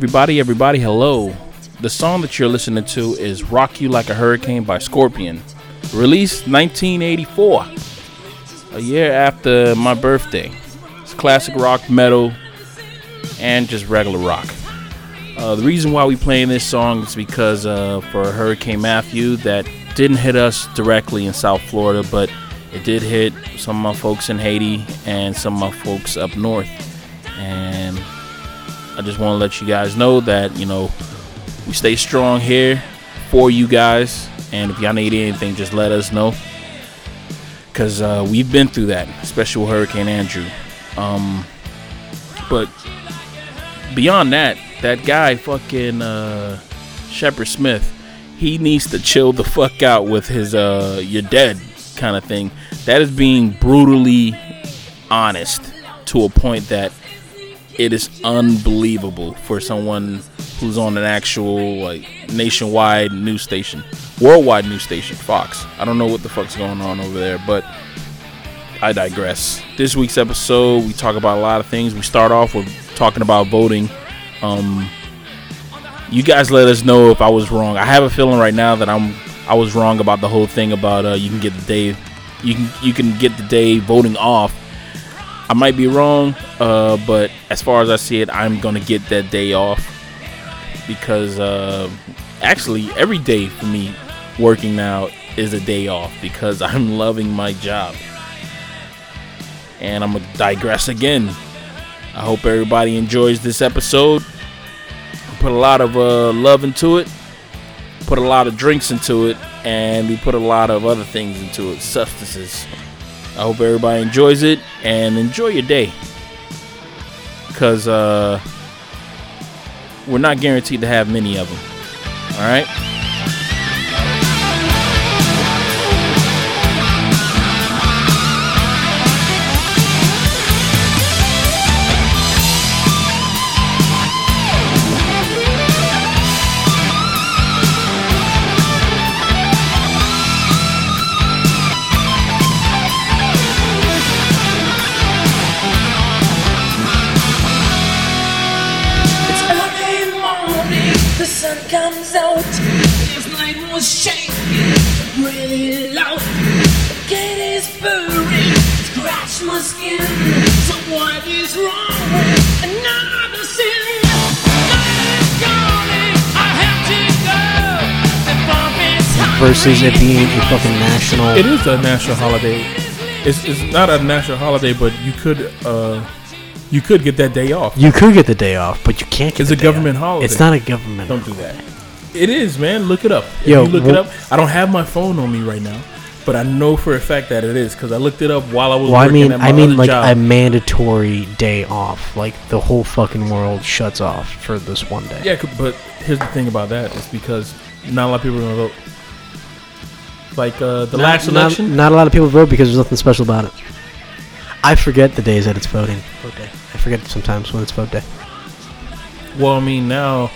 Everybody, everybody, hello. The song that you're listening to is Rock You Like a Hurricane by Scorpion. Released 1984, a year after my birthday. It's classic rock, metal, and just regular rock. Uh, the reason why we playing this song is because uh, for Hurricane Matthew, that didn't hit us directly in South Florida, but it did hit some of my folks in Haiti and some of my folks up north. And I just want to let you guys know that, you know, we stay strong here for you guys. And if y'all need anything, just let us know. Because uh, we've been through that, especially with Hurricane Andrew. Um, but beyond that, that guy, fucking uh, Shepard Smith, he needs to chill the fuck out with his uh, you're dead kind of thing. That is being brutally honest to a point that it is unbelievable for someone who's on an actual like nationwide news station, worldwide news station, Fox. I don't know what the fuck's going on over there, but I digress. This week's episode, we talk about a lot of things. We start off with talking about voting. Um, you guys let us know if I was wrong. I have a feeling right now that I'm I was wrong about the whole thing about uh, you can get the day you can you can get the day voting off. I might be wrong, uh, but as far as I see it, I'm gonna get that day off because uh, actually every day for me working now is a day off because I'm loving my job. And I'm gonna digress again. I hope everybody enjoys this episode. Put a lot of uh, love into it. Put a lot of drinks into it, and we put a lot of other things into it, substances. I hope everybody enjoys it and enjoy your day. Cause uh, we're not guaranteed to have many of them. All right. Versus it being a fucking national. It is a national holiday. It's, it's not a national holiday, but you could uh, you could get that day off. You could get the day off, but you can't get It's a government off. holiday. It's not a government. Don't do that. It is, man. Look it up. If Yo, you look well- it up. I don't have my phone on me right now, but I know for a fact that it is because I looked it up while I was Well, I working mean, I mean, like job. a mandatory day off. Like the whole fucking world shuts off for this one day. yeah, but here's the thing about that is because not a lot of people are gonna vote. Like uh, the Not- last election, not a lot of people vote because there's nothing special about it. I forget the days that it's voting. Vote day. I forget sometimes when it's vote day. well, I mean now,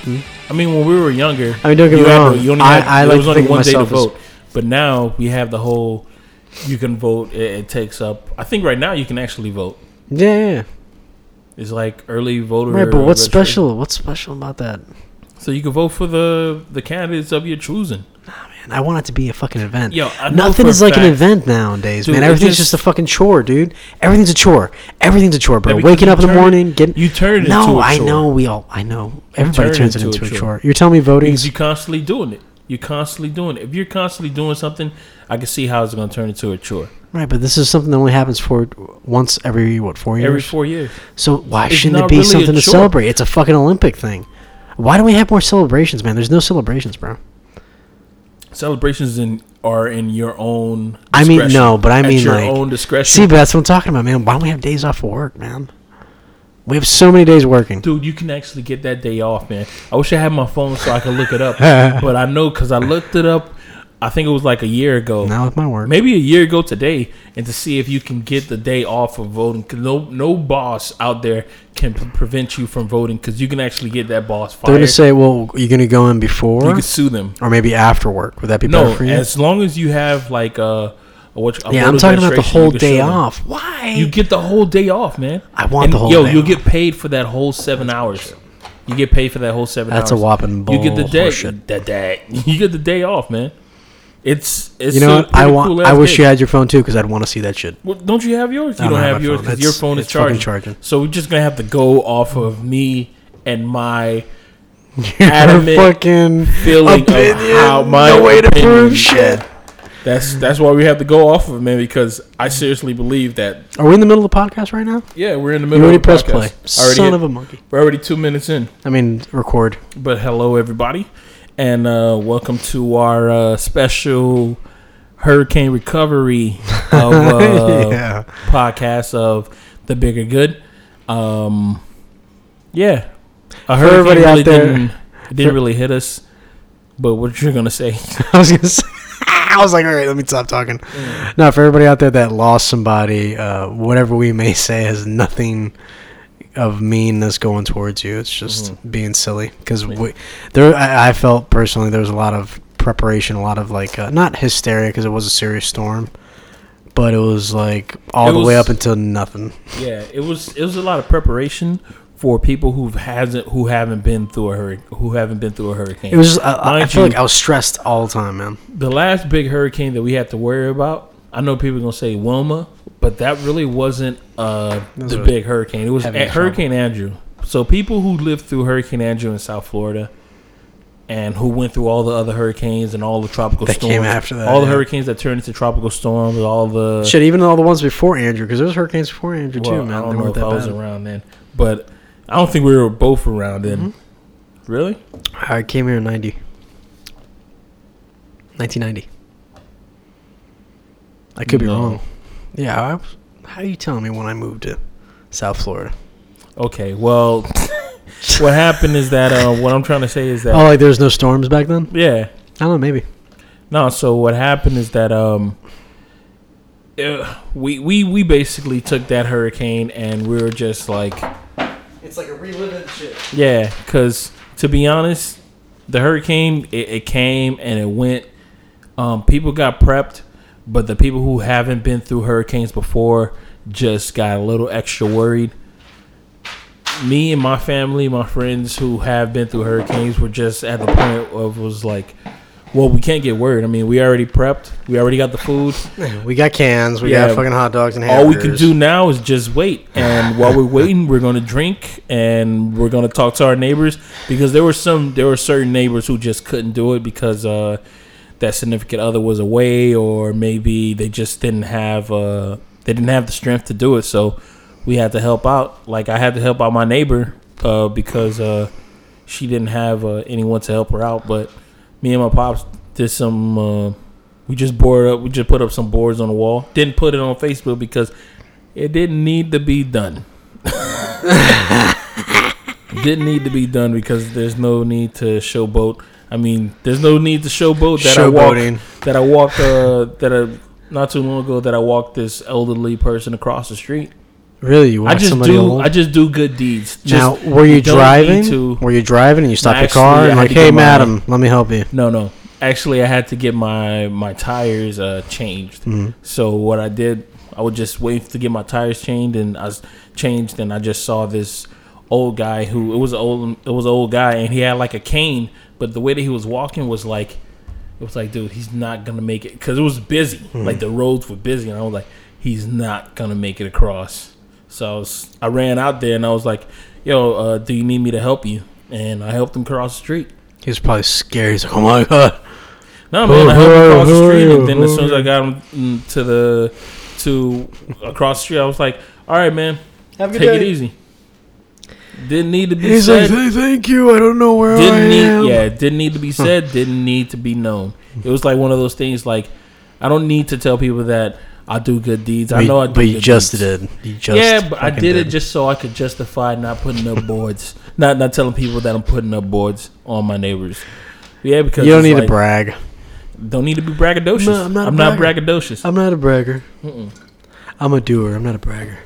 I mean when we were younger, Hmm? I mean, don't get you me wrong. you only I- had, I there like was only one day to vote, but now we have the whole. You can vote. It, it takes up. I think right now you can actually vote. Yeah, yeah, yeah. It's like early voter. Right, but what's special? What's special about that? So you can vote for the the candidates of your choosing. Man, I want it to be a fucking event. Yo, Nothing is like an event nowadays, Dude, man. Everything's just- just, a fucking chore, dude. Everything's a chore. Everything's a chore, bro. Yeah, Waking up in the it- morning, getting you turn it no, into a I know. We all, I know. Everybody turn turns it into into a chore. chore. You're telling me voting? Because you're constantly doing it. You're constantly doing it. If you're constantly doing something, I can see how it's going to turn into a chore. Right, but this is something that only happens for once every what four years. Every four years. so why It's shouldn't it be really something to celebrate? It's a fucking Olympic thing. Why don't we have more celebrations, man? There's no celebrations, bro. Celebrations in are in your own. I mean, no, but I mean, your like, own discretion. See, but that's what I'm talking about, man. Why don't we have days off of work, man? We have so many days working. Dude, you can actually get that day off, man. I wish I had my phone so I could look it up. but I know because I looked it up. I think it was like a year ago. Now with my work. maybe a year ago today, and to see if you can get the day off of voting. Cause no, no boss out there can pre- prevent you from voting because you can actually get that boss fired. They're gonna say, "Well, you're gonna go in before." you can sue them. or maybe after work." Would that be No, better for you? as long as you have like uh, a, what, a yeah, I'm talking about the whole day show them. off. Why? You get the whole day off, man. I want and the whole yo, day you'll off. get paid for that whole seven hours. You get paid for that whole seven That's a hours. whopping bull. You get the day. horseshit. That. You get the day off, man. It's it's You know what? I want. cool-ass I wish you had your phone too, because I'd want to see that shit. Well, don't you have yours? You I don't, don't have, have yours because your phone is charging. charging. So we're just gonna have to go off of me and my Your Adamant fucking feeling of opinion. how my no way to opinion- prove shit. That's that's why we have to go off of it, man. Because I seriously believe that. Are we in the middle of the podcast right now? Yeah, we're in the You middle. already of the pressed podcast. play. Already Son of a monkey. We're already two minutes in. I mean, record. But hello, everybody, and uh, welcome to our uh, special hurricane recovery of uh, yeah. podcast of the bigger good. Um, yeah, a For everybody hurricane really out there- didn't it didn't for- really hit us. But what you're gonna say? I was gonna say. I was like, all right, let me stop talking. Mm. No, for everybody out there that lost somebody, uh, whatever we may say has nothing of meanness going towards you. It's just Mm-hmm. being silly because we there. I, I felt personally there was a lot of preparation, a lot of like uh, not hysteria because it was a serious storm, but it was like all It the way up until nothing. Yeah, it was it was a lot of preparation for people who hasn't who haven't been through a hurricane who haven't been through a hurricane. It was I, I feel you- like I was stressed all the time, man. the last big hurricane that we had to worry about. I know people are gonna say Wilma, but that really wasn't uh, the a big hurricane. It was heavy a- Hurricane Andrew. So people who lived through Hurricane Andrew in South Florida, and who went through all the other hurricanes and all the tropical That storms, came after that, all the yeah. hurricanes that turned into tropical storms, all the Shit, even all the ones before Andrew, because there was hurricanes before Andrew well, too, man. I don't know if that I was bad. around then, but I don't think we were both around then. Mm-hmm. Really? I came here in 90. 1990. I could be No. wrong. Yeah, I was, how are you telling me when I moved to South Florida? Okay. Well, what happened is that uh, what I'm trying to say is that Oh, like there was no storms back then? yeah. I don't know, maybe. No, so what happened is that um, uh, we we we basically took that hurricane and we were just like, It's like a reliving shit. yeah, because to be honest, the hurricane it, it came and it went. Um, people got prepped, but the people who haven't been through hurricanes before just got a little extra worried. Me and my family, my friends who have been through hurricanes, were just at the point of was like, well, we can't get worried. I mean, we already prepped, we already got the food. We got cans, we Yeah. got fucking hot dogs and All we can do now is just wait. And while we're waiting, we're going to drink and we're going to talk to our neighbors because there were some, there were certain neighbors who just couldn't do it because uh, that significant other was away or maybe they just didn't have, uh, they didn't have the strength to do it. So we had to help out. Like I had to help out my neighbor uh, because uh, she didn't have uh, anyone to help her out. But me and my pops did some. Uh, we just board up. We just put up some boards on the wall. Didn't put it on Facebook because it didn't need to be done. didn't need to be done because there's no need to showboat. I mean, there's no need to showboat that I walked that I walked uh, that I not too long ago that I walked this elderly person across the street. Really? You I just do old? I just do good deeds. Just, now, were you driving? to- Were you driving and you stopped your car and like, hey, get my- madam, let me help you? No, no. Actually, I had to get my my tires uh, changed. Mm-hmm. So what I did, I would just wait to get my tires changed, and I was changed, and I just saw this old guy who it was old it was an old guy, and he had like a cane, but the way that he was walking was like it was like, dude, he's not gonna make it because it was busy. Mm-hmm. Like the roads were busy, and I was like, he's not gonna make it across. So I, was, I ran out there, and I was like, yo, uh, do you need me to help you? And I helped him cross the street. He was probably scared. He's like, oh my god. No man, I Who- helped who him are- across the street, and then as soon as I got him to the to across the street, I was like, "All right, man, Have take it easy." Didn't need to be He's said. like, thank you. I don't know where I didn't am. need, yeah, didn't need to be said. Didn't need to be known. It was like one of those things. Like I don't need to tell people that I do good deeds. I know I do. but you just deeds. did. You just yeah, but I fucking did, it just so I could justify not putting up boards, not not telling people that I'm putting up boards on my neighbors. Yeah, because You don't need like, to brag. Don't need to be braggadocious. No, I'm not I'm not braggadocious. I'm not a bragger. Mm-mm. I'm a doer. I'm not a bragger.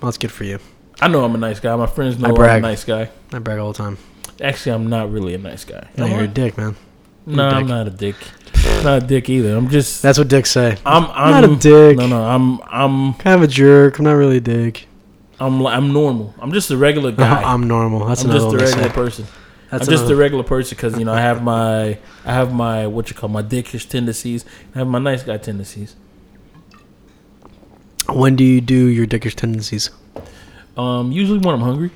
Well, that's good for you. I know I'm a nice guy. My friends know I I'm a nice guy. I brag all the time. Actually, I'm not really a nice guy. No, you're a dick, man. No, I'm not a dick. not a dick either. I'm just. That's what dicks say. I'm. I'm not a dick. No, no. I'm. I'm. Kind of a jerk. I'm not really a dick. I'm I'm normal. I'm just a regular guy. I'm normal. That's I'm just a regular person. That's I'm just a regular person because you know I have my I have my what you call my dickish tendencies. I have my nice guy tendencies. When do you do your dickish tendencies? Um, usually when I'm hungry.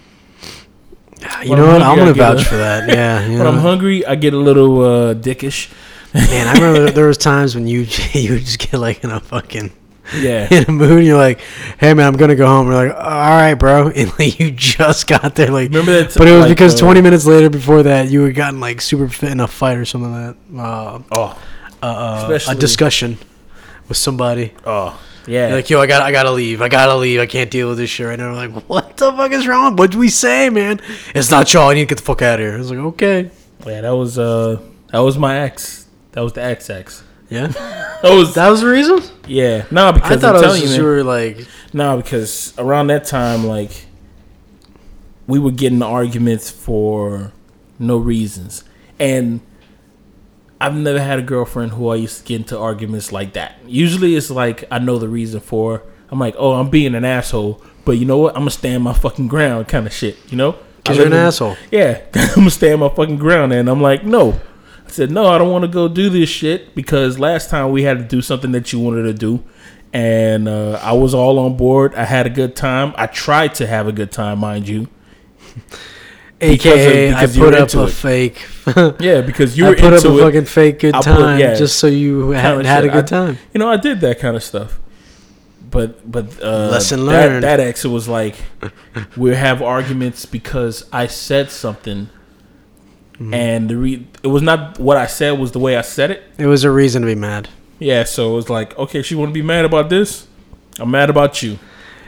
You When know I'm what? I'm hungry, gonna get vouch a- for that. Yeah. You When I'm know? hungry, I get a little uh, dickish. Man, I remember there was times when you you would just get like in a fucking Yeah. in a mood. And you're like, "Hey man, I'm gonna go home." We're like, "All right, bro," and like you just got there. Like, Remember that? t- but it was like, because uh, 20 minutes later before that, you had gotten like super fit in a fight or something like that. Uh, Oh, uh, uh, Especially- a discussion with somebody. oh, yeah. You're like, yo, I got, I gotta leave. I gotta leave. I can't deal with this shit right now. I'm like, what the fuck is wrong? What'd we say, man? It's not y'all. I need to get the fuck out of here. I was like, okay. yeah, that was uh, that was my ex. That was the ex ex. Yeah, That was that was the reason. yeah. No, because I thought I'm telling you, man. you were like, No, because around that time, like, we were getting arguments for no reasons. And I've never had a girlfriend who I used to get into arguments like that. Usually it's like I know the reason for. I'm like, oh, I'm being an asshole. But you know what? I'm to stand my fucking ground kind of shit, you know? because you're an in- asshole. yeah, I'm gonna stand my fucking ground, and I'm like, no. I said, no, I don't want to go do this shit because last time we had to do something that you wanted to do, and uh, I was all on board. I had a good time. I tried to have a good time, mind you. Because of- AKA, because I put up a it. fake. Yeah, because you I were put up a it. fucking fake good I put- time yeah. just so you had, had a good I- time. You know, I did that kind of stuff. But but uh, Lesson that, learned. That ex was like, we have arguments because I said something, Mm-hmm. and the re- it was not what I said was the way I said it. It was a reason to be mad. Yeah, so it was like, okay, she want to be mad about this. I'm mad about you.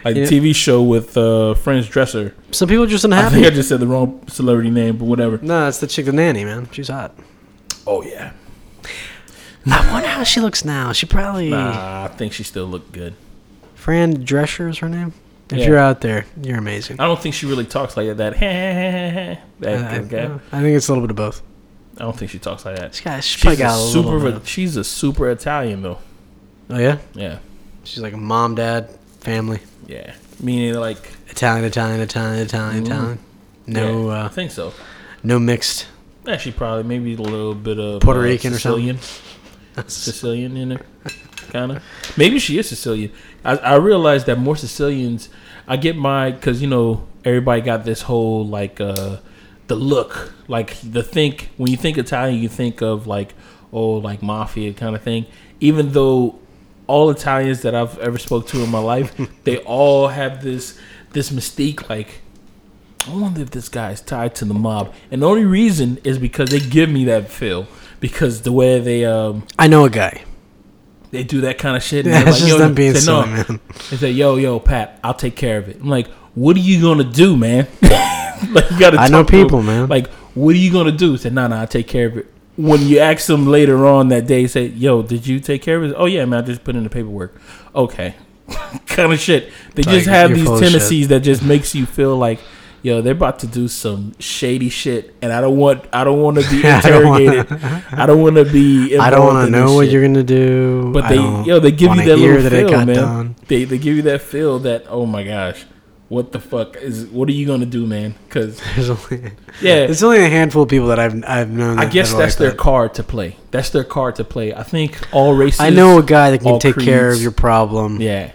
Like Yeah. TV show with uh, Friends Dresser. Some people just are just I think I just said the wrong celebrity name, but whatever. No, it's the chick, the nanny, man. She's hot. Oh yeah. I wonder how she looks now. She probably Nah, I think she still looked good. Fran Drescher is her name. If Yeah. you're out there, you're amazing. I don't think she really talks like that. that I, I- kind of guy. I think it's a little bit of both. I don't think she talks like that. She got, she She's a got a super. little bit. She's a super Italian though. Oh yeah, Yeah, she's like a mom, dad, family. Yeah. Meaning like Italian, Italian, Italian, Italian, Mhm. Italian. No, yeah, I uh, think so. no mixed. Actually, probably maybe a little bit of Puerto uh, Rican or something. Sicilian. Sicilian in it, kind of. Maybe she is Sicilian. I, I realized that more Sicilians. I get my because you know everybody got this whole like uh the look, like the think when you think Italian, you think of like oh like mafia kind of thing. Even though all Italians that I've ever spoke to in my life, they all have this this mystique like. I wonder if this guy is tied to the mob, and the only reason is because they give me that feel because the way they um I know a guy. they do that kind of shit. And Yeah, it's just yo, them being say, silly, no. man. They say, "Yo, yo, Pat, I'll take care of it." I'm like, "What are you gonna do, man?" like you gotta. I know talk to 'em. people, man. Like, what are you gonna do? Say, "No, no, I'll take care of it." When you ask them later on that day, say, "Yo, did you take care of it?" Oh yeah, man, I just put in the paperwork. Okay, kind of shit. They Like, just have these shit. tendencies that just makes you feel like. Yo, they're about to do some shady shit, and I don't want. I don't want to be I don't wanna- interrogated. I don't want to be. I don't want to know what shit. you're gonna do. But they, yo, they give you that little that feel, man. done. They they give you that feel that oh my gosh, what the fuck is? What are you gonna do, man? Because There's only, yeah, there's only a handful of people that I've I've known. I that- guess that that's like their that. card to play. That's their card to play. I think all races. I know a guy that can take care of your problem. Yeah,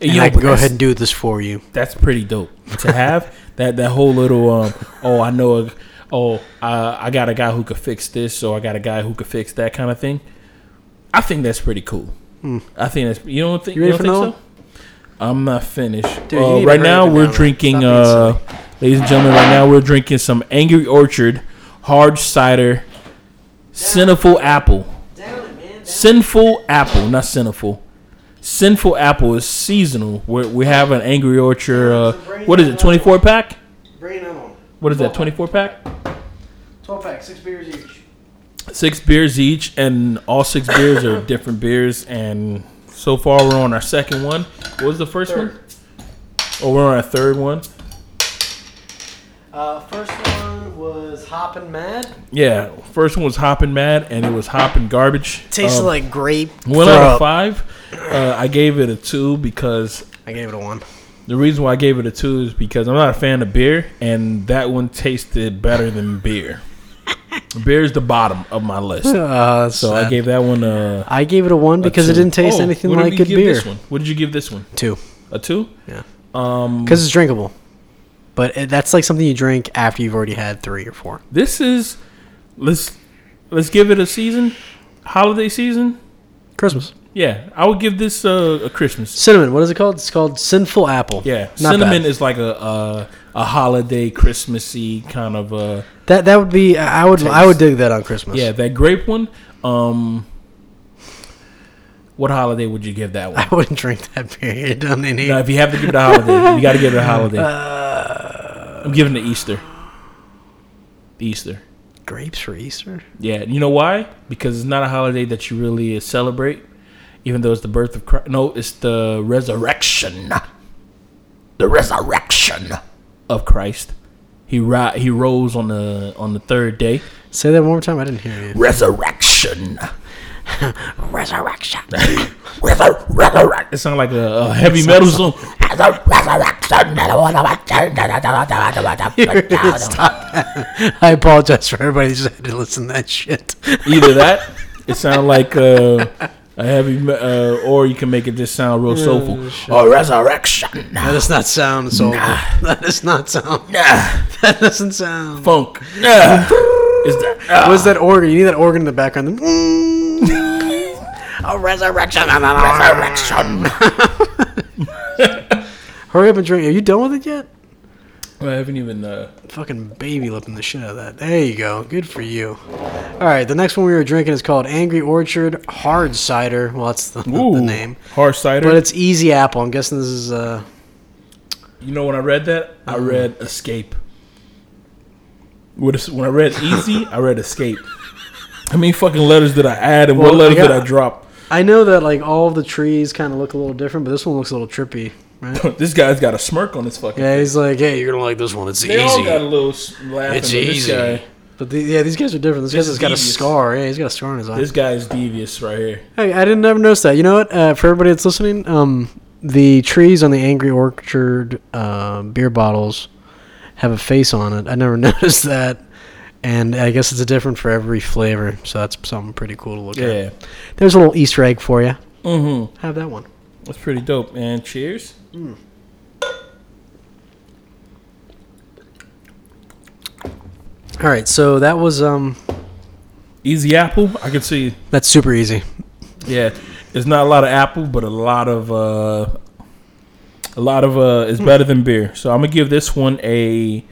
and You I can go ahead and do this for you. That's pretty dope to have. that that whole little um. Oh, I know a. Oh, uh, I got a guy who could fix this, or I got a guy who could fix that kind of thing. I think that's pretty cool. I think that's you don't think Hmm. You you, don't think so? I'm not finished. Dude, Uh, right now we're drinking, uh, ladies and gentlemen. Right now we're drinking some Angry Orchard hard cider, sinful apple. Sinful apple, not sinful. Sinful apple is seasonal. we we have an Angry Orchard. Uh, what is it? Twenty four pack? Bring it on. What is that? Twenty four pack? Twelve pack, six beers each. Six beers each, and all six beers are different beers. And so far, we're on our second one. What was the first one? Oh, we're on our third one. Uh, first one was Hoppin' Mad. Yeah, first one was hopping mad, and it was hopping garbage. Tasted Um, like grape. one out of five. Uh, I gave it a two because I gave it a one. The reason why I gave it a two is because I'm not a fan of beer, and that one tasted better than beer. Beer is the bottom of my list, Uh, so I gave that one a. I gave it a one a because it didn't taste Oh, anything like good give beer. This one? What did you give this one? Two, A two? Yeah. Um, because it's drinkable. But it, that's like something you drink after you've already had three or four. this is let's let's give it a season, holiday season. Christmas. Yeah, I would give this uh, a Christmas. Cinnamon. What is it called? It's called Sinful Apple. Yeah, Not cinnamon bad. is like a, a a holiday Christmassy kind of a That that would be. I would. I would dig that on Christmas. yeah that grape one. Um, what holiday would you give that one? I wouldn't drink that. It doesn't need. Now, if you have to give it a holiday, you got to give it a holiday. Uh, I'm giving it Easter. Easter. grapes for Easter. Yeah, you know why? Because it's not a holiday that you really celebrate, even though it's the birth of Christ. No, it's the resurrection. The resurrection of Christ. He ri- he rose on the on the third day. Say that one more time. I didn't hear you. Resurrection. Resurrection. Resurrection. It sounds like a, a heavy metal song. I apologize for everybody who had to listen to that shit. Either that, it sounds like uh, a heavy, uh, or you can make it just sound real soulful. Oh, resurrection. That does not sound soulful. That does not sound. Nah, That doesn't sound. funk. Nah. Is that? ah. What's that organ? You need that organ in the background. A resurrection. Resurrection. Hurry up and drink. Are you done with it yet? I haven't even. Uh, Fucking baby lipping the shit out of that. There you go. Good for you. All right, the next one we were drinking is called Angry Orchard Hard Cider. Well, that's the, the name. Hard cider. But it's Easy Apple. I'm guessing this is uh you know, when I read that, I Uh-huh. read escape. When I read easy, I read escape. How many fucking letters did I add, and what letters I did I drop? I know that like all the trees kind of look a little different, but this one looks a little trippy. Right? this guy's got a smirk on his fucking. yeah, he's like, hey, you're gonna like this one. It's They all got a little laughing. It's but this easy. Guy, But the, yeah, these guys are different. This, This guy's got a scar. Yeah, he's got a scar on his eye. this guy is devious right here. Hey, I didn't ever notice that. You know what? Uh, for everybody that's listening, um, the trees on the Angry Orchard uh, beer bottles have a face on it. I never noticed that, and I guess it's a different for every flavor. So that's something pretty cool to look at. Yeah. at. There's a little Easter egg for you. Mm-hmm. Have that one. That's pretty dope. And cheers. All right, so that was um, Easy apple. I can see. that's super easy. Yeah, it's not a lot of apple, but a lot of uh, a lot of uh, is better than beer. So I'm gonna give this one a.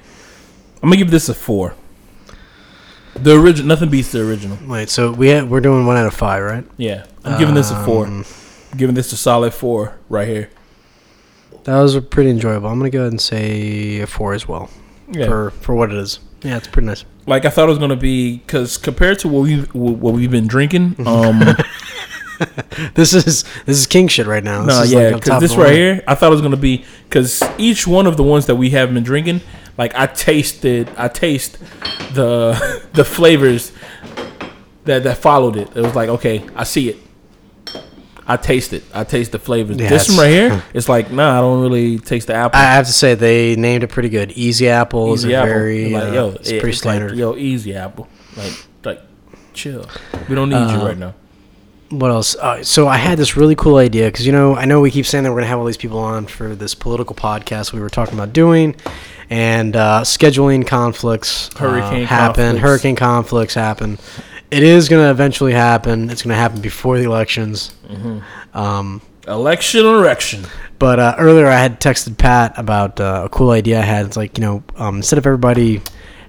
I'm gonna give this a four. The original, nothing beats the original. Wait, so we had, we're doing one out of five, right? Yeah, I'm giving this a four. Um, I'm giving this a solid four right here. That was pretty enjoyable. I'm gonna go ahead and say a four as well Yeah, for for what it is. Yeah, it's pretty nice. like I thought it was gonna be because compared to what we what we've been drinking, um, This is this is king shit right now. This no, is yeah, because top this right line. here, I thought it was gonna be because each one of the ones that we have been drinking, like I tasted, I taste the the flavors that that followed it. It was like, okay, I see it. I taste it. I taste the flavors. Yeah, this one right here, it's like, nah, I don't really taste the apple. I have to say they named it pretty good. Easy apple easy a apple. very like, uh, yo, it's it- pretty it's like, yo, easy apple. Like, like, chill. We don't need you Uh, right now. what else? Uh, so I had this really cool idea because you know I know we keep saying that we're gonna have all these people on for this political podcast we were talking about doing, and uh, scheduling conflicts uh, Hurricane happen. conflicts. Hurricane conflicts happen. It is gonna eventually happen. It's gonna happen before the elections. Mm-hmm. Um, Election erection. But uh, earlier, I had texted Pat about uh, a cool idea I had. It's like you know, um, instead of everybody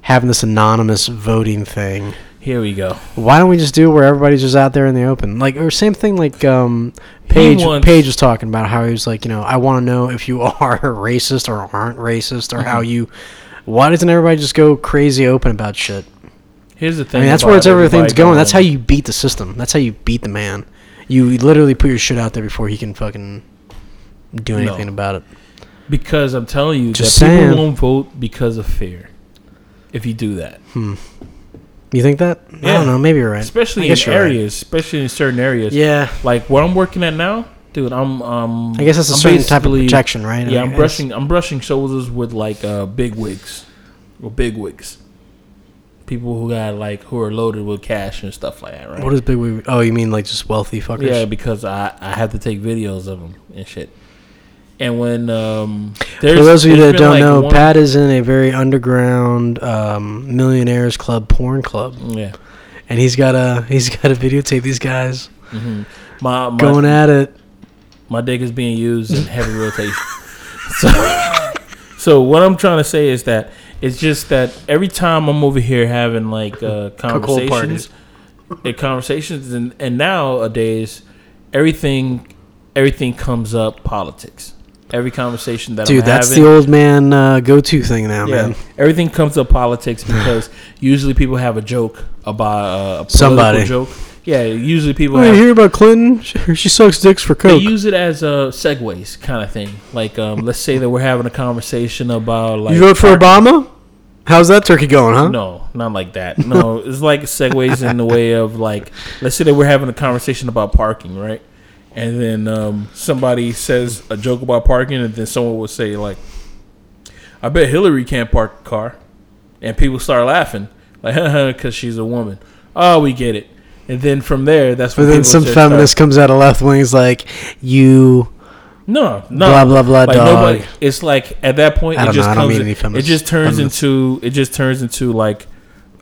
having this anonymous voting thing, Here we go. why don't we just do it where everybody's just out there in the open? Like, or same thing like um, Paige. wants- Paige was talking about how he was like, you know, I want to know if you are racist or aren't racist, or Mm-hmm. how you. Why doesn't everybody just go crazy open about shit? Here's the I thing. mean, that's where it's everything's everybody going. That's how you beat the system. That's how you beat the man. You literally put your shit out there before he can fucking do No. anything about it. Because I'm telling you, Just that saying. people won't vote because of fear. If you do that, You think that? Yeah. I don't know. Maybe you're right. especially in you're right. areas, especially in certain areas. Yeah. Like where I'm working at now, dude, I'm um. I guess that's a I'm certain type of protection, right? Yeah, I I'm brushing. I'm brushing shoulders with like uh, big wigs, or big wigs. People who got like who are loaded with cash and stuff like that, right? What is big? Oh, you mean like just wealthy fuckers? yeah, because I I have to take videos of them and shit. And when um, there's, For those of you that don't like, know, one- Pat is in a very underground um, millionaires club porn club, yeah, and he's got a he's got to videotape these guys hmm my my, going at it. my dick is being used in heavy rotation. So, so what I'm trying to say is that it's just that every time I'm over here having like uh, conversations, uh, conversations, and, and nowadays everything everything comes up politics. Every conversation that Dude, I'm that's having, the old man uh, go-to thing now, yeah, man. everything comes up politics because usually people have a joke about uh, a political Somebody. joke. Yeah, usually people Oh, have hear about Clinton? She, she sucks dicks for coke. they use it as a segues kind of thing. Like, um, let's say that we're having a conversation about like you vote for. Obama? How's that turkey going, huh? No, not like that. No, it's like segues in the way of like, let's say that we're having a conversation about parking, right? And then um, somebody says a joke about parking, and then someone will say like, "I bet Hillary can't park a car," and people start laughing like, because she's a woman. Oh, we get it. And then from there, that's But when then some feminist start- comes out of left wing. He's like, "You No, no. blah blah blah like dog." nobody it's like at that point I it just know, comes mean in- it just turns feminists. into it just turns into like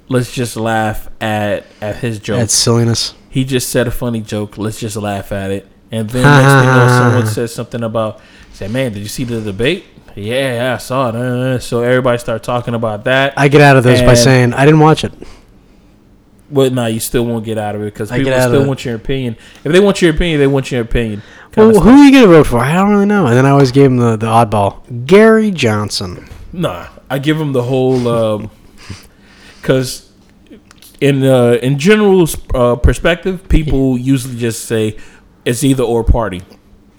let's just laugh at at his joke That's silliness. he just said a funny joke let's just laugh at it and then next thing you know someone says something about say man did you see the debate yeah, yeah i saw it uh, so everybody start talking about that I get out of this by saying I didn't watch it. well no you still won't get out of it because people still it. want your opinion if they want your opinion they want your opinion Well, stuff. who are you gonna vote for? I don't really know. And then I always gave him the, the oddball, Gary Johnson. Nah, I give him the whole because in uh, in general uh, perspective, people usually just say it's either or party,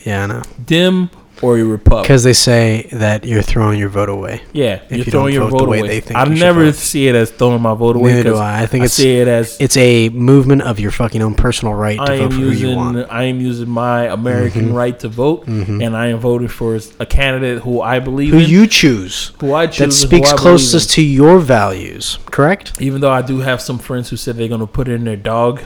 Yeah, I know. dim or a Republic. Because they say that you're throwing your vote away. Yeah, if you're you throwing don't your vote vote away. they think I you never vote. see it as throwing my vote away. Neither do 'cause I. I think I it's see it as it's a movement of your fucking own personal right to I vote am for who you want. I am using my American Mhm. right to vote, Mhm. and I am voting for a candidate who I believe Who in, you choose who I choose, that and who speaks I believe in. closest to your values. Correct? Even though I do have some friends who said they're going to put in their dog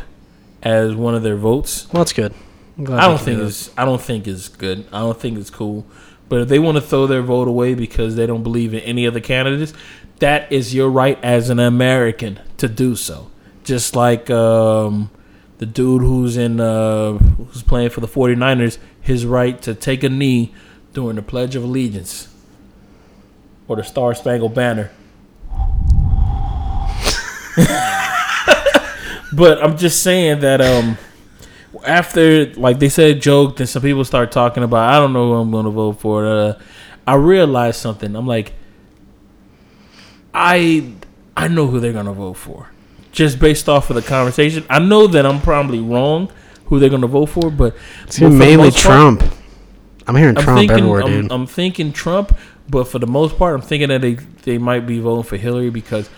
as one of their votes. Well, that's good. I don't think it's I don't think it's good. I don't think it's cool. But if they want to throw their vote away because they don't believe in any of the candidates, that is your right as an American to do so. Just like um, the dude who's in uh, who's playing for the 49ers, his right to take a knee during the Pledge of Allegiance or the Star Spangled Banner. but I'm just saying that um after like they said joke, then some people start talking about I don't know who I'm gonna vote for. Uh, I realized something. I'm like, I I know who they're gonna vote for, just based off of the conversation. I know that I'm probably wrong who they're gonna vote for, but for mainly most part, Trump. I'm hearing I'm Trump thinking everywhere, I'm, dude. I'm thinking Trump, but for the most part, I'm thinking that they they might be voting for Hillary because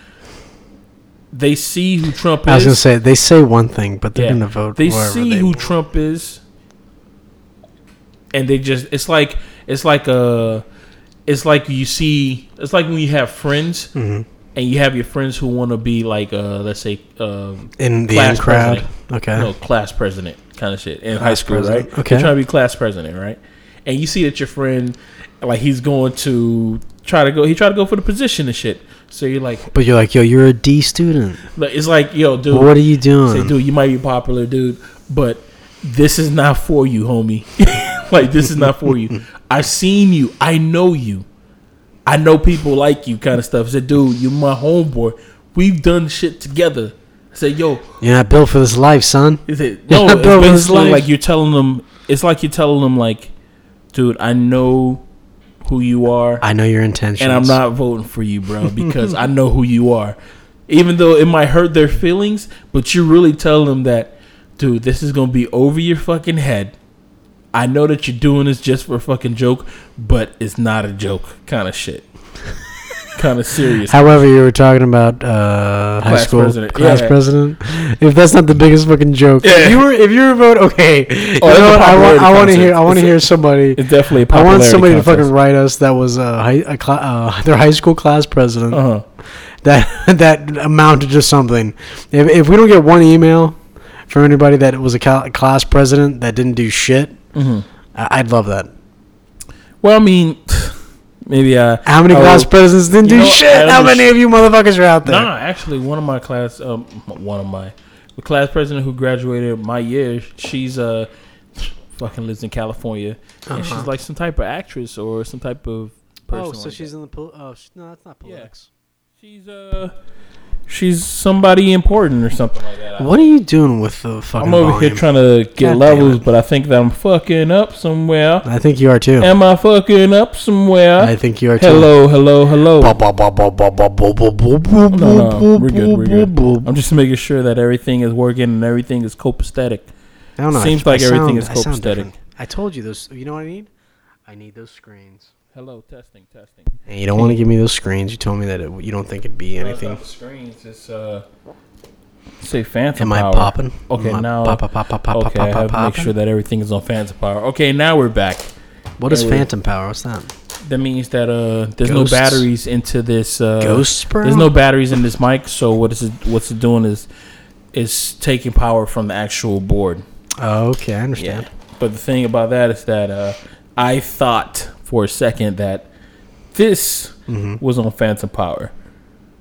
they see who Trump is. I was gonna say they say one thing, but they're Yeah. gonna vote. They see they who. Trump is, and they just it's like it's like a it's like you see it's like when you have friends Mhm. and you have your friends who want to be like uh let's say um in the class crowd. president. Okay. no class president kind of shit in high school president. right Okay. You're trying to be class president right and you see that your friend like he's going to try to go he tried to go for the position and shit so you're like But you're like, yo, you're a D student. it's like yo dude what are you doing? Say, dude, you might be popular, dude, but this is not for you, homie. like, this is not for you. I've seen you. I know you. I know people like you, kind of stuff. I said, dude, you're my homeboy. We've done shit together. I said, yo, You're not built for this life, son. is it? You're No, not it's built for this basically life. like you're telling them. It's like you're telling them, like, dude, I know who you are I know your intentions. and I'm not voting for you, bro, because I know who you are. Even though it might hurt their feelings, but you really tell them that, dude, this is gonna be over your fucking head. I know that you're doing this just for a fucking joke, but it's not a joke, kind of shit. Kind of serious. However, you were talking about uh, high school president, class yeah. president. If that's not the biggest fucking joke, Yeah. if you were if you were vote, okay. Oh, that's know what? I want I want to hear I want to hear somebody. It's definitely I want somebody to fucking write us that was a high a cla- uh, their high school class president Uh-huh. that that amounted to something. If if we don't get one email from anybody that was a cla- class president that didn't do shit, Mhm. I- I'd love that. Well, I mean, maybe uh, How many I class will- presidents didn't you do know, shit? How understand- many of you motherfuckers are out there? No, actually, one of my class, um, one of my, the class president who graduated my year, she's uh, fucking lives in California, and she's Uh-huh. like some type of actress or some type of person. Oh, so like she's that. in the pol- oh sh- no, that's not Yeah. she's uh, she's somebody important or something like that. What are you doing with the fucking? I'm over volume? here trying to get God levels, but I think that I'm fucking up somewhere. I think you are too. Am I fucking up somewhere? I think you are hello, too. Hello, hello, hello. No, no, we're good. We're good. I'm just making sure that everything is working and everything is copacetic. I don't know. Seems I, like I everything sound, is copacetic. I, I told you those. You know what I need? I need those screens. Hello, testing, testing. And you don't want to give me those screens. You told me that it, you don't think it'd be anything. screens. It's uh, say phantom Am I popping? Okay, Am now- pop, pop, pop, pop, pop, Okay, I pop, to pop, make sure that everything is on phantom power. Okay, now we're back. What is phantom power? What's that? That means that uh, there's Ghosts. no batteries into this. Uh, Ghosts, bro. There's no batteries in this mic, so what is it? What's it doing is, is taking power from the actual board. Oh, okay, I understand. But the thing about that is that uh, I thought for a second that this was on phantom power.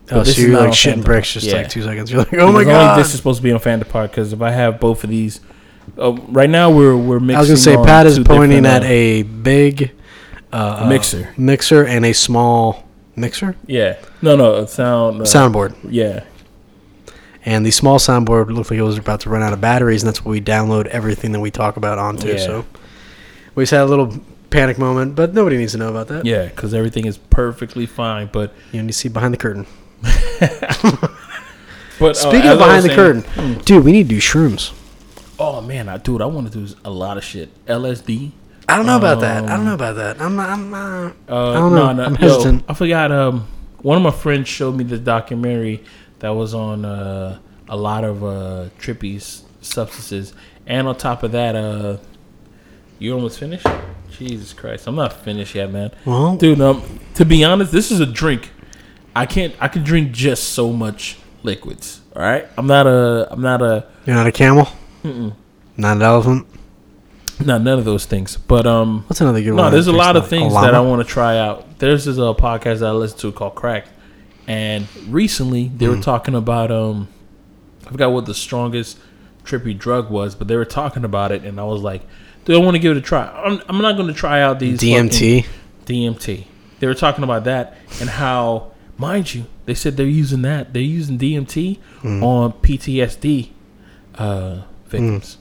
But Oh, this so is you're like shitting bricks just Yeah. like two seconds. You're like, oh my god. This is supposed to be on phantom power because if I have both of these, uh, right now we're we're mixing. I was gonna say Pat is pointing at uh, a big uh, Mixer. uh, mixer, and a small mixer yeah. No, no, sound. Uh, soundboard. Yeah. And the small soundboard looked like it was about to run out of batteries, and that's what we download everything that we talk about onto. Yeah. So we just had a little panic moment, but nobody needs to know about that. Yeah, because everything is perfectly fine. But You need to see behind the curtain. but uh, Speaking as of behind the saying- curtain, dude, we need to do shrooms. Oh man, I dude, I want to do a lot of shit. LSD. I don't know about that. I don't know about that. I'm. I'm. Uh, Uh, I don't know. no, no, I'm yo. I forgot. Um, one of my friends showed me the documentary that was on uh, a lot of uh, trippy substances, and on top of that, uh, you almost finished. Jesus Christ, I'm not finished yet, man. well, Dude, um, to be honest, this is a drink. I can't. I can drink just so much liquids. All right, I'm not a. I'm not a. you're not a camel. Not an elephant. Not none of those things. But um, What's another good one? No, there's a lot of things that I want to try out. There's this uh, podcast that I listen to called Crack, and recently they Hmm. were talking about um, I forgot what the strongest trippy drug was, but they were talking about it, and I was like, do I want to give it a try? I'm, I'm not going to try out these DMT. DMT. They were talking about that and how, mind you, they said they're using that. They're using DMT Hmm. on PTSD uh, victims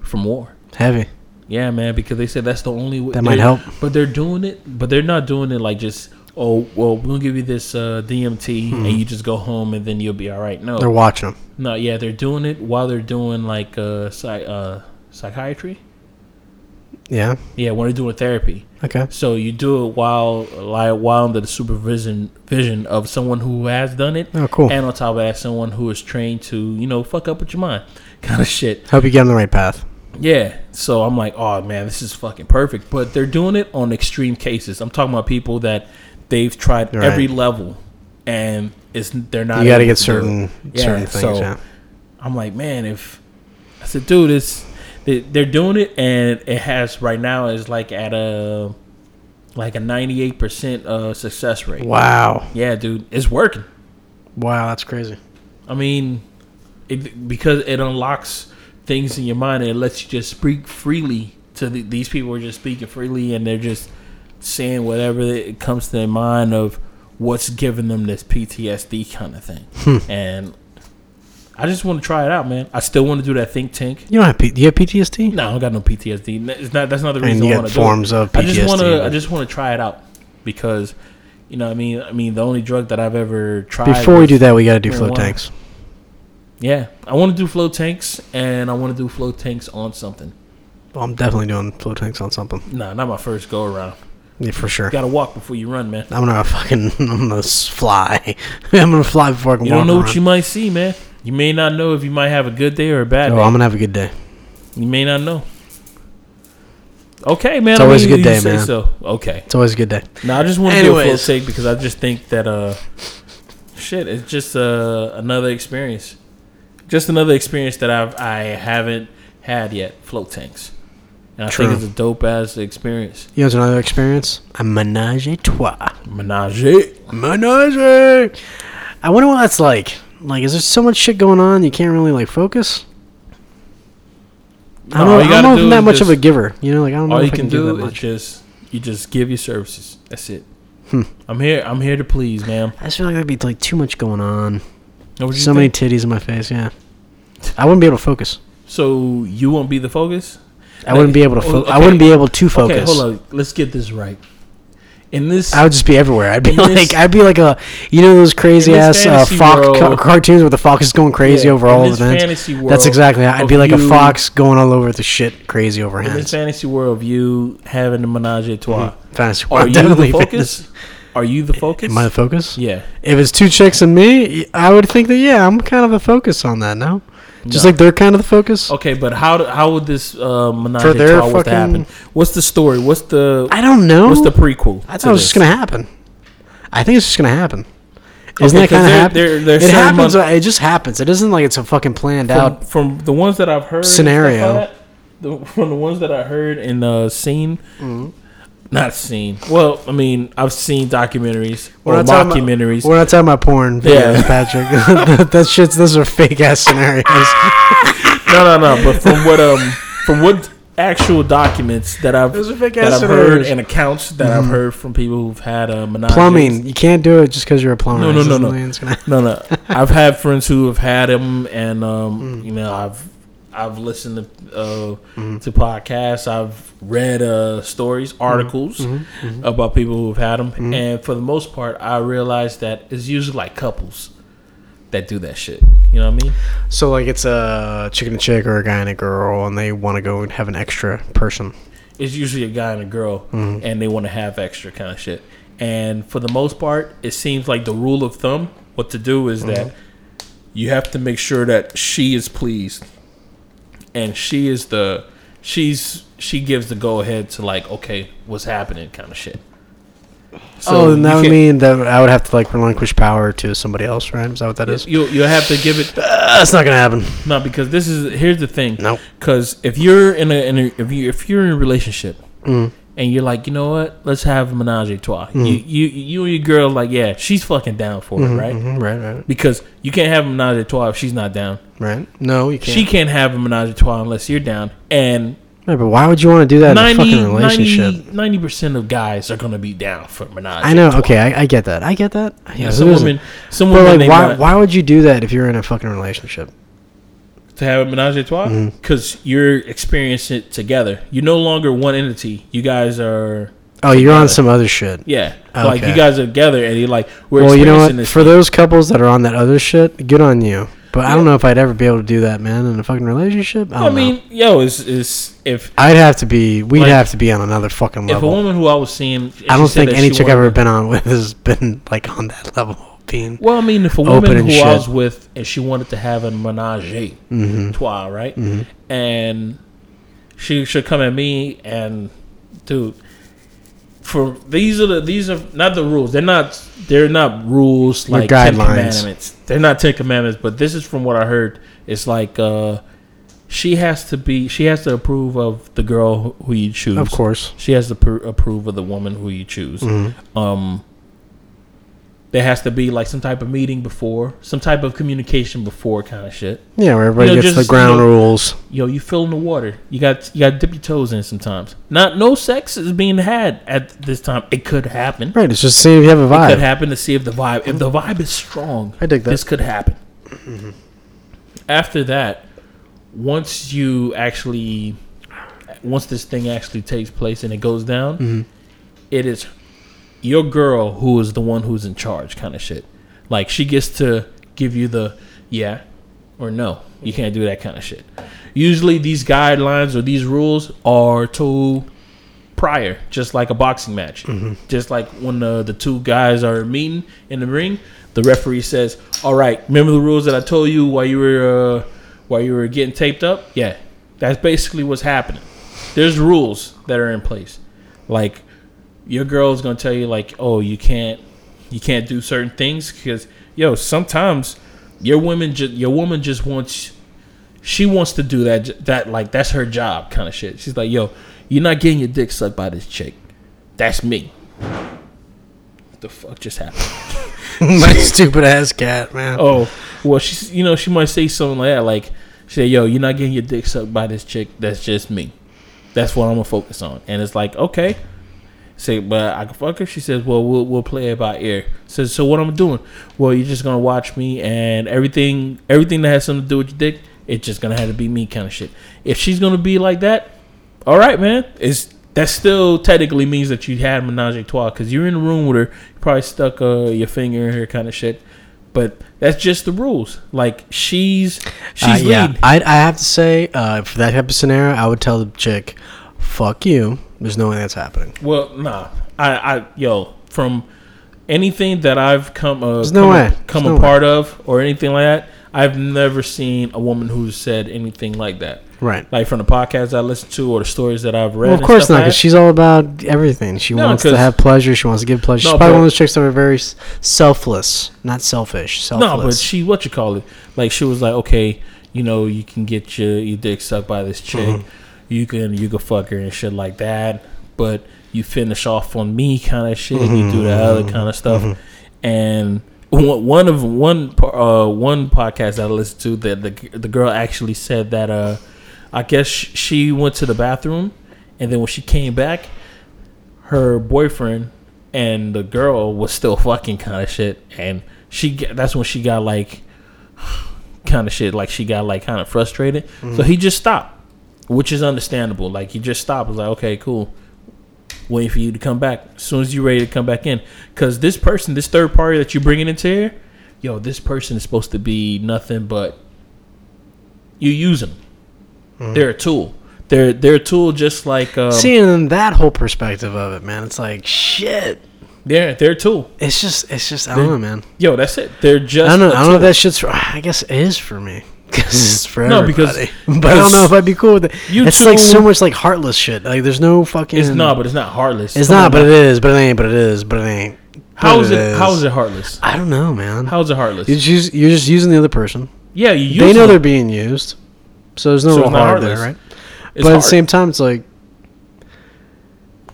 from war. Heavy. Yeah, man, because they said that's the only way That might help. But they're doing it, but they're not doing it like just oh well, we're gonna give you this uh, DMT and you just go home and then you'll be all right. No. They're watching them. no, yeah, they're doing it while they're doing like uh, psych, uh psychiatry. Yeah. Yeah, when they're doing therapy. Okay. So you do it while like while under the supervision vision of someone who has done it. Oh, cool. And on top of that, someone who is trained to you know fuck up with your mind, kind of shit. Hope you get on the right path. Yeah. So I'm like, oh man, this is fucking perfect. But they're doing it on extreme cases. I'm talking about people that they've tried Right. every level, and it's they're not. You got to get certain. Yeah, certain things. so yeah. I'm like, man, if I said, dude, it's they're doing it, and it has right now is like at a like a 98 percent uh success rate. Wow. Yeah, dude, it's working. Wow, that's crazy. I mean, it, because it unlocks things in your mind and it lets you just speak freely to the, these people are just speaking freely and they're just saying whatever it comes to their mind of what's giving them this PTSD kind of thing. Hmm. And I just want to try it out, man. I still want to do that think tank. You don't have P- do you have PTSD? No, I don't got no PTSD. It's not. That's not the reason I want to do it. forms of I just want PTSD, to. I just want to try it out because, you know, I mean, I mean, the only drug that I've ever tried. Before we do that, we got to do float tanks. yeah, I want to do float tanks, and I want to do float tanks on something. Well, I'm definitely doing float tanks on something. Nah, not my first go around. Yeah, for sure. You gotta walk before you run, man. I'm gonna fucking. I'm gonna fly. I'm gonna fly before I can You don't know what you might see, man. You may not know if you might have a good day or a bad Oh, day. I'm gonna have a good day. You may not know. Okay, man. It's I always mean, a good day, say man. So okay. It's always a good day. Now I just want to do a full take because I just think that uh, shit, it's just uh, another experience, just another experience that I've I haven't had yet. Float tanks, and I True. think it's a dope ass experience. You know, what's another experience. A menage a trois. Menage. Menage. I wonder what that's like. Like, is there so much shit going on you can't really like focus? I No, don't all know. you I'm gotta not do even that much of a giver. You know, like I don't know All if you I can can do that is much. just you just give your services. That's it. Hmm. I'm here. I'm here to please, ma'am. I just feel like there'd be like too much going on. Know So many titties in my face. Yeah, I wouldn't be able to focus. So you won't be the focus. I wouldn't be able to. Fo- I wouldn't be able to focus. Okay, hold on. Let's get this right. In this, I would just be everywhere. I'd be like, this- I'd be like a, you know, those crazy ass uh, fox world- ca- cartoons where the fox is going crazy Yeah, over all of the fantasy world That's exactly. I'd be like a fox going all over the shit, crazy over in this fantasy world of you having a menage a trois, Fantasy. are you definitely the fitness. focus? Are you the focus? Am I the focus? yeah. If it's two chicks and me, I would think that yeah, I'm kind of the focus on that. No, just No. like they're kind of the focus. Okay, but how how would this uh, menage For their was to fucking- happen? What's the story? What's the I don't know. what's the prequel? I thought it was this? just gonna happen. I think it's just gonna happen. Isn't Okay, that kind of happen? it happens. it just happens. It isn't like it's a fucking planned from, out. from the ones that I've heard Scenario. like that, the, from the ones that I heard and uh, seen, Mm-hmm. Not seen. Well, I mean, I've seen documentaries We're or talking about- We're not talking about porn. Yeah. Patrick. that, shit's. Those are fake ass scenarios. no, no, no. But from what um, from what actual documents that I've Those are fake that I've heard and accounts that I've heard from people who've had a menage. Plumbing. You can't do it just because you're a plumber. No, no, no, no. mean it's gonna- No, no. I've had friends who have had them, and um, Mm. you know, I've I've listened to uh, Mm-hmm. to podcasts. I've read uh, stories, Mm-hmm. articles about people who've had them, and for the most part, I realized that it's usually like couples that do that shit. You know what I mean? So like it's a chicken and a chick or a guy and a girl, and they want to go and have an extra person. It's usually a guy and a girl, Mm-hmm. and they want to have extra kind of shit. And for the most part, it seems like the rule of thumb, what to do is that Mm-hmm. you have to make sure that she is pleased, and she is the she's she gives the go ahead to like okay, what's happening kind of shit. oh, and that would mean that I would have to like relinquish power to somebody else, right? Is that what that is? you you have to give it Uh, that's not gonna happen. no because this is here's the thing Nope. because if you're in a, in a if you if you're in a relationship Mm. And you're like, you know what? Let's have a menage a trois. You, you, you and your girl, like, yeah, she's fucking down for it, right? Mhm, right, right, Because you can't have a menage a trois if she's not down. right. No, you can't. She can't have a menage a trois unless you're down. And Right, but why would you want to do that in a fucking relationship? 90 percent of guys are gonna be down for menage. I know. Okay, I, I get that. I get that. Yeah, Yeah, some women, some But women, like, why? want Why would you do that if you're in a fucking relationship? To have a menage a trois? Mm-hmm. Because you're experiencing it together. You're no longer one entity. You guys are, Oh, you're on some other shit. yeah, like you guys are together, and you're like, we're well, you know what? For those couples that are on that other shit, good on you. But I don't know if I'd ever be able to do that, man, in a fucking relationship. I, I don't know. mean, yo, is is if I'd have to be. We'd Like, have to be on another fucking level. if a woman who I was seeing, I don't think any chick I've ever been on with has been like on that level. Being Well, I mean, if a woman who I was with and she wanted to have a menage Mm-hmm. trois, right? And she should come at me and, dude, for these are the these are not the rules. They're not they're not rules They're like Ten guidelines. Commandments. They're not Ten Commandments, but this is from what I heard. It's like uh, she has to be she has to approve of the girl who- who you choose. of course. She has to pr- approve of the woman who you choose. Mm-hmm. Um, there has to be like some type of meeting before, some type of communication before, kind of shit. Yeah, where everybody You know, gets just, the ground you know, rules. Yo, you fill in the water. You got you got to dip your toes in sometimes. Not no sex is being had at this time. It could happen. Right. It's just see if you have a vibe. It could happen to see if the vibe if the vibe is strong. I dig that. This could happen. After that, once you actually, once this thing actually takes place and it goes down, Mm-hmm. it is your girl who is the one who's in charge, kind of shit. Like she gets to give you the yeah or no. You can't do that kind of shit. Usually, these guidelines or these rules are to prior, just like a boxing match. Just like when the the two guys are meeting in the ring, the referee says, "All right, remember the rules that I told you while you were uh, while you were getting taped up? Yeah, that's basically what's happening. There's rules that are in place. Like your girl's gonna tell you like, oh, you can't you can't do certain things because yo, sometimes your woman just your woman just wants she wants to do that that like that's her job kind of shit. She's like, yo, you're not getting your dick sucked by this chick. That's me. What the fuck just happened? My stupid ass cat, man. Oh, well, she's you know she might say something like that, like she say, "Yo, you're not getting your dick sucked by this chick. That's just me. That's what I'm gonna focus on." And it's like, okay, say, but I can fuck her. She says, "Well, we'll we'll play it by ear." Says, "So what I'm doing? Well, you're just gonna watch me, and everything everything that has something to do with your dick, it's just gonna have to be me kind of shit. If she's gonna be like that, all right, man. It's that still technically means that you had menage a trois because you're in the room with her. You probably stuck uh, your finger in her kind of shit. But that's just the rules. Like she's she's Uh, yeah. I, I have to say, uh, for that type of scenario, I would tell the chick, "Fuck you." There's no way that's happening. Well, nah. I, I yo from anything that I've come uh, There's no way. come There's a no part of or anything like that. I've never seen a woman who's said anything like that. Right. Like from the podcasts I listen to or the stories that I've read. Well, of course not, because she's all about everything. She No, wants to have pleasure. She wants to give pleasure. No, She's probably one of those chicks that are very selfless, not selfish. Selfless. No, but she what you call it? Like she was like, okay, you know, you can get your your dick sucked by this chick. Mm-hmm. You can you can fuck her and shit like that. But you finish off on me kind of shit. You do the other Mm-hmm. kind of stuff. And one one of one uh one podcast that I listened to that the the girl actually said that uh I guess she went to the bathroom and then when she came back her boyfriend and the girl was still fucking kind of shit and she that's when she got like kind of shit like she got like kind of frustrated so he just stopped which is understandable like he just stopped was like okay cool waiting for you to come back as soon as you're ready to come back in because this person this third party that you're bringing into here yo this person is supposed to be nothing but you use them they're a tool they're they're a tool just like um, seeing that whole perspective of it, man, it's like shit. they're they're a tool It's just, it's just, I don't know, man. yo that's it they're just I don't know. I don't know if that shit's. For, I guess it is for me. Because it's for No, because- everybody. but I don't know if I'd be cool with it. You it's like so much like heartless shit. Like there's no fucking. It's not, but it's not heartless. It's Come not, on, but man. it is. But it ain't. But it is. But it ain't. How is it? How is it heartless? I don't know, man. How is it heartless? you just you're just using the other person. yeah, you use they know them. they're being used, so there's no So real it's not heart there, heartless. right? It's but at hard. the same time, it's like,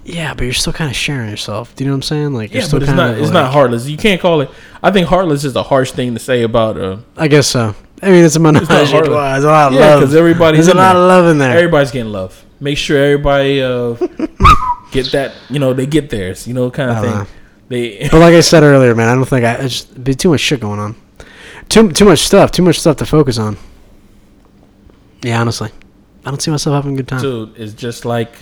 yeah, but you're still kind of sharing yourself. Do you know what I'm saying? Like, you're yeah, still but it's not. It's like, not heartless. You can't call it. I think heartless is a harsh thing to say about. Uh, I guess so. I mean, it's a menage. not a trois. There's a lot of yeah, love. because everybody's There's a lot there. of love in there. Everybody's getting love. Make sure everybody uh, get that. You know, they get theirs. You know, kind of thing. know. They. But like I said earlier, man, I don't think I. It's just be too much shit going on. Too too much stuff. Too much stuff to focus on. Yeah, honestly, I don't see myself having a good time. dude, it's just like,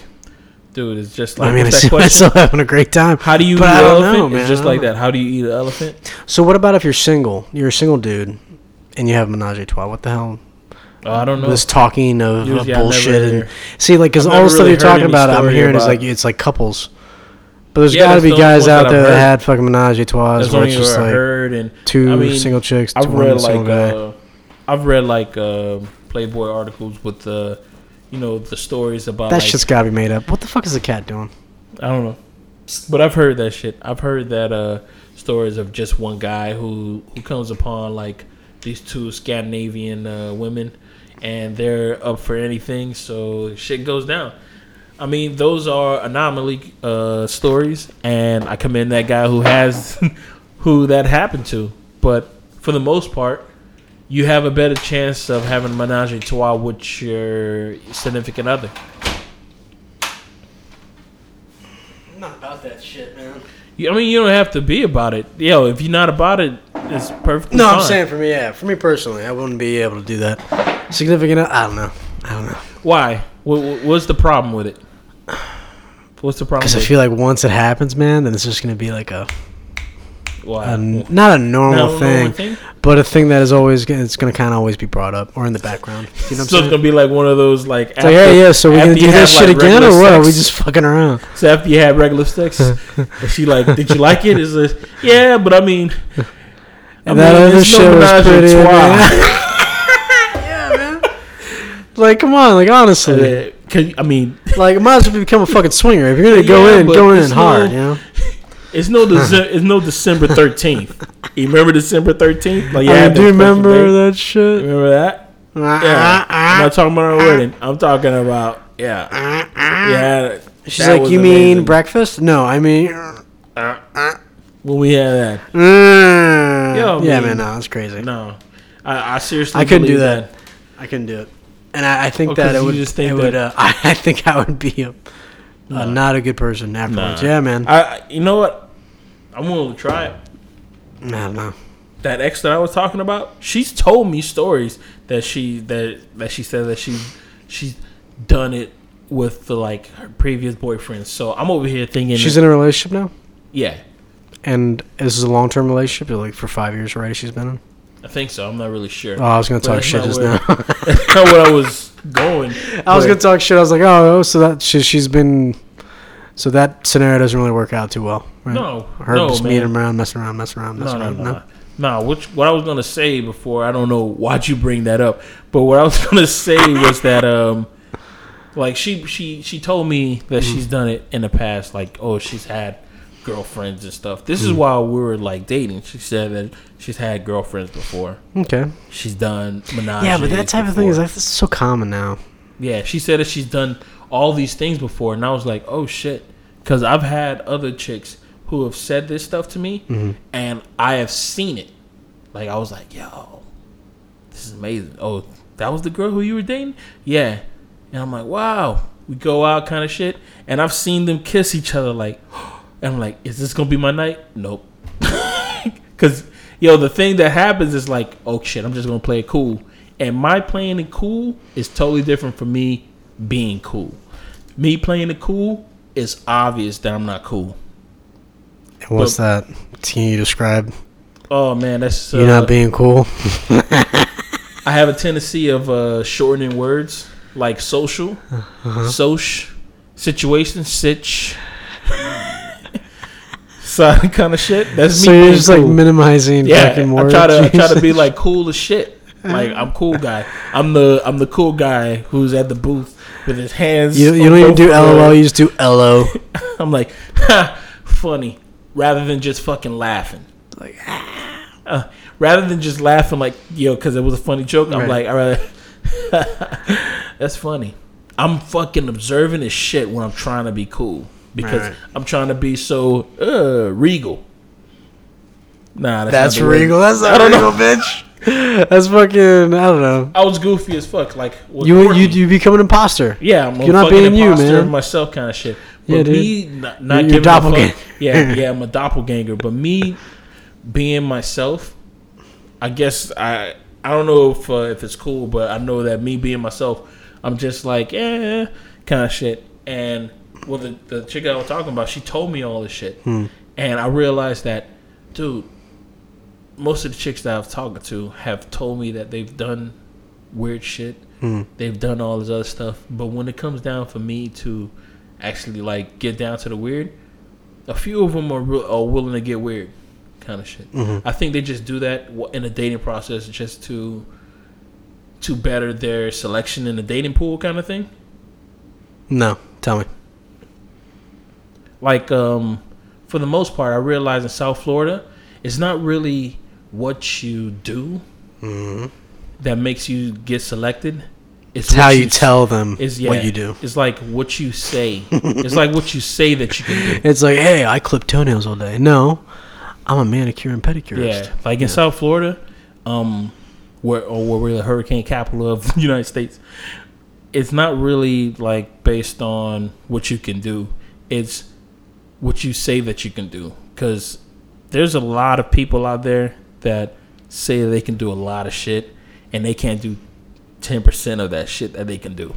dude, it's just like. I mean, I see myself having a great time. How do you But eat an elephant? know, man. It's just like don't that. How do you eat an elephant? So what about if you're single? You're a single dude, and you have menage a trois. What the hell? Oh, I don't know. This talking of, of Usually I bullshit and see, like, because all the stuff you're talking about, I'm hearing is like it's like couples. But there's Yeah, got to be guys out that there that had fucking menage a trois where it's just like heard, and two I mean, single chicks, I've read single like guy. uh, I've read like uh, Playboy articles with the, you know, the stories about that like, shit's got to be made up. What the fuck is the cat doing? I don't know, but I've heard that shit. I've heard that uh, stories of just one guy who who comes upon like these two Scandinavian uh, women, and they're up for anything, so shit goes down. I mean, those are anomaly uh, stories, and I commend that guy who has who that happened to. But for the most part, you have a better chance of having a menage a trois with your significant other. I'm not about that shit, man. I mean, you don't have to be about it. Yo, if you're not about it, it's perfectly No, fine. I'm saying for me, yeah, for me personally, I wouldn't be able to do that. Significant, I don't know. I don't know. Why? What, what- what's the problem with it? What's the problem? Because I feel like once it happens, man, then it's just gonna be like a. Wow. a not a normal Not a thing, normal thing? but a thing that is always gonna- it's gonna kind of always be brought up or in the background. You know what I'm so it's saying? gonna be like one of those like. It's like, yeah, yeah. So we're gonna do this shit again, or what? Are we just fucking around? so after you had regular sex, she like, did you like it? Is this Yeah, but I mean, I And that other it's shit was pretty. yeah, man. Like, come on, like honestly, Uh, 'cause, I mean, like might as well become a fucking swinger. If you're gonna go Yeah, in, go in it's hard, no- you know. it's no Dece- it's no December thirteenth. You remember December thirteenth? Like, I do you remember day? that shit? Remember that? Yeah. I'm not talking about our wedding. I'm talking about yeah, yeah. She's like, you mean breakfast? No, I mean. when we had that? Mm. Yo, yeah, man. no, that's crazy. No, I, I seriously I couldn't do believe that. I couldn't do it, and I, I think Oh, that it would. just think it would. Uh, that- I, I think I would be a, a not a good person afterwards. Nah. Yeah, man. I, you know what? I'm willing to try it. don't know. That ex that I was talking about, she's told me stories that she that that she said that she she's done it with the like her previous boyfriends. So I'm over here thinking, She's in a relationship now, yeah, and is this a long term relationship. Like for five years already, she's been in. I think so. I'm not really sure. Oh, I was gonna But talk shit just where- now. That's not where I was going. I was gonna talk shit. I was like, oh, oh, so that she, she's been. So that scenario doesn't really work out too well. Right? No, her no, just man. meeting around, messing around, messing around, No, messing no, around. no. No, which what I was gonna say before, I don't know why'd you bring that up, but what I was gonna say was that um, like she she she told me that she's done it in the past, like oh she's had girlfriends and stuff. This is hmm. while we were like dating. She said that she's had girlfriends before. Okay. She's done menage. Yeah, but that type of thing is so common now. Yeah, she said that she's done all these things before, and I was like, oh shit, because I've had other chicks who have said this stuff to me, mm-hmm. and I have seen it. Like I was like, yo, this is amazing. Oh, that was the girl who you were dating? Yeah, and I'm like, wow. We go out, kind of shit, and I've seen them kiss each other, like, and I'm like, is this gonna be my night? Nope. Cause yo, the thing that happens is like, oh shit, I'm just gonna play it cool. And my playing it cool is totally different from me being cool. Me playing it cool is obvious that I'm not cool. And what's that? Can you describe Oh man, that's uh, you not being cool? I have a tendency of uh, shortening words like social, Uh-huh. soch, situation, sitch, so kind of shit. That's me. So you're just like minimizing yeah. fucking I try to I try to be like cool as shit. Like I'm cool guy. I'm the I'm the cool guy who's at the booth with his hands. You, you don't even do LOL. You just do LO. I'm like, ha, funny, rather than just fucking laughing. Like, Uh, rather than just laughing like yo, because it was a funny joke. I'm Right. like, all right, that's funny. I'm fucking observing as shit when I'm trying to be cool because Right. I'm trying to be so uh, regal. Nah, that's, That's not the word. regal. That's I not don't regal, know. bitch. That's fucking. I don't know. I was goofy as fuck. Like You you you become an imposter. Yeah, I'm a You're not being you, man. myself kind of shit. But Yeah, dude. me not, not You're giving a doppelganger. fuck. Yeah, yeah, I'm a doppelganger. But me being myself, I guess I I don't know if uh, if it's cool, but I know that me being myself, I'm just like yeah, kind of shit. And well, the the chick I was talking about, she told me all this shit, Hmm. and I realized that, dude, most of the chicks that I've talked to have told me that they've done weird shit. Hmm. They've done all this other stuff, but when it comes down for me to actually like get down to the weird, a few of them are, real, are willing to get weird, kind of shit. Mm-hmm. I think they just do that in the dating process just to to better their selection in the dating pool, kind of thing. No, tell me. Like um for the most part i realize in south florida it's not really what you do that makes you get selected it's It's how what you tell them is yeah, what you do. it's like what you say it's like what you say that you can do It's like, hey, I clip toenails all day. No, I'm a manicure and pedicurist. yeah like in south florida um where or where we're the hurricane capital of the united states it's not really like based on what you can do it's what you say that you can do because there's a lot of people out there that say they can do a lot of shit and they can't do 10% of that shit that they can do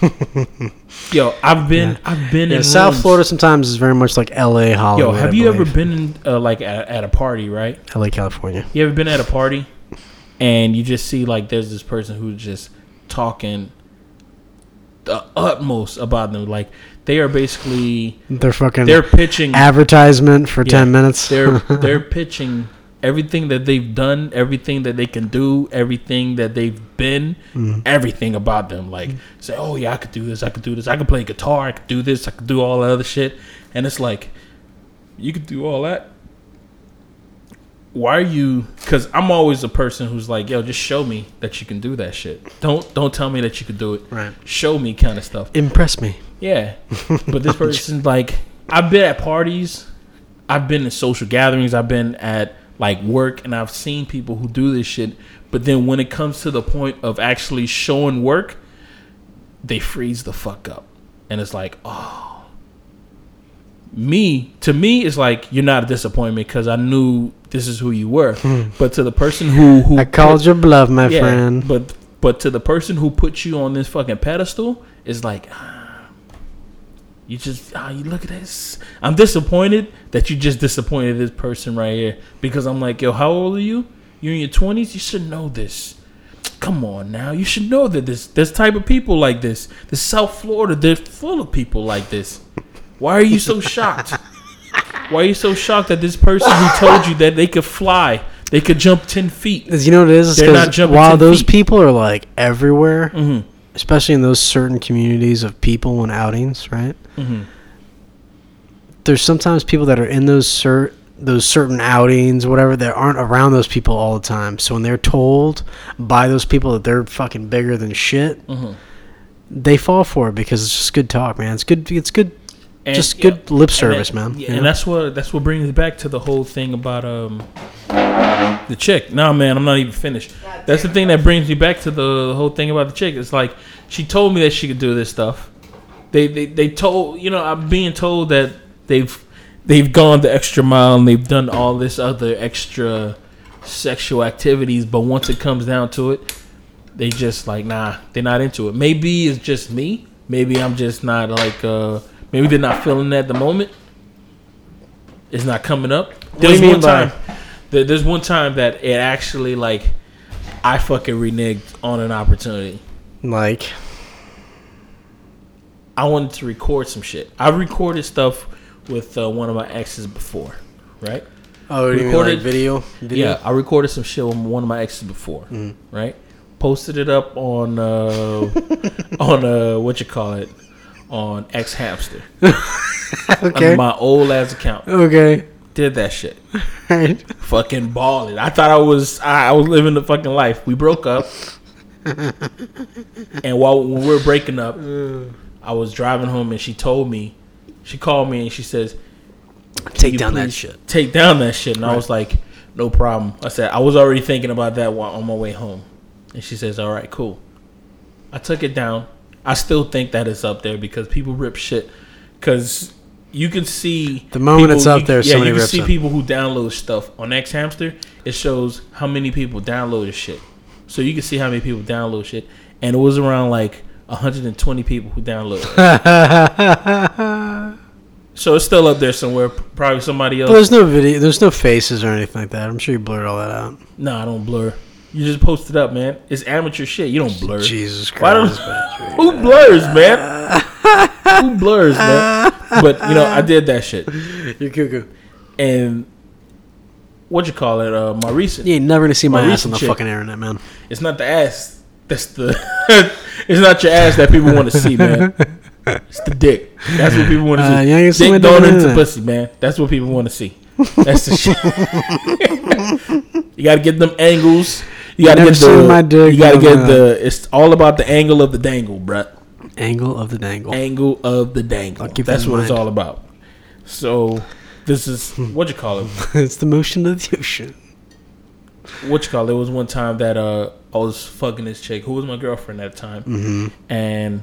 Yo, I've been, I've been Yeah, in South rooms- Florida sometimes is very much like L.A. Hollywood. Yo, have you ever been in, uh, like at, at a party, right? L.A. California? You ever been at a party and you just see like there's this person who's just talking the utmost about them, like they are basically They're fucking they're pitching advertisement for Yeah, ten minutes. they're they're pitching everything that they've done, everything that they can do, everything that they've been, Mm-hmm. everything about them. Like say, oh yeah, I could do this, I could do this, I could play guitar, I could do this, I could do all that other shit, and it's like, you could do all that. Why are you? Because I'm always a person who's like, yo, just show me that you can do that shit. Don't don't tell me that you could do it. Right. Show me kind of stuff. Impress me. Yeah, but this person's like, I've been at parties, I've been in social gatherings, I've been at like work, and I've seen people who do this shit. But then when it comes to the point of actually showing work, they freeze the fuck up, and it's like, oh. Me to me, it's like you're not a disappointment because I knew this is who you were. but to the person who who I called your bluff, my yeah, friend. But but to the person who put you on this fucking pedestal is like, ah, you just ah, you look at this. I'm disappointed that you just disappointed this person right here because I'm like, yo, how old are you? You're in your twenties. You should know this. Come on now, you should know that this this type of people like this. The South Florida, they're full of people like this. Why are you so shocked? Why are you so shocked that this person who told you that they could fly, they could jump ten feet? You know what it is? They're not jumping while 10 those feet. people are like everywhere, Mm-hmm. Especially in those certain communities of people and outings, right? Mm-hmm. There's sometimes people that are in those cer- those certain outings, whatever, that aren't around those people all the time. So when they're told by those people that they're fucking bigger than shit, Mm-hmm. they fall for it because it's just good talk, man. It's good. It's good. And, just yeah, good lip service, that- man. yeah, you know? and that's what that's what brings it back to the whole thing about um the chick. Nah, man, I'm not even finished. That's the thing that brings me back to the whole thing about the chick. It's like she told me that she could do this stuff. They they, they told you know I'm being told that they've they've gone the extra mile and they've done all this other extra sexual activities, but once it comes down to it, they just like nah, they're not into it. Maybe it's just me. Maybe I'm just not like uh maybe they're not feeling it at the moment. It's not coming up. There's one time there- there's one time that it actually like I fucking reneged on an opportunity. like, I wanted to record some shit. I recorded stuff with uh, one of my exes before, right? oh, you mean Recorded- like video? video? Yeah, I recorded some shit with one of my exes before, right? Posted it up on uh, on uh, what you call it on xHamster okay. on my old ass account. okay. Did that shit, Right. fucking balling. I thought I was I, I was living the fucking life. We broke up, and while we were breaking up, I was driving home, and she told me, she called me, and she says, Take down that shit. Take down that shit. And I was like, no problem. I said, I was already thinking about that while on my way home. And she says, all right, cool. I took it down. I still think that it's up there because people rip shit. Because you can see The moment it's up you- there, yeah, somebody you can see it. people who download stuff on xHamster. It shows how many people downloaded shit, so you can see how many people download shit. And it was around like 120 people who downloaded. so it's still up there somewhere. Probably somebody else. Well, there's no video. There's no faces or anything like that. I'm sure you blurred all that out. Nah, I don't blur. You just post it up, man. It's amateur shit. You don't blur. Jesus Why don't- Christ. Who blurs, man? Who blurs, man? But you know, I did that shit. You're cuckoo. And what you call it? Uh, my recent. You ain't never gonna see my, My ass on the chick. fucking internet, man. It's not the ass. That's the. it's not your ass that people want to see, man. It's the dick. That's what people want to Uh, see. you ain't gonna see dick dick on going the into pussy, man. That's what people want to see. That's the shit. you got to get them angles. You got to Never get the. my dick you got to get the. It's all about the angle of the dangle, bruh. Angle of the dangle. Angle of the dangle. That's what it's all about. So, this is what you call it. it's the motion of the ocean. what you call it? There was one time that uh I was fucking this chick who was my girlfriend at the time, Mm-hmm. and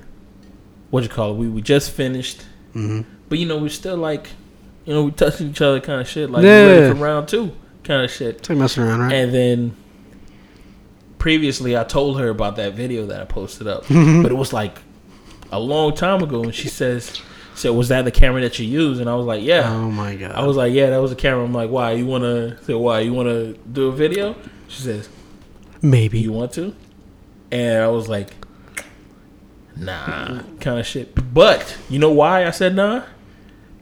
what you call it? We we just finished, Mm-hmm. but you know we're still like, you know we touching each other kind of shit like Yeah. ready for round two kind of shit. It's like messing around, right? And then previously I told her about that video that I posted up, mhm. but it was like a long time ago, and she says, "said Was that the camera that you use?" And I was like, "Yeah." Oh my god. I was like, "Yeah, that was a camera." I'm like, "Why you wanna?" Say, "Why you wanna do a video?" She says, maybe. "You want to?" And I was like, "Nah," kind of shit. But you know why I said nah?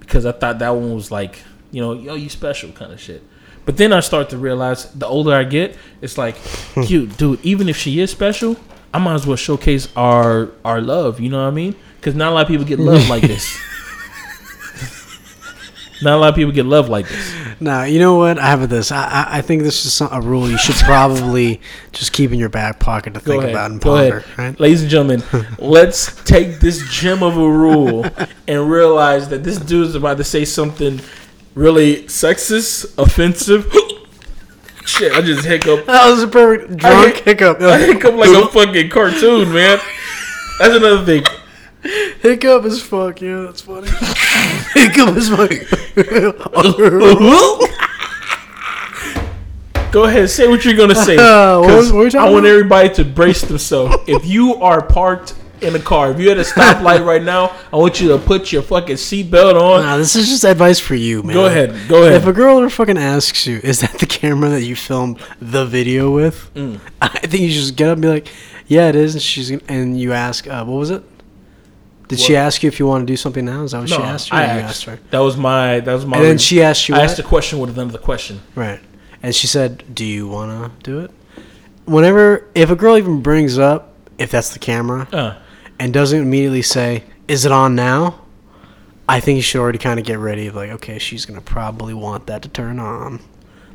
Because I thought that one was like, you know, yo, you special kind of shit. But then I start to realize the older I get, it's like, hmm. cute, dude. Even if she is special, I might as well showcase our our love. You know what I mean? Because not a lot of people get love like this. not a lot of people get love like this. Now you know what I have with this. I I, I think this is some, a rule you should probably just keep in your back pocket to Go think ahead. about and Go ponder. ahead. Right? Ladies and gentlemen, let's take this gem of a rule and realize that this dude's about to say something really sexist, offensive. Shit, I just hiccup. That was a perfect drunk hic- hiccup. I hiccup like a fucking cartoon, man. That's another thing. Hiccup is fuck. Yeah, that's funny. hiccup as fuck. Go ahead, say what you're gonna say. Uh, what what were we talking I want everybody to brace themselves. if you are parked in the car, if you're at a stoplight right now, I want you to put your fucking seatbelt on. Nah, this is just advice for you, man. Go ahead, go ahead. If a girl ever fucking asks you, "Is that the camera that you filmed the video with?" Mm. I think you should just get up and be like, "Yeah, it is." And she's gonna- and you ask, uh, "What was it?" Did she ask you if you want to do something now? Is that what no, she asked you? I or you asked. her. That was my. That was my. And then she asked you I what? asked a question with another question. Right. And she said, "Do you want to do it?" Whenever, if a girl even brings up if that's the camera Uh, and doesn't immediately say, "Is it on now?" I think you should already kind of get ready of like, okay, she's gonna probably want that to turn on.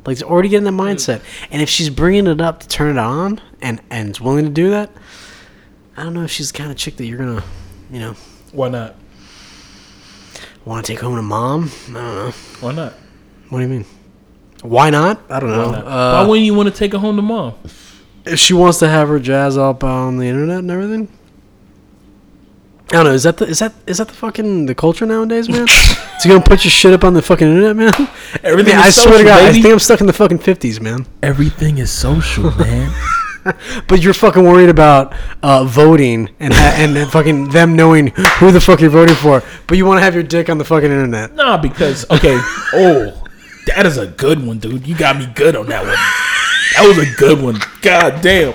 Like, to already get in the mindset. And if she's bringing it up to turn it on and and is willing to do that, I don't know if she's the kind of chick that you're gonna, you know, why not? want to take home to mom. I don't know. Why not? What do you mean? Why not? I don't know. Why not? Uh, Why wouldn't you want to take her home to mom? if she wants to have her jazz up on the internet and everything. I don't know. Is that the is that is that the fucking the culture nowadays, man? so you gonna put your shit up on the fucking internet, man? Everything Man, I is swear to social, God, I think I'm stuck in the fucking fifties, man. Everything is social, man. But you're fucking worried about uh, voting and and fucking them knowing who the fuck you're voting for. But you want to have your dick on the fucking internet. nah, because okay. Oh, that is a good one, dude. You got me good on that one. That was a good one. God damn.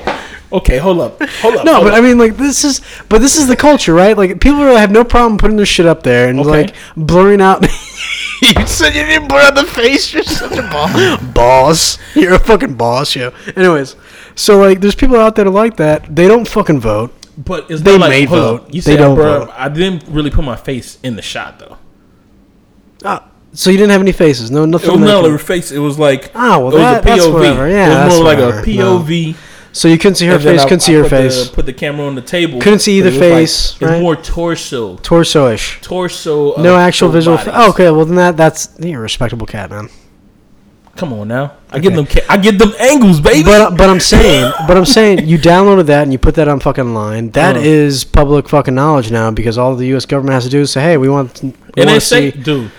Okay, hold up, hold up. No, hold but up. I mean, like this is, but this is the culture, right? Like people really have no problem putting their shit up there and Okay. like blurring out. you said you didn't blur out the face. You're such a boss. boss. You're a fucking boss, yo. Anyways, so like, there's people out there that like that. They don't fucking vote. But it's They not like, may vote. up. You They said don't bro, vote. I didn't really put my face in the shot though. Ah, so you didn't have any faces. No, nothing. It was not like a face. It was like Ah, well, it was that- a that's POV. whatever. Yeah, it was that's more like whatever. a POV. So you couldn't see her and face. Couldn't see I your put the- face. put the camera on the table. Couldn't see either it was like- face, it's more torso. Torso-ish. Torso. No actual visual. Fa- oh, okay, well then that that's you're a respectable cat, man. Come on now. I get Okay. them. ca- I get them angles, baby. But but I'm saying, but I'm saying, you downloaded that and you put that on fucking line. That Uh. is public fucking knowledge now because all the U.S. government has to do is say, hey, we want. We and they to say, see. dude,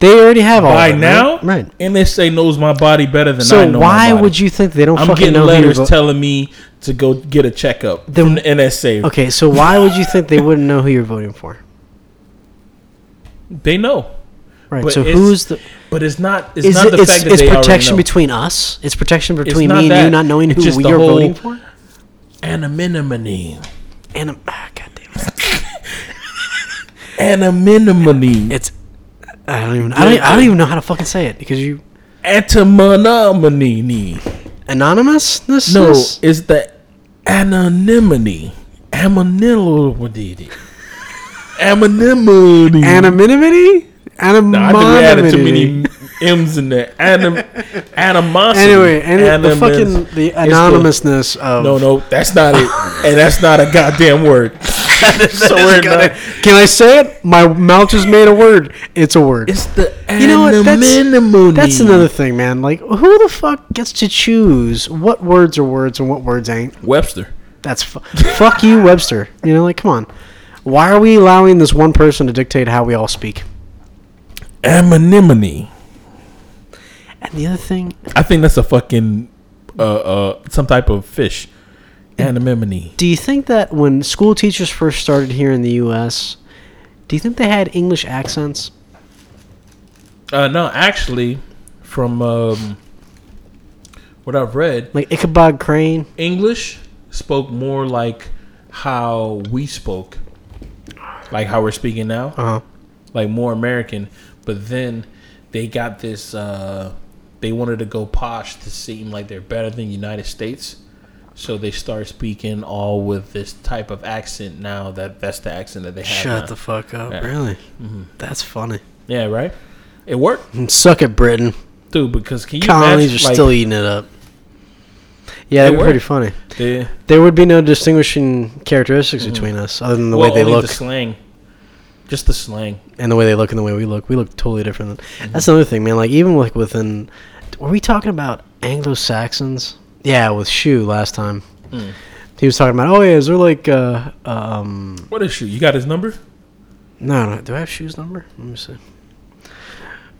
They already have all by it, now, right? right. NSA knows my body better than I So know why my body. would you think they don't I'm getting letters telling me to go get a checkup Then- from the NSA. Okay, so why would you think they wouldn't know who you're voting for? They know, Right. But so who's the? but it's not. It's not it? the It's, fact that it's they protection between us. It's protection between not me and you not knowing who just you're voting for. anonymity. And I'm, ah, God damn it. Anonymity. It's. I don't even. I don't, I don't even know how to fucking say it because you Anonymity. anonymousness. No, it's the anonymity. Anonymity. Anonymity. anonymity. No, I think we added too Anonymity. many M's in there. Anim, animosity. Anyway, and the fucking the anonymousness of No, no, that's not it. and that's not a goddamn word. so we're not. Can I say it? My mouth just made a word. It's a word. It's the You know what? That's- anonymity. That's another thing, man. Like, who the fuck gets to choose what words are words and what words ain't? Webster. That's fu- fuck you, Webster. You know, like, come on. Why are we allowing this one person to dictate how we all speak? Anonymity. And the other thing, I think that's a fucking uh uh some type of fish. Anonymity. Do you think that when school teachers first started here in the U.S., do you think they had English accents? Uh, no, actually, from um, what I've read, Like Ichabod Crane? English spoke more like how we spoke, like how we're speaking now, Uh huh. like more American. But then they got this. Uh, they wanted to go posh to seem like they're better than the United States, so they start speaking all with this type of accent now. That that's the accent that they have. Shut now. the fuck up. Yeah. Really? That's funny. yeah, right. It worked, And suck it, Britain. dude. Because can you Colonies are like, still eating it up. Yeah, They were pretty funny. the- There would be no distinguishing characteristics between us other than the Mm-hmm. well, way they look the slang, just the slang. and the way they look and the way we look. We look totally different. Mm-hmm. That's another thing, man. Like even like within, were we talking about Anglo Saxons? Yeah, with Shu last time. Mm. He was talking about, oh yeah, is there like uh um What is she? You got his number? no no do I have Shu's number? Let me see.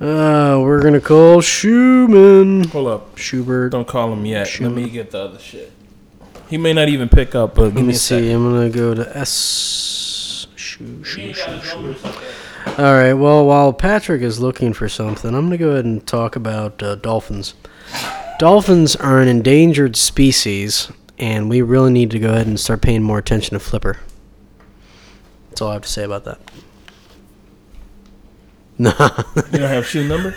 Uh, we're gonna call Schumann. Hold up. Schubert. Don't call him yet. Shoot. Let me get the other shit. He may not even pick up, but Let give me me see. second. I'm gonna go to S. Shu Shu Shu Shu. All right. Well, while Patrick is looking for something, I'm gonna go ahead and talk about uh, dolphins. Dolphins are an endangered species, and we really need to go ahead and start paying more attention to Flipper. That's all I have to say about that. No, You don't have Shu number?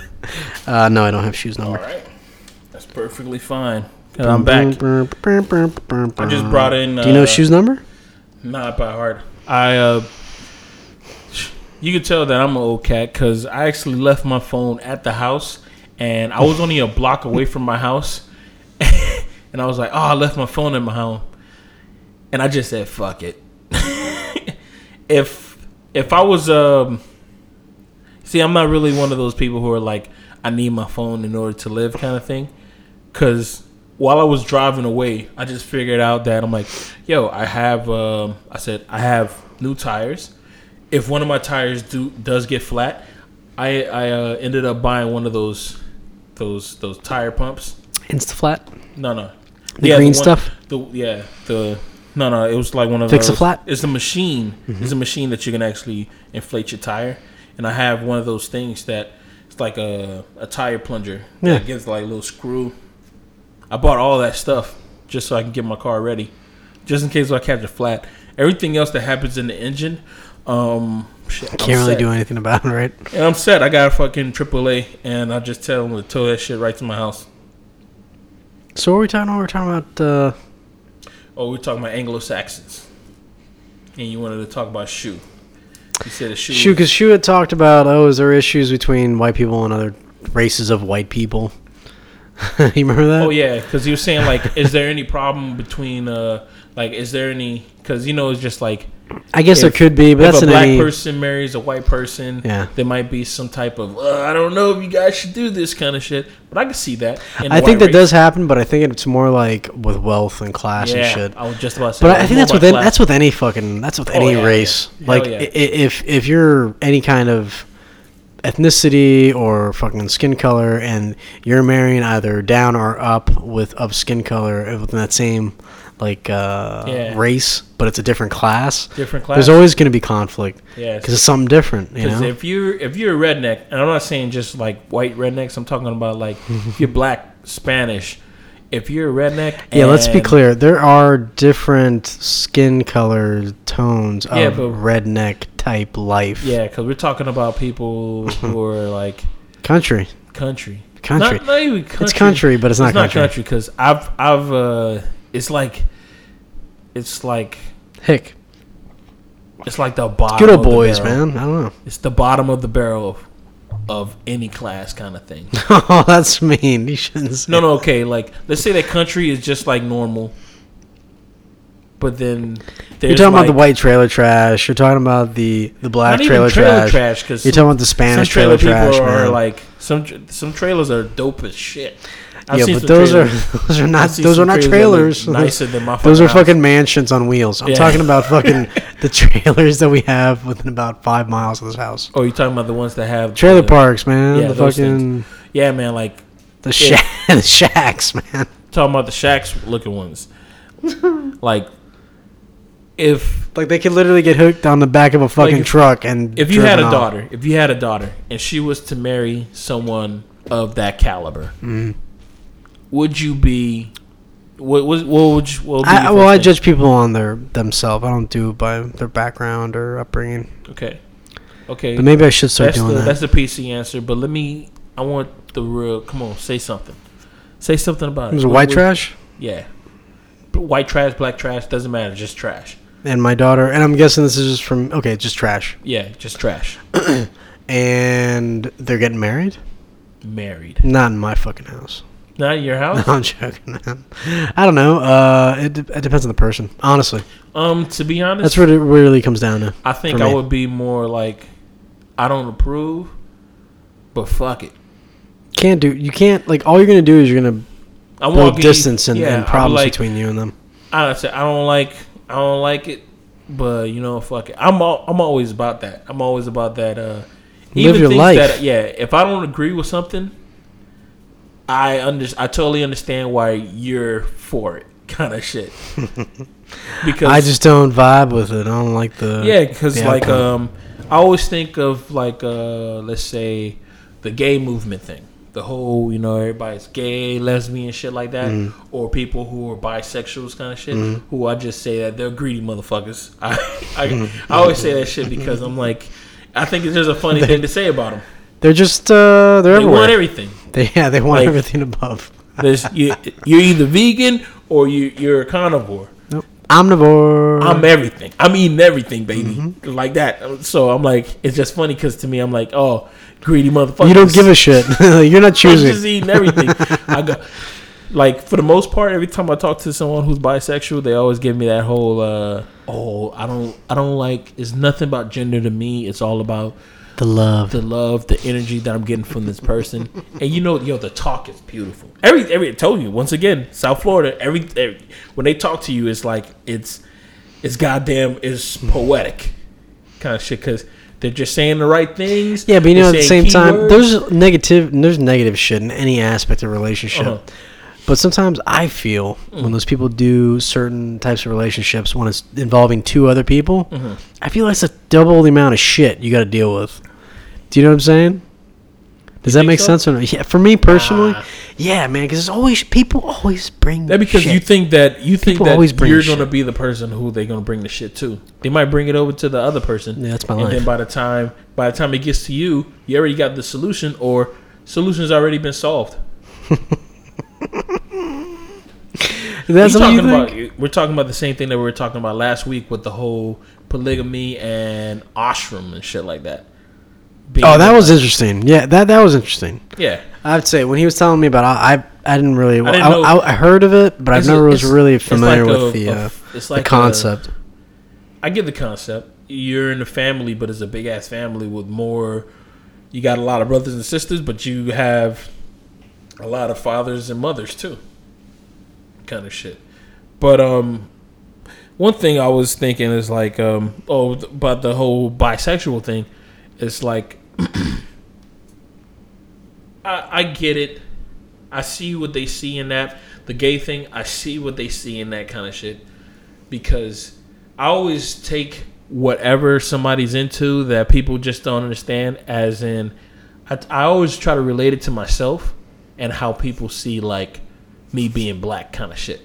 uh, no, I don't have Shu's number. right. That's perfectly fine. And I'm back. I just brought in. Uh, Do you know Shu's number? Not by heart. I. uh You can tell that I'm an old cat because I actually left my phone at the house, and I was only a block away from my house, and I was like, "Oh, I left my phone in my home," and I just said, "Fuck it." if if I was um, see, I'm not really one of those people who are like, I need my phone in order to live kind of thing, because while I was driving away, I just figured out that I'm like, yo, I have, um, I said, I have new tires. If one of my tires do does get flat, I I uh, ended up buying one of those those those tire pumps. Instaflat. No, no, The green one- stuff? The yeah, the no, no, it was like one of Fix a flat? It's a machine. Mm-hmm. It's a machine that you can actually inflate your tire, and I have one of those things that it's like a a tire plunger. Yeah. that gives like a little screw. I bought all that stuff just so I can get my car ready, just in case I catch a flat. Everything else that happens in the engine, um, shit, I'm Can't really set. do anything about it, right? And I'm set. I got a fucking AAA, and I just tell them to tow that shit right to my house. So what are we talking about? We're talking about uh, Oh, we're talking about Anglo Saxons, and you wanted to talk about Shu. You said a shoe. Shu, because Shu had talked about, oh, is there issues between white people and other races of white people? you remember that? Oh yeah, because you were saying like, is there any problem between uh, like, is there any? Because you know, it's just like I guess there could be, but if that's a black any. person marries a white person, Yeah. there might be some type of uh, I don't know if you guys should do this kind of shit. But I can see that. I think that does happen, but I think it's more like with wealth and class Yeah, and shit. I was just about to say. But. I think that's with any, that's with any fucking that's with Oh, any yeah, race. Like yeah. i- i- if if you're any kind of ethnicity or fucking skin color and you're marrying either down or up with of skin color within that same like uh, Yeah. race, but it's a different class. different class. There's always going to be conflict yeah, because it's something different. You know, if you're if you're a redneck, and I'm not saying just like white rednecks, I'm talking about like if you're black, Spanish. If you're a redneck, yeah. Let's be clear. There are different skin color tones of Yeah, but- redneck type life. Yeah, because we're talking about people who are like country, country, country. Not, not country. It's country, but it's not country. country because I've I've uh, it's like it's like Hick. it's like the bottom. Good old of the boys, barrel. man. I don't know. It's the bottom of the barrel of, of any class kind of thing. oh, that's mean. You shouldn't say. No, no, okay. Like, let's say that country is just like normal, but then You're talking like, about the white trailer trash. You're talking about the the black trailer, trailer trash. trash You're talking about the Spanish trailer, trash, people are man. like some some trailers are dope as shit. I've yeah, but those trailers- are those are not those are not trailers. Nicer than my Those are house. fucking mansions on wheels. I'm Yeah. talking about fucking the trailers that we have within about five miles of this house. Oh, you talking about the ones that have Trailer the- parks, man. yeah, the fucking Yeah, man. Like the shack, the shacks, man. talking about the shacks looking ones. like, if Like they could literally get hooked on the back of a fucking if- truck and if you had a off. daughter, if you had a daughter, and she was to marry someone of that caliber, Mm-hmm. Would you be? What was what would you? What would be I, well, I thing? judge people on their themselves. I don't do it by their background or upbringing. Okay, okay. But maybe I should start that's doing the that. that's the PC answer. But let me. I want the real. Come on, say something. Say something about it. It was What- white what- trash, Yeah. White trash, black trash, doesn't matter. Just trash. and my daughter, and I'm guessing this is just from okay, just trash, Yeah, just trash. and they're getting married. Married. Not in my fucking house. Not in your house. I'm joking. man. I don't know. Uh, it, de- it depends on the person. Honestly, Um, to be honest, that's what it really comes down to. I think for I me. would be more like, I don't approve, but fuck it. Can't do. You can't like. All you're gonna do is you're gonna I build want distance and, yeah, and problems like, between you and them. I say I don't like I don't like it, but you know, fuck it. I'm al- I'm always about that. I'm always about that. Uh, Live your things life. That, yeah, if I don't agree with something, I under I totally understand why you're for it, kind of shit. because I just don't vibe with it. I don't like the yeah, because like outcome. um, I always think of like uh, let's say the gay movement thing. The whole, you know, everybody's gay, lesbian, shit like that, Mm-hmm. or people who are bisexuals, kind of shit. Who I just say that they're greedy motherfuckers. I, I, Mm-hmm. I always say that shit because I'm like, I think it's just a funny thing to say about them. They're just uh, they're They everywhere. want everything. They yeah, they want Like- everything above. There's you, you're either vegan or you you're a carnivore. Nope. Omnivore. I'm everything. I'm eating everything, baby, Mm-hmm. like that. So I'm like, it's just funny because to me, I'm like, oh, greedy motherfucker. you don't give a shit. you're not choosing. I'm just eating everything. I go, like for the most part, every time I talk to someone who's bisexual, they always give me that whole, uh, oh, I don't, I don't like. It's nothing about gender to me. It's all about The love. the love, the energy that I'm getting from this person. and you know, yo, the talk is beautiful. Every every I told you once again, South Florida. Every, every when they talk to you, it's like it's it's goddamn is poetic kind of shit because they're just saying the right things. Yeah, but you know, at the same time, there's negative, there's negative shit in any aspect of relationship. Uh-huh. But sometimes I feel Mm. when those people do certain types of relationships, when it's involving two other people, Mm-hmm. I feel like it's a double the amount of shit you got to deal with. Do you know what I'm saying? Does that make so? sense or not? Yeah, for me personally, Nah. yeah, man, because it's always people always bring That because shit. you think that you think People that always bring you're shit. gonna be the person who they're gonna bring the shit to. They might bring it over to the other person. Yeah, that's my and life. then by the time by the time it gets to you, you already got the solution or solution's already been solved. That's we what you talking about we're talking about the same thing that we were talking about last week with the whole polygamy and ashram and shit like that. Being Oh, that like- was interesting. Yeah, that that was interesting. yeah. I'd say when he was telling me about, it, I I didn't really. I, didn't I, know- I, heard of it, but I It's- never was really familiar like with a- the a- uh, it's like a- concept. I get the concept. You're in a family, but it's a big ass family with more. You got a lot of brothers and sisters, but you have a lot of fathers and mothers too. Kind of shit. But um, one thing I was thinking is like um, oh, about the whole bisexual thing. It's like I, I get it. I see what they see in that. The gay thing, I see what they see in that kind of shit. Because I always take whatever somebody's into that people just don't understand, as in, I, I always try to relate it to myself and how people see, like, me being black kind of shit.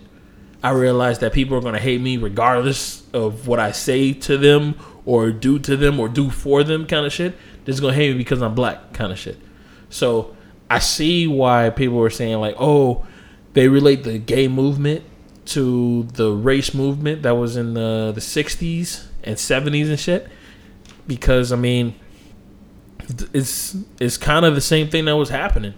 I realize that people are going to hate me regardless of what I say to them or do to them or do for them kind of shit. Just going to hate me because I'm black kind of shit. So I see why people were saying like, oh, they relate the gay movement to the race movement that was in the the '60s and '70s and shit. Because I mean, it's it's kind of the same thing that was happening.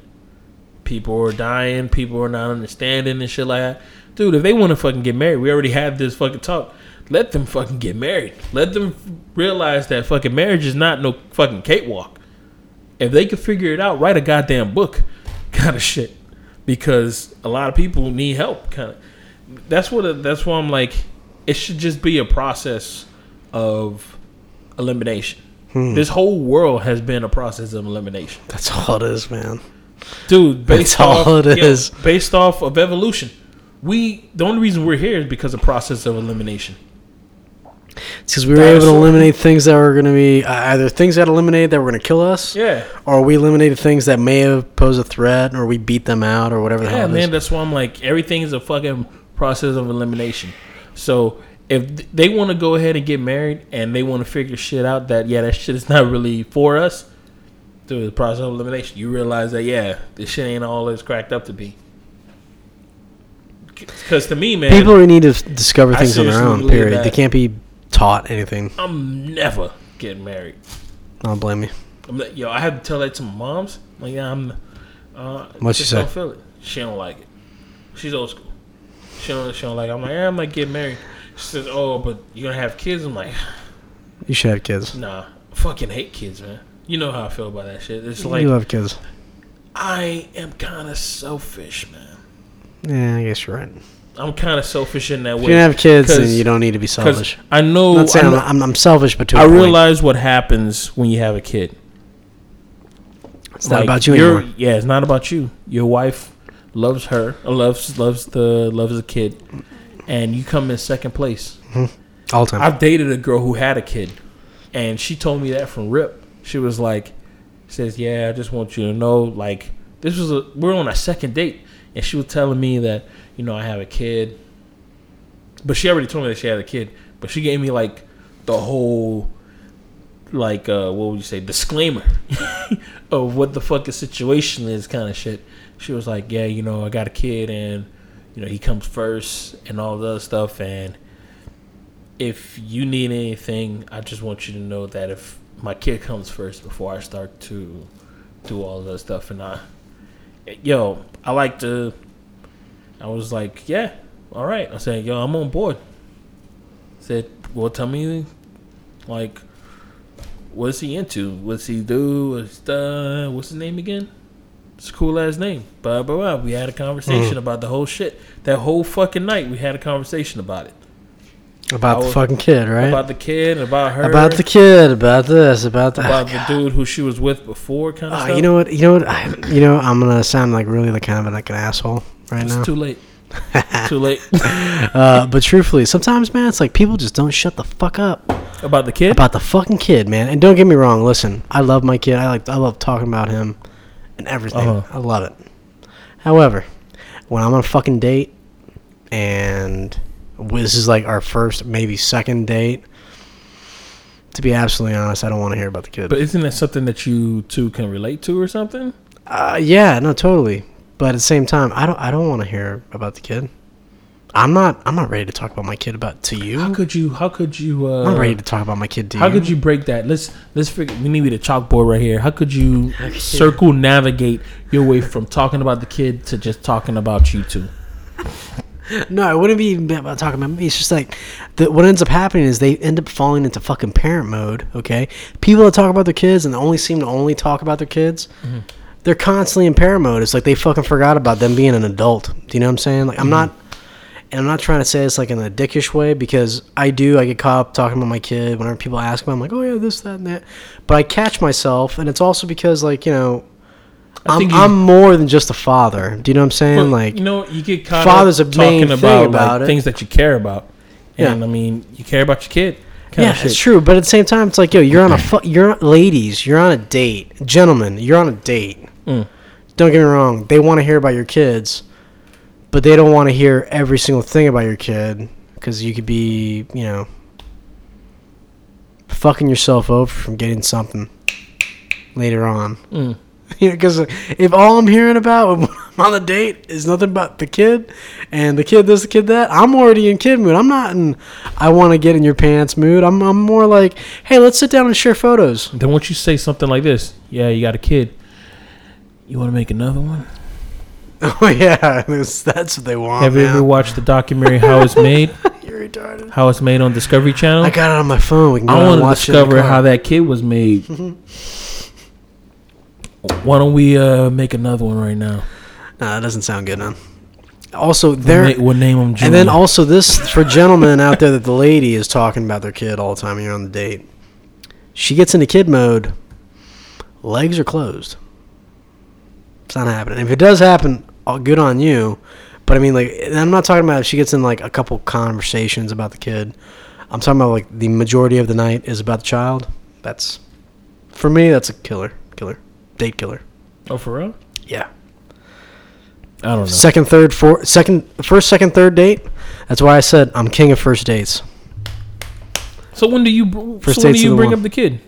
People are dying. People are not understanding and shit like that. Dude, if they want to fucking get married, we already had this fucking talk. Let them fucking get married. Let them realize that fucking marriage is not no fucking cakewalk if they could figure it out, write a goddamn book, kind of shit. Because a lot of people need help, kind of. That's what. That's why I'm like, it should just be a process of elimination. Hmm. This whole world has been a process of elimination, That's all it is, man. dude. Based That's all off, it yo, is. based off of evolution. we the only reason we're here is because of process of elimination. Because we were able to eliminate things that were going to be uh, either things that eliminated that were going to kill us, Yeah. or we eliminated things that may have posed a threat, or we beat them out, or whatever the Yeah, hell man, is. that's why I'm like everything is a fucking process of elimination. So if they want to go ahead and get married and they want to figure shit out that yeah that shit is not really for us through the process of elimination, you realize that yeah this shit ain't all it's cracked up to be. Because to me, man, People need to discover things on their own. Period. that. They can't be taught anything. I'm never getting married. I don't blame you. I'm like, yo, I had to tell that to my mom's. Like, yeah, I'm. Uh, What'd she say? Don't feel it. She don't like it. She's old school. She don't. She don't like. It. I'm like, yeah, I'm not getting married. She says, oh, but you're gonna have kids. I'm like, You should have kids. nah. I fucking hate kids, man. You know how I feel about that shit. It's like you love kids. I am kind of selfish, man. Yeah, I guess you're right. I'm kind of selfish in that If way. you can have kids, and you don't need to be selfish. I know. I'm not saying I'm, I'm, I'm selfish, but to a I realize what happens when you have a kid. it's not about you anymore. Yeah, it's not about you. Your wife loves her, uh, loves loves the loves the kid, and you come in second place. All time. I've dated a girl who had a kid, and she told me that from rip. She was like, "says Yeah, I just want you to know, like this was a we're on a second date, and she was telling me that you know I have a kid, but she already told me that she had a kid, but she gave me like the whole." Like uh, what would you say? Disclaimer of what the fuck the situation is, kind of shit. She was like, "Yeah, you know, I got a kid, and you know, he comes first, and all the other stuff, and if you need anything, I just want you to know that if my kid comes first before I start to do all that stuff, and I, yo, I like to. I was like, yeah, all right. I said, yo, I'm on board. Said, well, tell me, like, what's he into? What's he do? What's the what's his name again? It's a cool ass name. Blah blah blah. We had a conversation about the whole shit. That whole fucking night, we had a conversation about it about I the fucking kid, right? about the kid, about her, About the kid, about this, about that. about the dude who she was with before, kind of Ah, stuff. you know what? You know what? I, you know, I'm gonna sound like really like kind of like an asshole right it's now. too late. too late uh, but truthfully, sometimes, man, it's like people just don't shut the fuck up about the kid. about the fucking kid, man. And don't get me wrong. Listen, I love my kid. I like. I love talking about him and everything. Uh-huh. I love it. However, when I'm on a fucking date and this is like our first, maybe second date. To be absolutely honest, I don't want to hear about the kid. but isn't that something that you two can relate to or something? Uh, yeah, no, totally. But at the same time, I don't. I don't want to hear about the kid. I'm not. I'm not ready to talk about my kid about to you. How could you? How could you? Uh, I'm not ready to talk about my kid to How you. could you break that? Let's let's figure. We need a chalkboard right here. How could you circle navigate your way from talking about the kid to just talking about you two? No, it wouldn't be even about talking about me. It's just like the, what ends up happening is they end up falling into fucking parent mode. Okay, people that talk about their kids and only seem to only talk about their kids, they're constantly in parent mode. It's like they fucking forgot about them being an adult. Do you know what I'm saying? Like I'm mm-hmm. not, and I'm not trying to say this like in a dickish way because I do. I get caught up talking about my kid whenever people ask me. I'm like, oh yeah, this, that, and that. But I catch myself, and it's also because like you know. I I'm, think you- I'm more than just a father. Do you know what I'm saying? Well, like, you know, you get caught father's up a talking thing about, about like, it. things that you care about, Yeah. and I mean, you care about your kid. yeah, it's true. But at the same time, it's like, yo, you're on a fu- you're on, ladies, you're on a date, gentlemen, you're on a date. Mm. Don't get me wrong; they want to hear about your kids, but they don't want to hear every single thing about your kid because you could be, you know, fucking yourself over from getting something later on. Mm. You know, because if all I'm hearing about when I'm on the date is nothing but the kid, and the kid this, the kid that, I'm already in kid mood. I'm not in I want to get in your pants mood. I'm, I'm more like, hey, let's sit down and share photos. Then once you say something like this, yeah, you got a kid. You want to make another one? Oh yeah, that's, what they want. Have you man. ever watched the documentary How It's Made? You're retarded. How It's Made on Discovery Channel? I got it on my phone. We can go I and want to watch it in the discover how that kid was made. Why don't we uh, make another one right now? Nah, that doesn't sound good, man. Also, We'll, there. we'll name them. Junior. And then also this for gentlemen out there that the lady is talking about their kid all the time when you're on the date. She gets into kid mode. Legs are closed. It's not happening. If it does happen, all good on you. But I mean, like, I'm not talking about if she gets in like a couple conversations about the kid. I'm talking about like the majority of the night is about the child. That's for me. That's a killer, killer, date killer. Oh, for real? Yeah. I don't know. Second, third, fourth, second, first, second, third date. That's why I said I'm king of first dates. So when do you br- First so when do you bring one. up the kid?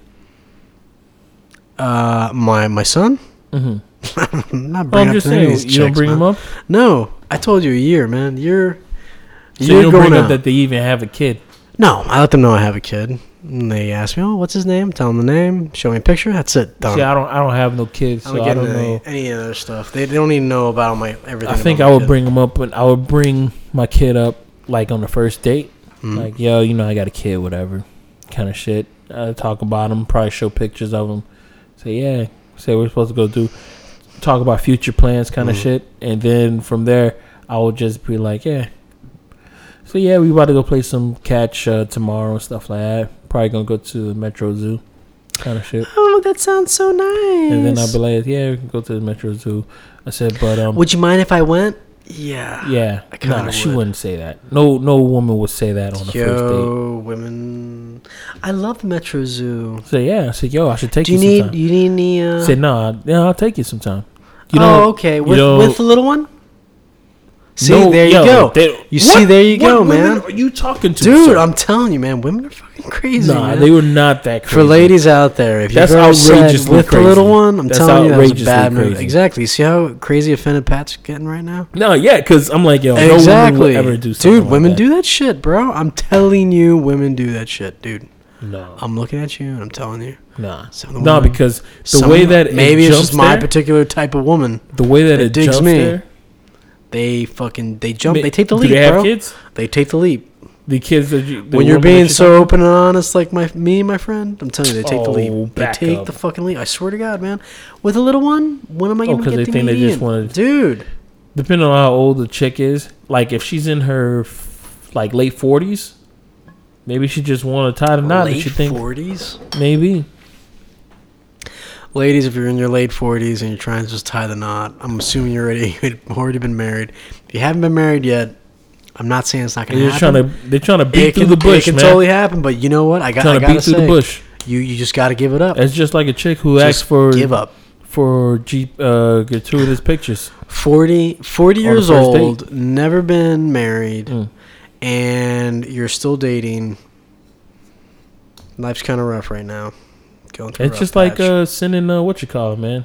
Uh, my my son. Mm-hmm. I'm not bringing I'm up just saying these you don't bring man. him up. No, I told you a year, man. You're So you're you don't going bring up out. that they even have a kid. No, I let them know I have a kid. And they ask me, "Oh, what's his name?" Tell them the name. Show me a picture. That's it. Done. See, I don't I don't have no kids, I so don't I get don't into know. any, any other stuff. They, don't even know about my everything. I think about I my would kid. bring them up, and I would bring my kid up like on the first date, Mhm. like yo, you know, I got a kid, whatever, kind of shit. I talk about him, probably show pictures of him. Say yeah, say we're supposed to go do, talk about future plans, kind of Mhm. shit, and then from there, I would just be like, yeah. So yeah, we about to go play some catch uh, tomorrow and stuff like that. Probably gonna go to the Metro Zoo, kind of shit. Oh, that sounds so nice. And then I'd be like, yeah, we can go to the Metro Zoo. I said, but um, Would you mind if I went? Yeah. yeah, I nah, she would. wouldn't say that. No, no woman would say that on the first date. Yo, women. I love Metro Zoo. Say yeah. I said, yo, I should take Do you, you need? sometime. You need any? Uh, Said no, yeah, I'll take you sometime. You oh, know, okay. you With know- with the little one. See, no, there you yo, go. they- you what- see, there you what go, women man. Are you talking to, Dude, sir? I'm telling you, man. Women are fucking crazy. Nah, man. they were not that crazy. For ladies out there, if That's you've outrageously with the little one, I'm That's telling you that outrageously bad move. crazy. Exactly. See how crazy offended Pat's getting right now? No, yeah, because I'm like, yo, no exactly. would ever do something dude, like women that. do that shit, bro. I'm telling you, women do that shit, dude. No, I'm looking at you and I'm telling you. nah, no, women- because the way that maybe it it's just my there, particular type of woman. the way that that it digs me. there. They fucking they jump. They take the do leap, they have bro. kids? They take the leap. The kids that you the when you're being so talking- open and honest, like my me, my friend, I'm telling you, they take the Oh, leap. They take up. the fucking leap. I swear to God, man. With a little one, when am I Oh, gonna 'cause get they the think they just wanna- Dude, depending on how old the chick is, like if she's in her like late forties, maybe she just want to tie the knot. late think forties. maybe Ladies, if you're in your late 40s and you're trying to just tie the knot, I'm assuming you're already you've already been married. If you haven't been married yet, I'm not saying it's not going to happen. trying to they're trying to beat it through can, the bush, it can man. totally happen, but you know what? I got trying I to beat through say, the bush. You you just got to give it up. It's just like a chick who Just asked for give up. for G, uh, gratuitous pictures. 40, 40 years first date. old, never been married, Mm. and you're still dating. Life's kind of rough right now. A It's just like uh, sending uh, what you call it, man.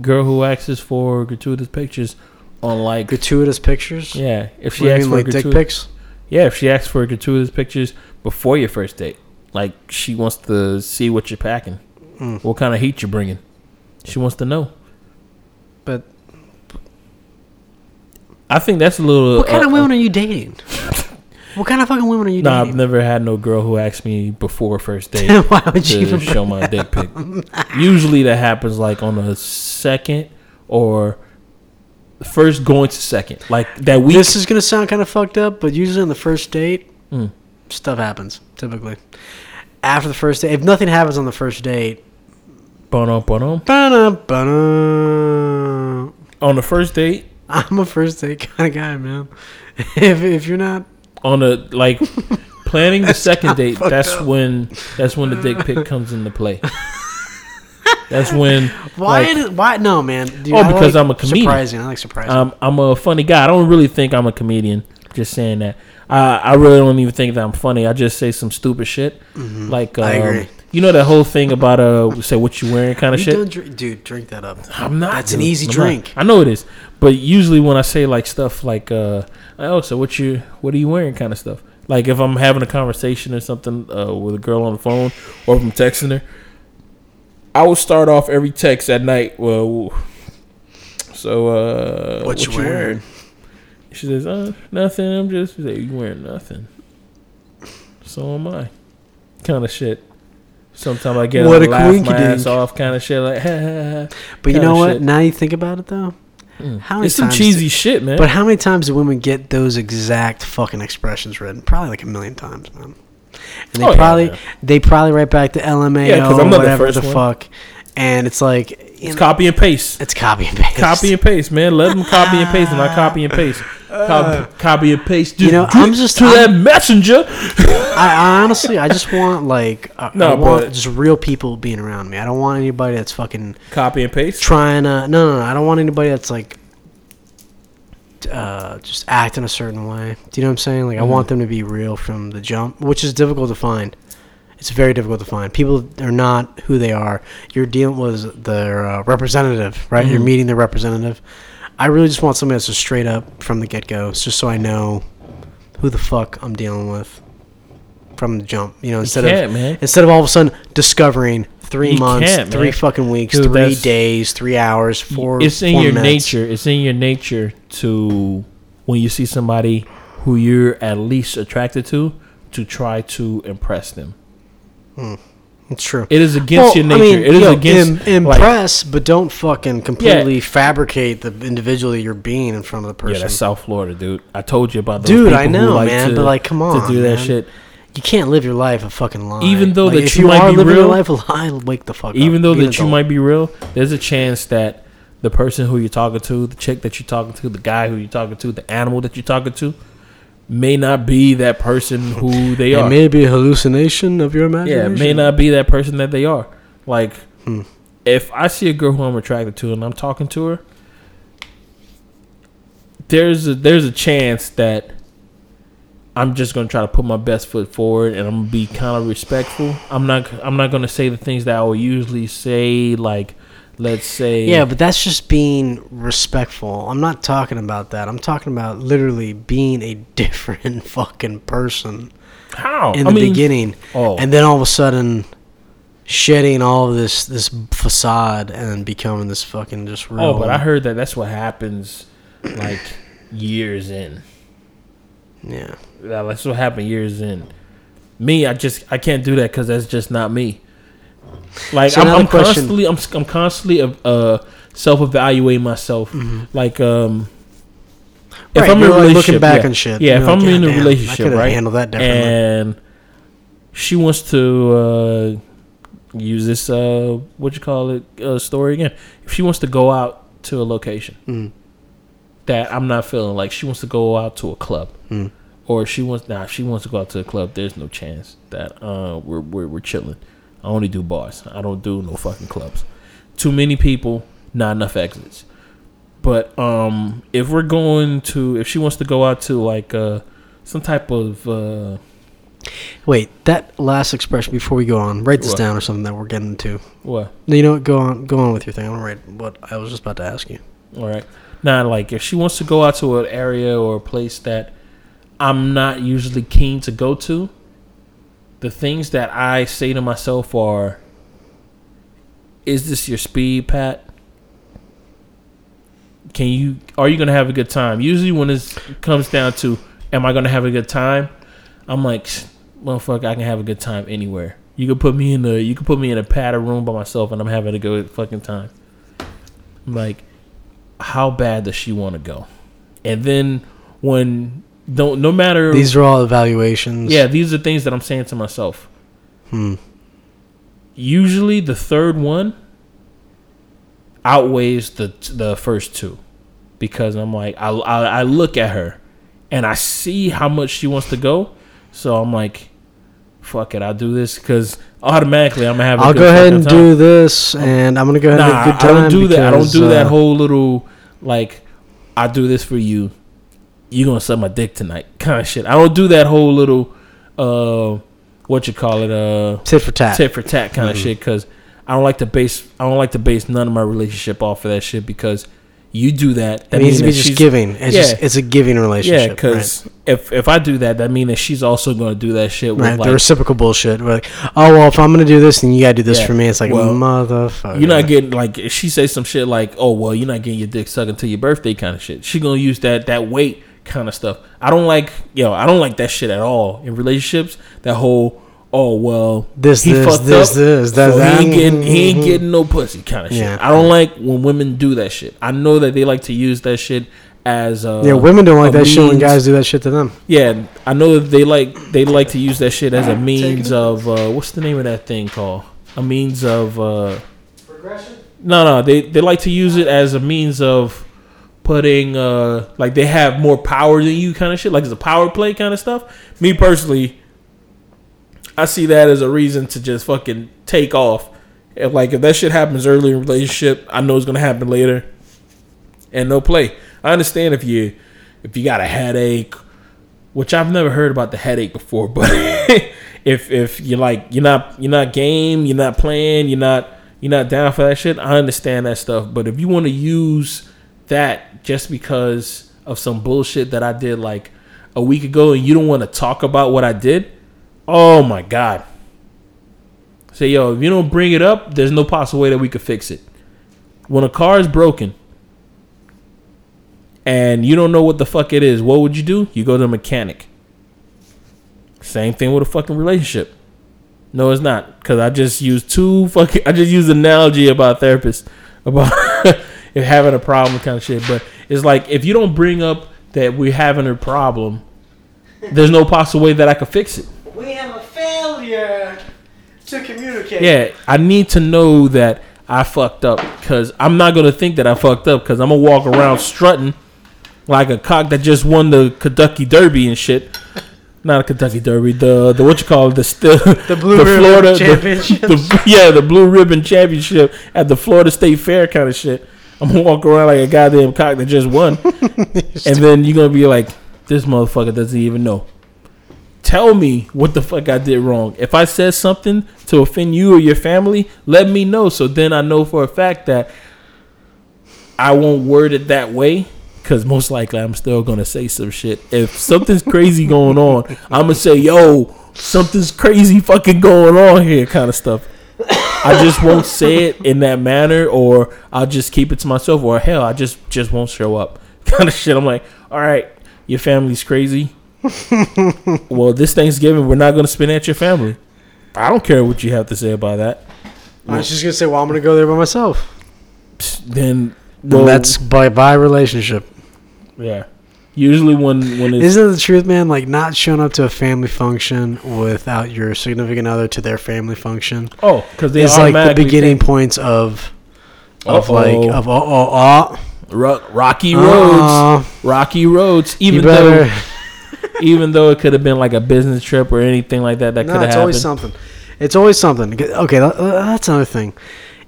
Girl who asks for gratuitous pictures on like gratuitous pictures. yeah. If she you asks mean, for like dick gratuitous, pics. yeah, if she asks for gratuitous pictures before your first date, like she wants to see what you're packing, Mm. what kind of heat you're bringing. She wants to know. But I think that's a little. what kind uh, of women are you dating? what kind of fucking women are you Nah, I've never had no girl who asked me before first date Why would to even show my dick pic. Usually that happens like on a second or first going to second, like that week. This is gonna sound kind of fucked up, but usually on the first date, Mm. stuff happens. Typically, after the first date, if nothing happens on the first date, Ba-dum, ba-dum. ba-da, ba-da. On the first date, I'm a first date kind of guy, man. if if you're not, on the like planning the second date, that's up. when that's when the dick pic comes into play. That's when why? like, did- why? No, man. Dude, Oh, because like I'm a comedian. Surprising. I like surprising. um, I'm a funny guy. I don't really think I'm a comedian. Just saying that. I I really don't even think that I'm funny. I just say some stupid shit. Like um, Mm-hmm. I agree. you know that whole thing about uh say what you wearing kind of You shit. drink, dude. Drink that up. I'm not. That's an easy I'm drink. not. I know it is, but usually when I say like stuff like, uh, "Oh, so what you, what are you wearing?" kind of stuff. Like if I'm having a conversation or something uh, with a girl on the phone, or if I'm texting her, I will start off every text at night. Well, so uh, What you wearing? She says, "Uh, nothing. I'm just." Say, "You wearing nothing?" So am I. Kind of shit. Sometimes I get What what a laugh my ass off, kind of shit. Like. But you know what? shit. Now you think about it, though. Mm. How many it's some times cheesy shit, man. But how many times do women get those exact fucking expressions written? Probably like a million times, man. And they Oh, yeah, probably they probably write back to LMAO Yeah, 'cause I'm not the whatever first the one. fuck. And it's like It's copy and paste. It's copy and paste. Copy and paste, man. Let them copy and paste, and I copy and paste. Copy, copy and paste. Just Uh, You know, I'm just- to I'm- that messenger. I, I honestly, I just want like, I, No, I want just real people being around me. I don't want anybody that's fucking Copy and paste. trying to. No, no, no. I don't want anybody that's like, uh, just acting a certain way. Do you know what I'm saying? Like, I want them to be real from the jump, which is difficult to find. It's very difficult to find. People are not who they are. You're dealing with their uh, representative, right? You're meeting their representative. I really just want somebody that's just straight up from the get go, just so I know who the fuck I'm dealing with from the jump. You know, instead can't, of man. instead of all of a sudden discovering three You months, three fucking weeks, Dude, three days, three hours, four. it's in four your minutes. nature. It's in your nature to when you see somebody who you're at least attracted to, to try to impress them. Hmm. It's true. It is against your Well, I nature. mean, it is yo, against im- like, impress, but don't fucking completely fabricate the individual that you're being in front of the person. yeah, that's South Florida, dude. I told you about those Dude, I know, like man, to, but, like, come on, to do that man. shit. you can't live your life a fucking lie. Even though Like, that if you might are be living real- your life a lie, wake the fuck up. Even though that you might be real, there's a chance that the person who you're talking to, the chick that you're talking to, the guy who you're talking to, the animal that you're talking to, may not be that person who they it are. may be a hallucination of your yeah, imagination. it may not be that person that they are. Like, Hmm. if I see a girl who I'm attracted to and I'm talking to her, there's a, there's a chance that I'm just gonna try to put my best foot forward and I'm gonna be kind of respectful. I'm not I'm not gonna say the things that I would usually say, like let's say Yeah, but that's just being respectful. I'm not talking about that. I'm talking about literally being a different fucking person how in I the mean, beginning, Oh, and then all of a sudden shedding all of this this facade and becoming this fucking just oh, real. oh, but I heard that that's what happens like years in. yeah. Yeah, that's what happened years in. Me, I just I can't do that because that's just not me. Like So I'm, I'm constantly I'm I'm constantly uh, uh self evaluating myself. Like um, Mm-hmm. Right, if I'm in a like, relationship, looking back yeah, on shit. yeah. If like, I'm in a "Goddamn, relationship, right, handled that differently." and she wants to uh use this uh what you call it uh, story again. If she wants to go out to a location Mm. that I'm not feeling, like she wants to go out to a club Mm. or she wants nah, she wants to go out to a club. There's no chance that uh we're we're, we're chilling. I only do bars. I don't do no fucking clubs. Too many people, not enough exits. But um, if we're going to, if she wants to go out to like uh some type of uh Wait, that last expression before we go on, write this What? down or something that we're getting into. what? No, you know what? Go on, go on with your thing. I'm gonna write what I was just about to ask you. All right. Now, like if she wants to go out to an area or a place that I'm not usually keen to go to, the things that I say to myself are, "Is this your speed, Pat? Can you? Are you gonna have a good time?" Usually, when it comes down to, "Am I gonna have a good time?" I'm like, "Motherfucker, I can have a good time anywhere." You can put me in a you can put me in a padded room by myself, and I'm having a good fucking time. I'm like, how bad does she want to go? And then when don't no matter These are all evaluations. yeah, these are things that I'm saying to myself. Hmm. Usually, the third one outweighs the the first two because I'm like I, I I look at her and I see how much she wants to go, so I'm like, fuck it, I'll do this because automatically I'm gonna have. I'll go ahead and time. do this, and I'm gonna go ahead and Nah, have a good I don't do that. I don't because, do that uh, whole little like I do this for you. You gonna suck my dick tonight, kind of shit. I don't do that whole little uh what you call it uh tit for tat. tit for tat kind of Mhm. shit because I don't like to base I don't like to base none of my relationship off of that shit because you do that. It needs to be that just giving. It's Yeah. just it's a giving relationship Yeah, relationship. because if if I do that, that means that she's also gonna do that shit right, with right. like the reciprocal bullshit. We're like, oh well, if I'm gonna do this, then you gotta do this Yeah. for me. It's like Well, motherfucker. You're not getting like if she says some shit like, "Oh well, you're not getting your dick sucked until your birthday," kind of shit. She gonna use that that weight kind of stuff. I don't like yo, I don't like that shit at all in relationships. That whole oh well, This, he this, fucked this, up, this, that, so that. he ain't getting he ain't Mhm. getting no pussy kind of shit. Yeah. I don't like when women do that shit. I know that they like to use that shit as uh, Yeah, women don't like a that shit when guys do that shit to them. Yeah, I know that they like they like to use that shit as a means of uh, what's the name of that thing called? A means of uh, Progression. No, no, they they like to use it as a means of putting uh like they have more power than you kind of shit, like it's a power play kind of stuff. Me personally, I see that as a reason to just fucking take off. If like if that shit happens early in relationship, I know it's gonna happen later, and no play. I understand if you if you got a headache, which I've never heard about the headache before, but if if you're like you're not you're not game, you're not playing, you're not you're not down for that shit, I understand that stuff. But if you want to use that just because of some bullshit that I did like a week ago and you don't want to talk about what I did, oh my god. Say, yo, if you don't bring it up, there's no possible way that we could fix it. When a car is broken and you don't know what the fuck it is, what would you do? You go to a mechanic. Same thing with a fucking relationship. No, it's not. Cause I just used two fucking. I just used an analogy about therapists about if having a problem kind of shit. But it's like if you don't bring up that we're having a problem, there's no possible way that I could fix it. We have a failure to communicate. Yeah, I need to know that I fucked up because I'm not gonna think that I fucked up because I'm gonna walk around strutting like a cock that just won the Kentucky Derby and shit. Not a Kentucky Derby, the the what you call it, the still The Blue Ribbon Championships. the, yeah, the Blue Ribbon Championship at the Florida State Fair kind of shit. I'm gonna walk around like a goddamn cock that just won, and then you're gonna be like, this motherfucker doesn't even know. Tell me what the fuck I did wrong. If I said something to offend you or your family, let me know. So then I know for a fact that I won't word it that way. Cause most likely I'm still gonna say some shit. If something's crazy going on, I'm gonna say, "Yo, something's crazy fucking going on here," kind of stuff. I just won't say it in that manner, or I'll just keep it to myself, or hell, I just just won't show up, kind of shit. I'm like, all right, your family's crazy. well, this Thanksgiving, we're not gonna spend at your family. I don't care what you have to say about that. I was just gonna say, well, I'm gonna go there by myself. Then, Well, well, that's by by relationship. yeah. Usually when when it's Isn't it the truth, man? Like not showing up to a family function without your significant other to their family function oh, because they is like the beginning think, points of of Uh-oh. like of oh oh Ro- rocky roads, uh, rocky roads. Even though even though it could have been like a business trip or anything like that, that no, could have it's happened. always something. It's always something. Okay, that- that's another thing.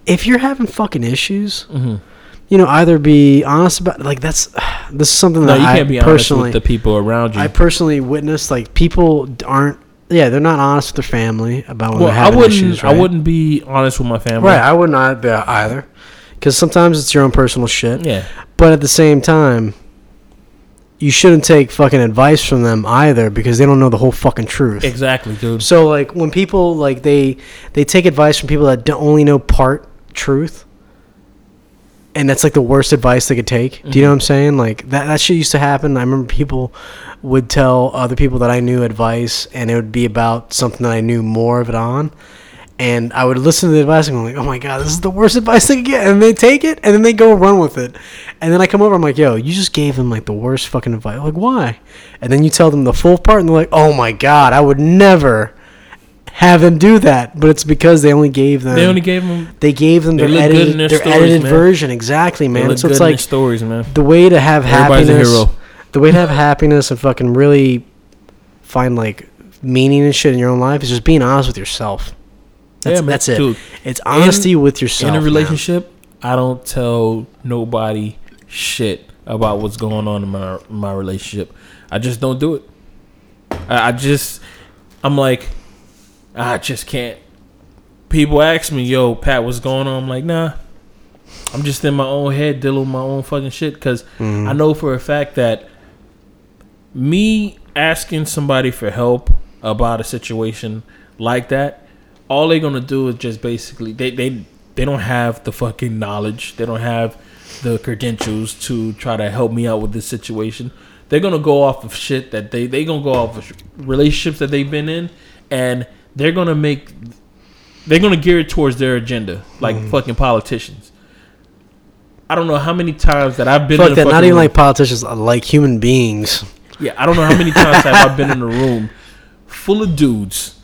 If you're having fucking issues, Mhm. You know, either be honest about like that's this is something No, that you I can't be honest personally with the people around you. I personally witnessed like people aren't yeah they're not honest with their family about when well, they're I having wouldn't. issues. I wouldn't be honest with my family. Right, I would not be either, because sometimes it's your own personal shit. Yeah. But at the same time, you shouldn't take fucking advice from them either because they don't know the whole fucking truth. Exactly, dude. So like when people like they they take advice from people that don't only know part truth, and that's like the worst advice they could take. Do you know what I'm saying? Like that that shit used to happen. I remember people would tell other people that I knew advice, and it would be about something that I knew more of it on. And I would listen to the advice and go like, "Oh my god, this is the worst advice they could get." And they take it, and then they go run with it. And then I come over, I'm like, "Yo, you just gave them like the worst fucking advice." Like, why? And then you tell them the full part, and they're like, "Oh my god, I would never have them do that." But it's because they only gave them They only gave them. they gave them They their edited, in their their stories, edited man. version. Exactly, They man. look So good it's in their like stories, man. the way to have Everybody's happiness. The way to have happiness and fucking really find like meaning and shit in your own life is just being honest with yourself. That's, Yeah, man. that's it. Dude, it's honesty with yourself. in a man. relationship, I don't tell nobody shit about what's going on in my my relationship. I just don't do it. I, I just, I'm like, I just can't. People ask me, "Yo, Pat, what's going on?" I'm like, "Nah." I'm just in my own head dealing with my own fucking shit because Mm-hmm. I know for a fact that me asking somebody for help about a situation like that, all they're gonna do is just basically they they they don't have the fucking knowledge, they don't have the credentials to try to help me out with this situation. They're gonna go off of shit that they they gonna go off of relationships that they've been in, and they're gonna make they're gonna gear it towards their agenda, like Mm-hmm. fucking politicians. I don't know how many times that I've been Fuck in a that. Not even room- like politicians, uh, like human beings. yeah, I don't know how many times have I been in a room full of dudes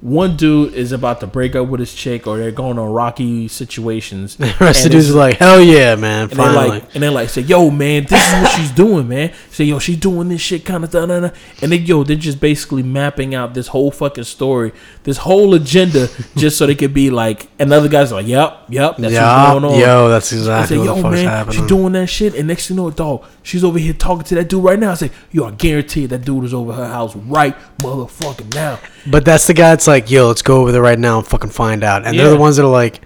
one dude is about to break up with his chick, or they're going on rocky situations. The rest of the dudes are like, hell yeah, man. and Finally. like, and they like say, "Yo, man, this is what she's doing, man." Say, "Yo, she's doing this shit, kind of da da da," and then yo, they're just basically mapping out this whole fucking story, this whole agenda, just so they could be like, and the other guys are like, "Yep, yep, that's yeah, what's going on." yo, that's I exactly say, what yo, the fuck's man, happening. she's doing that shit, and next thing you know, dog, she's over here talking to that dude right now. I say, yo, I guarantee that dude is over her house right motherfucking now. But that's the guy that's like, yo, let's go over there right now and fucking find out. And they're Yeah. the ones that are like,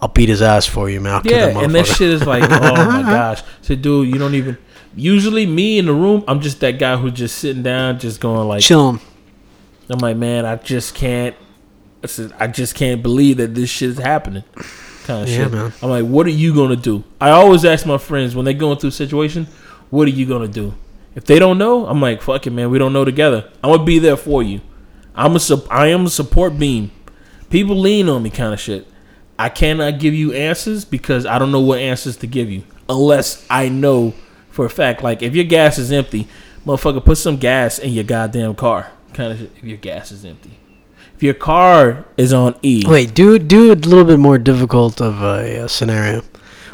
I'll beat his ass for you, man. I'll kill Yeah, and that motherfucker. shit is like, oh my gosh. So, dude, you don't even. Usually, me in the room, I'm just that guy who's just sitting down, just going like, Chill. I'm like, man, I just can't. I said, I just can't believe that this shit is happening. Kind of Yeah, shit. man. I'm like, what are you gonna do? I always ask my friends when they're going through a situation, what are you gonna do? If they don't know, I'm like, fuck it, man. We don't know together. I'm gonna be there for you. I'm a sup- I am a support beam. People lean on me, kind of shit. I cannot give you answers because I don't know what answers to give you unless I know for a fact. Like if your gas is empty, motherfucker, put some gas in your goddamn car. Kind of shit. If your gas is empty. If your car is on E, Wait, do do a little bit more difficult of a, uh scenario.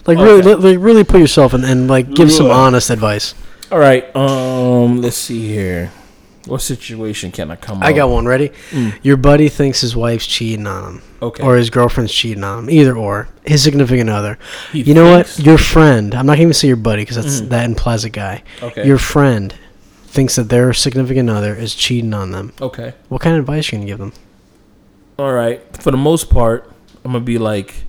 Like Okay. really, like really put yourself in and like give some honest advice. All right. Um, let's see here. What situation can I come? With? I up? got one ready. Mm. Your buddy thinks his wife's cheating on him, Okay. or his girlfriend's cheating on him. Either or, his significant other. He you know what? Your friend. I'm not gonna even say your buddy because that's Mhm. that implies a guy. Okay. Your friend thinks that their significant other is cheating on them. okay. What kind of advice are you gonna give them? All right. For the most part, I'm gonna be like,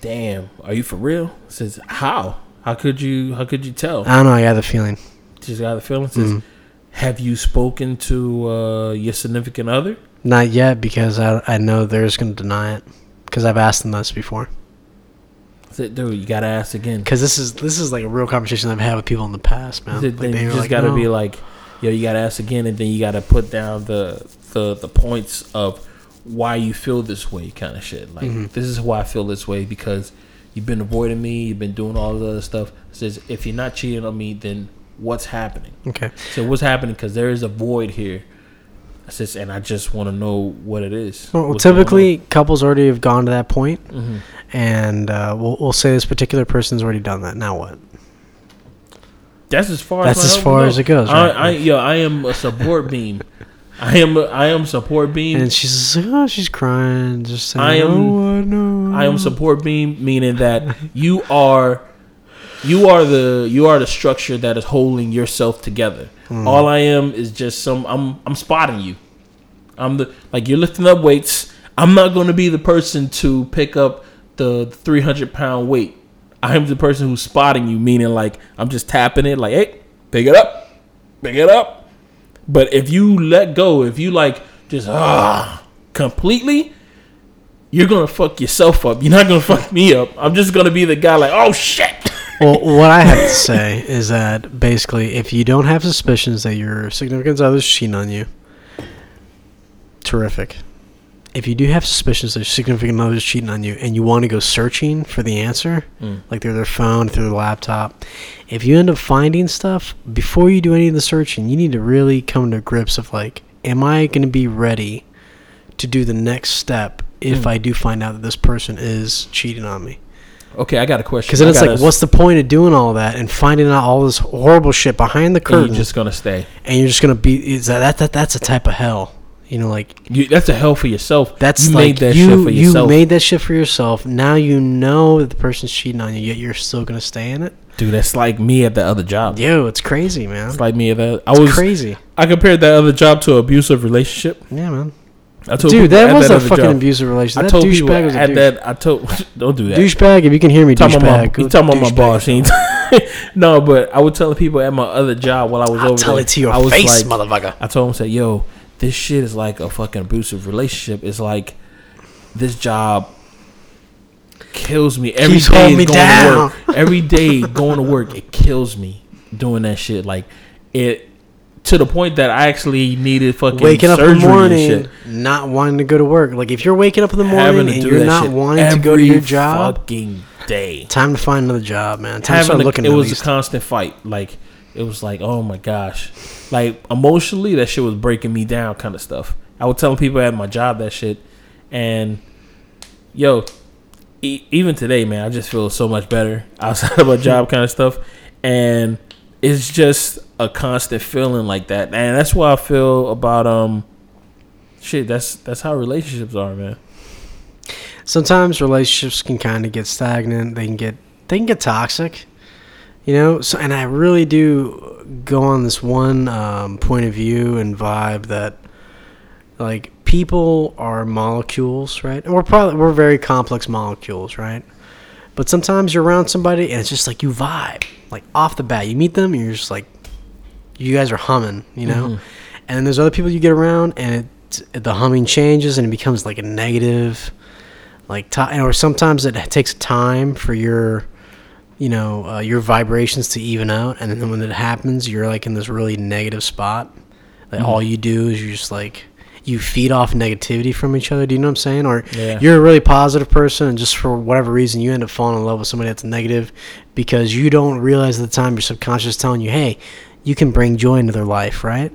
"Damn, are you for real?" Says, "How? How could you? How could you tell?" I don't know. I got the feeling. Just got the feeling. Says, Mm. "Have you spoken to uh, your significant other?" Not yet because I I know they're just gonna deny it because I've asked them this before. Said, "Dude, you gotta ask again." Because this is this is like a real conversation I've had with people in the past, man. Like, they you just like, gotta "No." be like, yo, you gotta ask again, and then you gotta put down the the the points of why you feel this way, kind of shit. Like Mhm. this is why I feel this way because you've been avoiding me, you've been doing all the other stuff. It says if you're not cheating on me, then what's happening? okay. So what's happening? Because there is a void here. I says, and I just want to know what it is. Well, typically couples already have gone to that point. Mhm. and uh, we'll we'll say this particular person's already done that. Now what? That's as far. That's as, as far as it goes, I, right? I, yo, I am a support beam. I am. A, I am support beam. And she's like, oh, she's crying, just saying, I am- oh, no. I am support beam, meaning that you are, you are the you are the structure that is holding yourself together. Hmm. All I am is just some. I'm I'm spotting you. I'm the like you're lifting up weights. I'm not going to be the person to pick up the 300 pound weight. I am the person who's spotting you, meaning like I'm just tapping it, like hey, pick it up, pick it up. But if you let go, if you like just ah completely, you're gonna fuck yourself up. You're not gonna fuck me up. I'm just gonna be the guy like, oh shit. Well, what I have to say is that basically, if you don't have suspicions that your significant other's cheating on you, terrific. If you do have suspicions that your significant other's cheating on you, and you want to go searching for the answer, Mm. like through their phone, through their laptop, if you end up finding stuff before you do any of the searching, you need to really come to grips of like, am I going to be ready to do the next step if Mm. I do find out that this person is cheating on me? Okay, I got a question. Because then I it's like, what's the point of doing all that and finding out all this horrible shit behind the and curtain, you're just gonna stay. and you're just gonna be? Is that, that that that's a type of hell? You know, like You, that's a hell for yourself. that's you like made that you shit for yourself. you made that shit for yourself. Now you know that the person's cheating on you, yet you're still gonna stay in it. dude. That's like me at the other job. Yo, it's crazy, man. It's like me at that. I It's was crazy. I compared that other job to an abusive relationship. Yeah, man. I told Dude, people that at was a fucking job- abusive relationship. I That douchebag was a at douche. that. I told don't do that. douchebag. If you can hear me, talking about my, douchebag. you talking about my boss? no, but I was telling people at my other job while I was I'll over tell there. it to your I was face, like, motherfucker. I told him, say, yo, this shit is like a fucking abusive relationship. It's like this job kills me every Keeps day me going down. to work. Every day going to work, it kills me doing that shit. Like it to the point that I actually needed fucking Waking up in surgery the and morning, shit. not wanting to go to work. Like if you're waking up in the morning and you're not wanting to go to your job, fucking day. time to find another job, man. Time to start a, looking. it was least. a constant fight. Like it was like, oh my gosh, like emotionally that shit was breaking me down, kind of stuff. I was telling people at my job that shit, and yo, e- even today, man, I just feel so much better outside of my job kind of stuff, and it's just a constant feeling like that, and that's why I feel about um, shit. That's that's how relationships are, man. sometimes relationships can kind of get stagnant. They can get they can get toxic, you know. So, and I really do go on this one um, point of view and vibe that like people are molecules, right? And we're probably we're very complex molecules, right? But sometimes you're around somebody and it's just like you vibe, like off the bat. You meet them, and you're just like, you guys are humming, you know. And then there's other people you get around, and it, the humming changes and it becomes like a negative like ti or sometimes it takes time for your you know uh, your vibrations to even out. And then when it happens you're like in this really negative spot like all you do is you just like you feed off negativity from each other. Do you know what i'm saying? Or Yeah. you're a really positive person and just for whatever reason you end up falling in love with somebody that's negative because you don't realize at the time your subconscious is telling you hey you can bring joy into their life right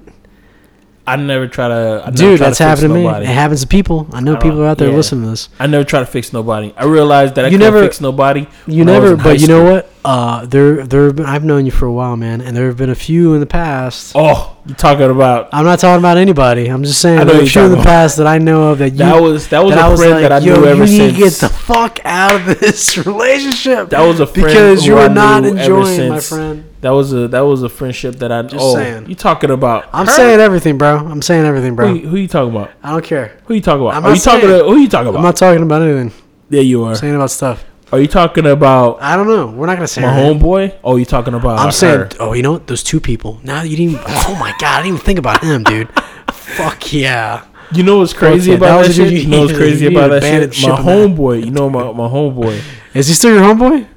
I never try to, I dude try that's to happened to me it happens to people i know I people are out there yeah. listening to this I never try to fix nobody. I realized that I You never- fix nobody. You when I was never, but you know what? Uh, there, there. Have been, I've known you for a while, man, and there have been a few in the past. Oh, you talking about I'm not talking about anybody. I'm just saying there are a few in the past that I know of that you. that was that was that a I was friend like, that I knew ever you need since. to get the fuck out of this relationship. that was a friend because you are not enjoying, my friend. That was a that was a friendship that I. Just oh, saying. you talking about? I'm her? saying everything, bro. I'm saying everything, bro. you- who you talking about? I don't care. Who you talking about? I'm Are you talking to who you talking about? I'm not talking about anything. yeah, you are. I'm saying about stuff. Are you talking about I don't know. We're not gonna say my her homeboy? Oh, you talking about? I'm saying, her. oh, you know what? Those two people. Now you didn't. Even, oh my god, I didn't even think about him, dude. Fuck yeah. You know what's crazy Okay, about that, a shit? You you know what's crazy about that shit? My on that. homeboy. You know my my homeboy. Is he still your homeboy?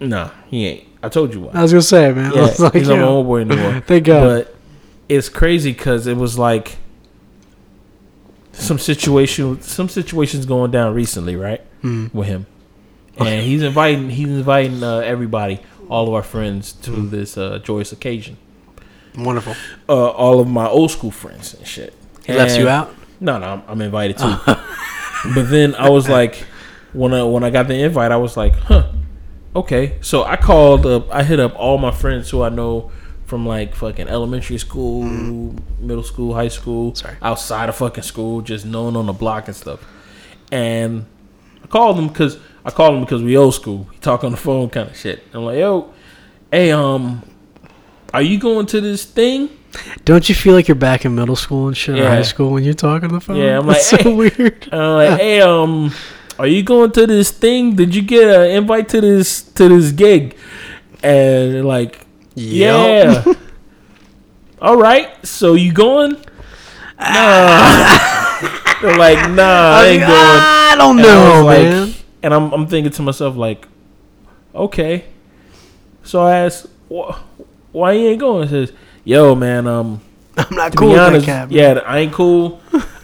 Nah, he ain't. I told you what. I was gonna say, man. Yeah, like, he's not my homeboy anymore. Thank God. But it's crazy because it was like some situation, some situations going down recently, right, Hmm. with him, and he's inviting, he's inviting uh, everybody, all of our friends, to Hmm. this uh, joyous occasion. Wonderful. Uh, all of my old school friends and shit. He left you out. No, no, I'm, I'm invited too. but then I was like, when I when I got the invite, I was like, huh, okay. So I called up, I hit up all my friends who I know from like fucking elementary school, middle school, high school, Sorry. outside of fucking school, just known on the block and stuff. And I called them because I called them because we old school. We talk on the phone kind of shit. I'm like, yo, hey, um, are you going to this thing? Don't you feel like you're back in middle school and shit, or high school when you talk on the phone? Yeah, I'm That's like, so weird. I'm like, hey, um, are you going to this thing? Did you get an invite to this to this gig? And like, Yep. yeah. All right, so you going? Nah. they're like, nah, I ain't going. I don't And I know, was like- man. And I'm I'm thinking to myself like, okay. So I asked, why you ain't going? He says, yo, man, um, I'm not cool honest, yeah, I ain't cool.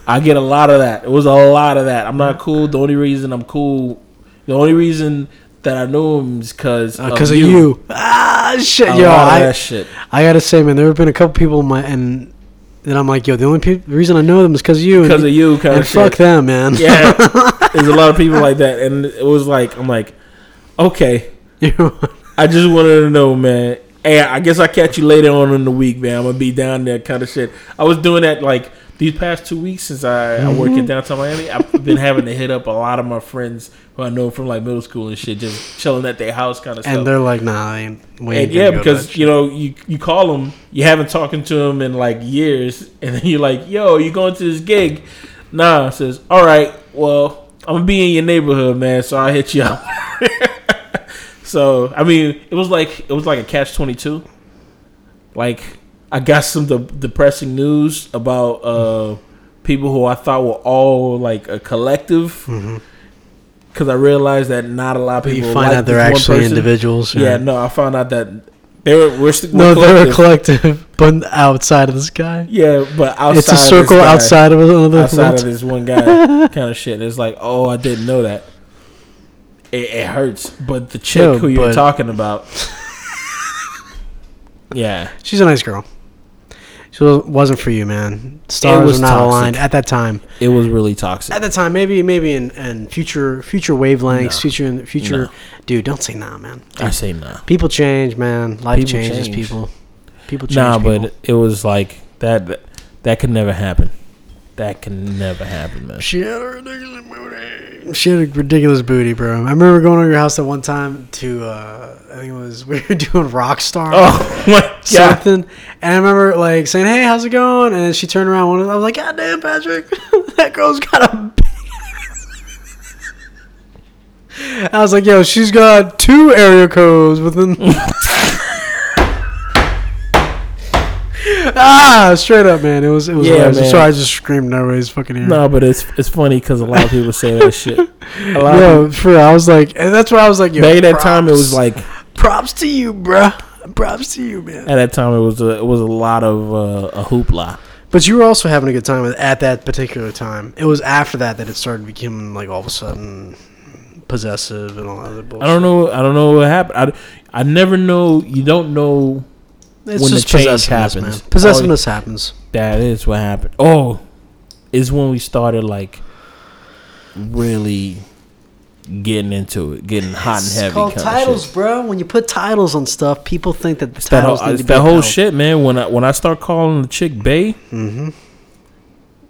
I get a lot of that. It was a lot of that. I'm not cool. The only reason I'm cool, the only reason that I know him is because because Uh, of you. Ah, shit, A yo, lot of I, that shit. I gotta say, man, there have been a couple people in my and then I'm like, yo, the only pe- reason I know them is because you. Because of you, kind and of fuck shit. them, man. Yeah, there's a lot of people like that, and it was like, I'm like, okay, I just wanted to know, man. Hey, I guess I'll catch you later on in the week, man. I'm gonna be down there, kind of shit. I was doing that like these past two weeks since I, I work in mm-hmm. downtown Miami. I've been having to hit up a lot of my friends who I know from like middle school and shit, just chilling at their house, kind of stuff. and they're like, nah, I ain't. And yeah, because you know you you call them, you haven't talking to them in like years, and then you're like, "Yo, you going to this gig?" Nah, says, "All right, well, I'm gonna be in your neighborhood, man, so I'll hit you up." so I mean, it was like it was like a catch twenty two. Like I got some de- depressing news about uh people who I thought were all like a collective. Because I realized that not a lot of people you find out they're actually person. individuals. Yeah, no, I found out that they were we're, st- No, we're they're a collective. collective, but outside of this guy. Yeah, but outside it's a of this circle guy- outside of another. outside of this one guy kind of shit. It's like, oh, I didn't know that. It, it hurts, but the chick Yo, who you're talking about, yeah, She's a nice girl. It wasn't for you, man. Stars was were not toxic. aligned at that time. It was really toxic. At that time, maybe maybe in, in future future wavelengths, No. future future. No. Dude, don't say nah, man. I say nah. People change, man. Life People changes change. people. People change. Nah, people. but it was like. That, that could never happen. That can never happen, man. She had a ridiculous booty. She had a ridiculous booty, bro. I remember going to your house at one time to, uh, I think it was, we were doing Rockstar. Oh my god! Something. And I remember, like, saying, hey, how's it going? And she turned around. and I was like, God damn, Patrick. that girl's got a big I was like, yo, she's got two area codes within. Ah, straight up, man. It was, it was. Yeah, hilarious. man. So I just screamed in everybody's fucking ear. No, but it's it's funny because a lot of people say that shit. A lot of Yo, for real, I was like, and that's why I was like, yo, Back at that time, it was like props to you, bruh. Props to you, man. at that time it was a, it was a lot of uh, a hoopla. But you were also having a good time at that particular time. It was after that that it started becoming like all of a sudden possessive and all that other bullshit. I don't know. I don't know what happened. I, I never know. You don't know It's when the change happens. man. Possessiveness happens. that is what happened. Oh, is when we started like really getting into it, getting hot and heavy. It's called titles, bro. When you put titles on stuff, people think that the It's that whole, titles need it's to be that whole upheld. shit, man. When I when I start calling the chick bae, Mm-hmm.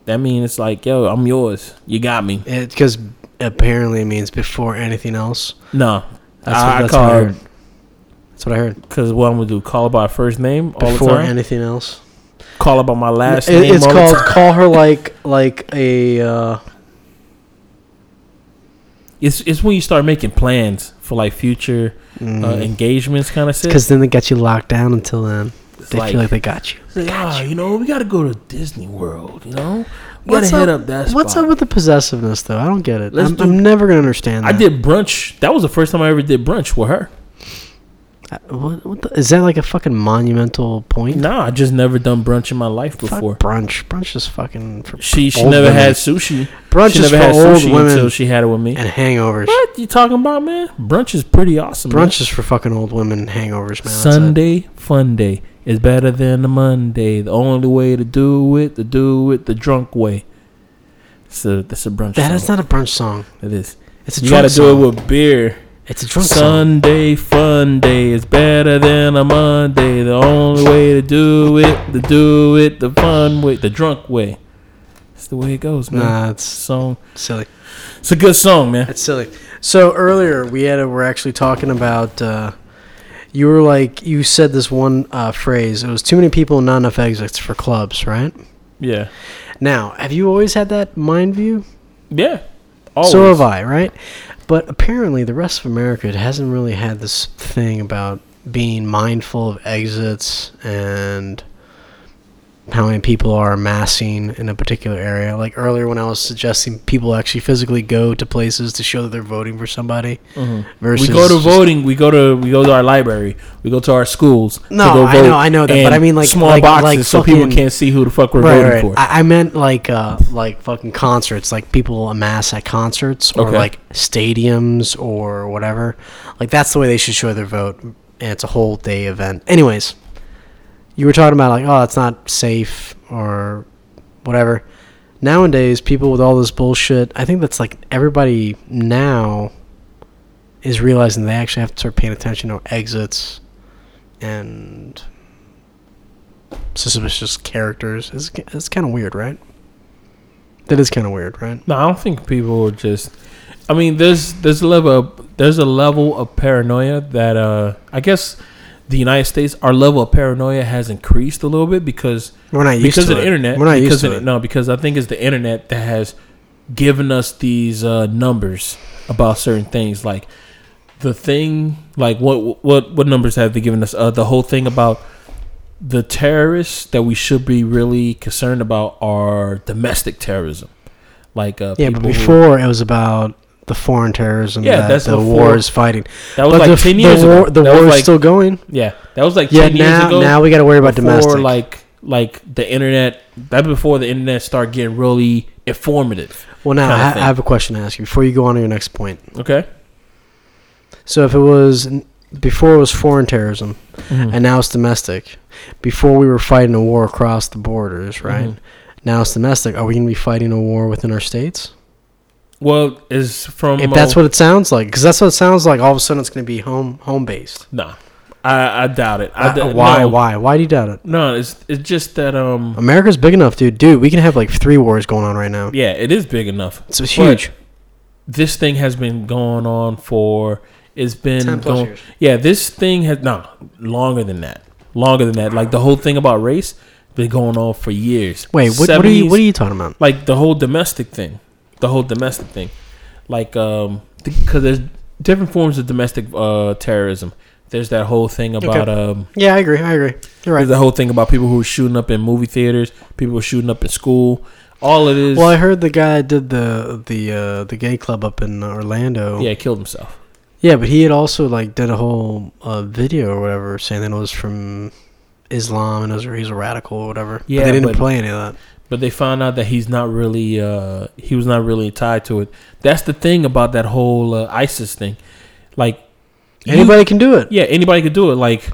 that means it's like, yo, I'm yours. You got me. Because apparently it means before anything else. No, That's I, what, I that's call her. That's what I heard. because what I'm gonna do? Call her by first name all Before the time. anything else. call her by my last It- name. it's called call her like like a uh, It's it's when you start making plans for like future uh, mm, engagements, kind of shit. because then they got you locked down until then. It's They feel like they got you. It's like, ah, you know, we got to go to Disney World. You know, we got What's to hit up- that. What's up with the possessiveness though? I don't get it. I'm, do- I'm never gonna understand. That. I did brunch. That was the first time I ever did brunch with her. Uh, What, what the, is that like a fucking monumental point? Nah, I just never done brunch in my life Fuck before. brunch. Brunch is fucking for She she never women. had sushi. brunch she is never for had old sushi women until she had it with me. and hangovers. What you talking about, man? Brunch is pretty awesome. man. Brunch is for fucking old women and hangovers, man. Sunday fun day is better than a Monday. The only way to do it, to do it the drunk way. So that's a brunch. That song. is not a brunch song. It is. It's a You drunk got to do it with beer. It's a drunk song. Sunday fun day is better than a Monday. The only way to do it, to do it the fun way, the drunk way. It's the way it goes, man. Nah, it's Song. silly. It's a good song, man. It's silly. So earlier we had a, we're actually talking about. Uh, you were like you said this one uh, phrase. It was too many people, and not enough exits for clubs, right? Yeah. Now, have you always had that mind view? Yeah. Always. So have I, right? But apparently, the rest of America hasn't really had this thing about being mindful of exits and how many people are amassing in a particular area. Like earlier, when I was suggesting people actually physically go to places to show that they're voting for somebody Mhm. versus We go to voting. We go to we go to our library. We go to our schools. to No, I know- I know that, but I mean, like- small like- boxes like so people can't see who the fuck we're Right, voting right. for. I, I meant like uh, like fucking concerts, like people amass at concerts or Okay. like stadiums or whatever. Like that's the way they should show their vote, and it's a whole day event. Anyways, you were talking about like, oh, it's not safe or whatever. Nowadays, people with all this bullshit, I think that's like everybody now is realizing they actually have to start paying attention to exits and suspicious characters. It's, it's kind of weird, right? That is kind of weird, right? No, I don't think people are just. I mean, there's there's a level of, there's a level of paranoia that uh I guess the United States our level of paranoia has increased a little bit because We're not used because to of the it. internet. We're not because used to of it. No, because I think it's the internet that has given us these uh, numbers about certain things. Like the thing, like what what what numbers have they given us? Uh, the whole thing about the terrorists that we should be really concerned about are domestic terrorism. Like uh, Yeah, but people who- before it was about the foreign terrorism Yeah, that that's the before- war is fighting. that was but like the, ten the years war, ago. the war is like, still going. yeah, that was like Yeah, now ago. now we got to worry about before domestic. like like the internet. That before the internet started getting really informative. well, now I, I have a question to ask you before you go on to your next point. Okay. So if it was before it was foreign terrorism, Mhm. and now it's domestic. Before we were fighting a war across the borders, right? Mhm. Now it's domestic. Are we going to be fighting a war within our states? Well, is from If that's uh, what it sounds like, because that's what it sounds like. All of a sudden, it's going to be home home based. Nah, I, I doubt it. I Uh, why? no. Why? Why do you doubt it? No, it's it's just that um America's big enough, dude. Dude, we can have like three wars going on right now. yeah, it is big enough. It's huge. This thing has been going on for it's been 10 plus going, years. Yeah, this thing has no longer than that. Longer than that. Like the whole thing about race been going on for years. Wait, what, what are you? What are you talking about? like the whole domestic thing, the whole domestic thing, like um, because there's different forms of domestic uh terrorism. There's that whole thing about um, Yeah, I agree. I agree. You're right. there's the whole thing about people who are shooting up in movie theaters, people who are shooting up in school. All it is, Well, I heard the guy did the the uh, the gay club up in Orlando. yeah, killed himself. Yeah, but he had also like did a whole uh, video or whatever saying that it was from Islam and it was, he's a radical or whatever. Yeah, but they didn't but- play any of that. But they found out that he's not really, uh, he was not really tied to it. That's the thing about that whole uh, ISIS thing. Like you- Anybody can do it. yeah, anybody could do it. Like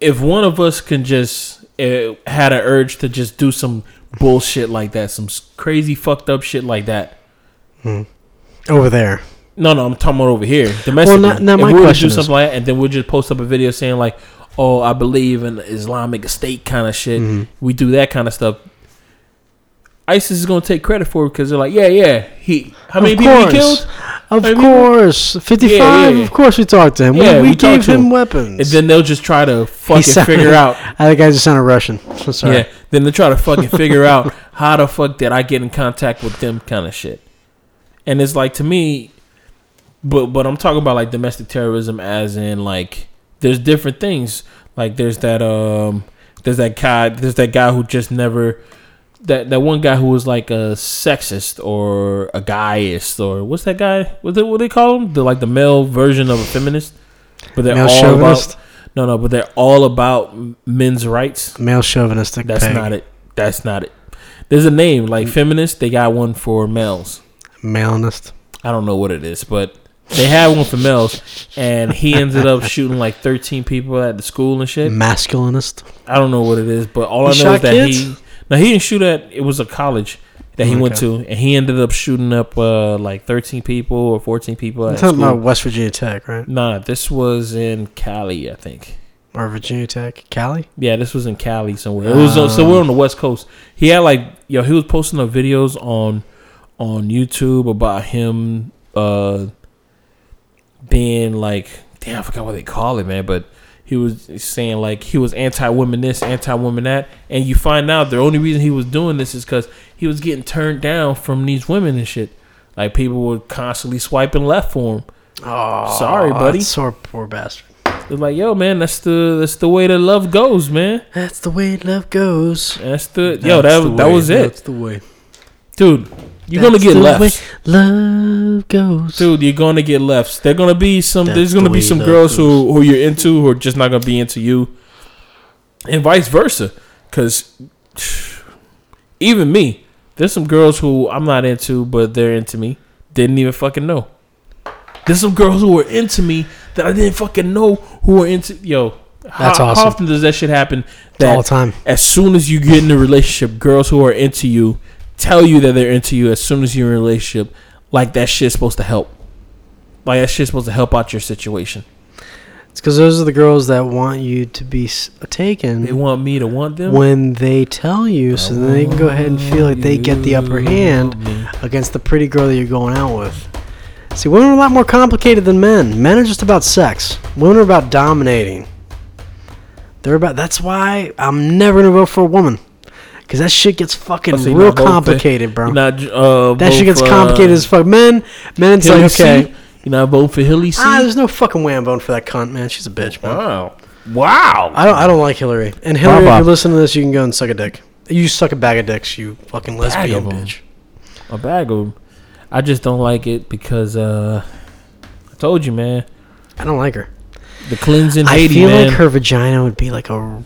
if one of us can just uh, had an urge to just do some bullshit like that, some crazy fucked up shit like that. over there. No, no, I'm talking about over here, domestically. now- now if my we question do is- something like that, and then we'll just post up a video saying like, "Oh, I believe in Islamic State kind of shit." Mhm. We do that kind of stuff. ISIS is gonna take credit for it because they're like, "Yeah, yeah, he. How many Of people he killed?" Of I mean, course, fifty-five. Yeah, yeah, yeah. Of course, we talked to him. Yeah, we, we, gave him him. weapons. And then they'll just try to fucking sounded- figure out. I think I just sounded Russian. I'm sorry. Yeah, then they try to fucking figure out how the fuck did I get in contact with them kind of shit. And it's like to me, but but I'm talking about like domestic terrorism as in like there's different things. Like there's that um there's that guy there's that guy who just never that that one guy who was like a sexist or a guyist or what's that guy? What's it what they call him? The like the male version of a feminist. But they're Male all chauvinist. about no no, but they're all about men's rights. Male chauvinistic. That's peg. not it. That's not it. There's a name like feminist. They got one for males. Malenist. I don't know what it is, but they had one for males, and he ended up shooting like 13 people at the school and shit. Masculinist. I don't know what it is, but all He I know is that kids? he. Now he didn't shoot at. It was a college that he went to, and he ended up shooting up uh, like 13 people or 14 people I'm at talking school. about West Virginia Tech, right? Nah, this was in Cali, I think. Or Virginia Tech, Cali. Yeah, this was in Cali somewhere. It was uh, so we're on the West Coast. He had like yo, he was posting up videos on on YouTube about him uh being like damn, I forgot what they call it, man, but he was saying like he was anti women this, anti women that, and you find out the only reason he was doing this is because he was getting turned down from these women and shit. Like people were constantly swiping left for him. Oh, Sorry, buddy. That's so poor bastard. It's like, yo, man, that's the that's the way that love goes, man. That's the way love goes. That's the yo. That that was it. That's the way. dude. You're gonna get left. love goes. dude. You're gonna get lefts. They're gonna be some. That's there's gonna be some girls who who you're into who are just not gonna be into you, and vice versa. Cause even me, there's some girls who I'm not into, but they're into me. Didn't even fucking know. There's some girls who are into me that I didn't fucking know who are into. Yo, That's how, awesome. how often does that shit happen? all the time. as soon as you get in a relationship, girls who are into you tell you that they're into you as soon as you're in a relationship, like that shit's supposed to help. Like that shit's supposed to help out your situation. It's because those are the girls that want you to be s- taken They want me to want them. when they tell you, so then they can go ahead and feel like they get the upper hand against the pretty girl that you're going out with. See, women are a lot more complicated than men. Men are just about sex. Women are about dominating. They're about. That's why I'm never gonna vote for a woman, because that shit gets fucking Oh, real not for- complicated, bro. Not, uh, that shit gets for, complicated uh, as fuck. Men, men, it's Hillary like okay. C? You're not voting for Hillary C. Ah, there's no fucking way I'm voting for that cunt, man. She's a bitch, man. wow, wow. I don't. I don't like Hillary. And Hillary, if you're listening to this, you can go and suck a dick. You suck a bag of dicks, you fucking lesbian bitch. A bag of them. I just don't like it because uh, I told you, man. I don't like her. The cleansing I Haiti, feel man. like her vagina would be like a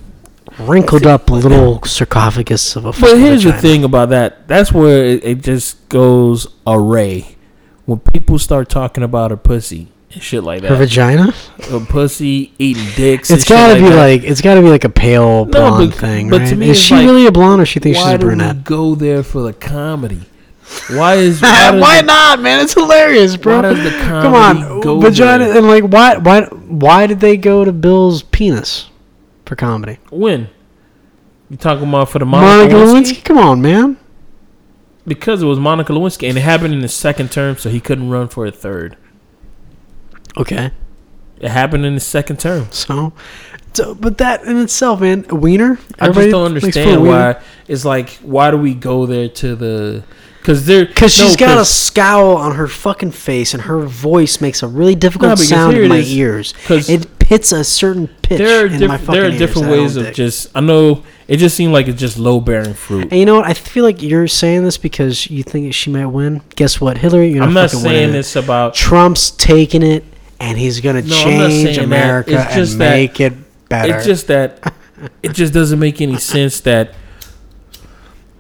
wrinkled up little sarcophagus of a. But fucking here's the thing about that. That's where it, it just goes array. When people start talking about her pussy and shit like that, Her that. vagina? A pussy eating dicks. and It's shit gotta be that. like it's gotta be like a pale blonde but- thing, but right? to me is she like, really a blonde or she thinks she's a do we brunette? go there for the comedy? Why is why, Why the- not, man? It's hilarious, bro. Why does the Come on, go vagina there? and like why why why did they go to Bill's penis for comedy? When you talking about for the Monica Monica, Lewinsky? Lewinsky, come on, man. Because it was Monica Lewinsky, and it happened in the second term, so he couldn't run for a third. Okay, It happened in the second term. so, so but that in itself, man, a wiener. I just don't likes for a understand why. It's like, why do we go there to the? Because they're Because no, she's got a scowl on her fucking face, and her voice makes a really difficult because sound in my is, ears. 'cause It hits a certain pitch there are in my different fucking there are different ways of just. I know it just seemed like it's just low bearing fruit. And you know what? I feel like you're saying this because you think she might win. Guess what, Hillary? You're not I'm not saying it. this about. Trump's taking it, and he's gonna No, change that. America It's just and that- make it better. It's just that it just doesn't make any sense that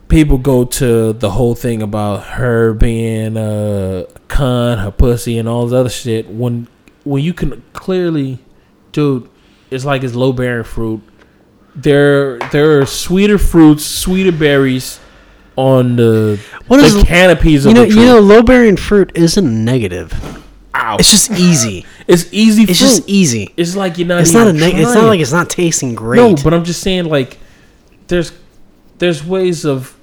people go to the whole thing about her being a cunt, her pussy, and all this other shit when when you can clearly, dude, it's like it's low bearing fruit. There there are sweeter fruits, sweeter berries on the What the is- canopies of you know, you know, low bearing fruit isn't negative. Ow. It's just easy. It's easy It's fruit. just easy. it's like you're not. It's not a. Neg- it's not like it's not tasting great. No, but I'm just saying like there's there's ways of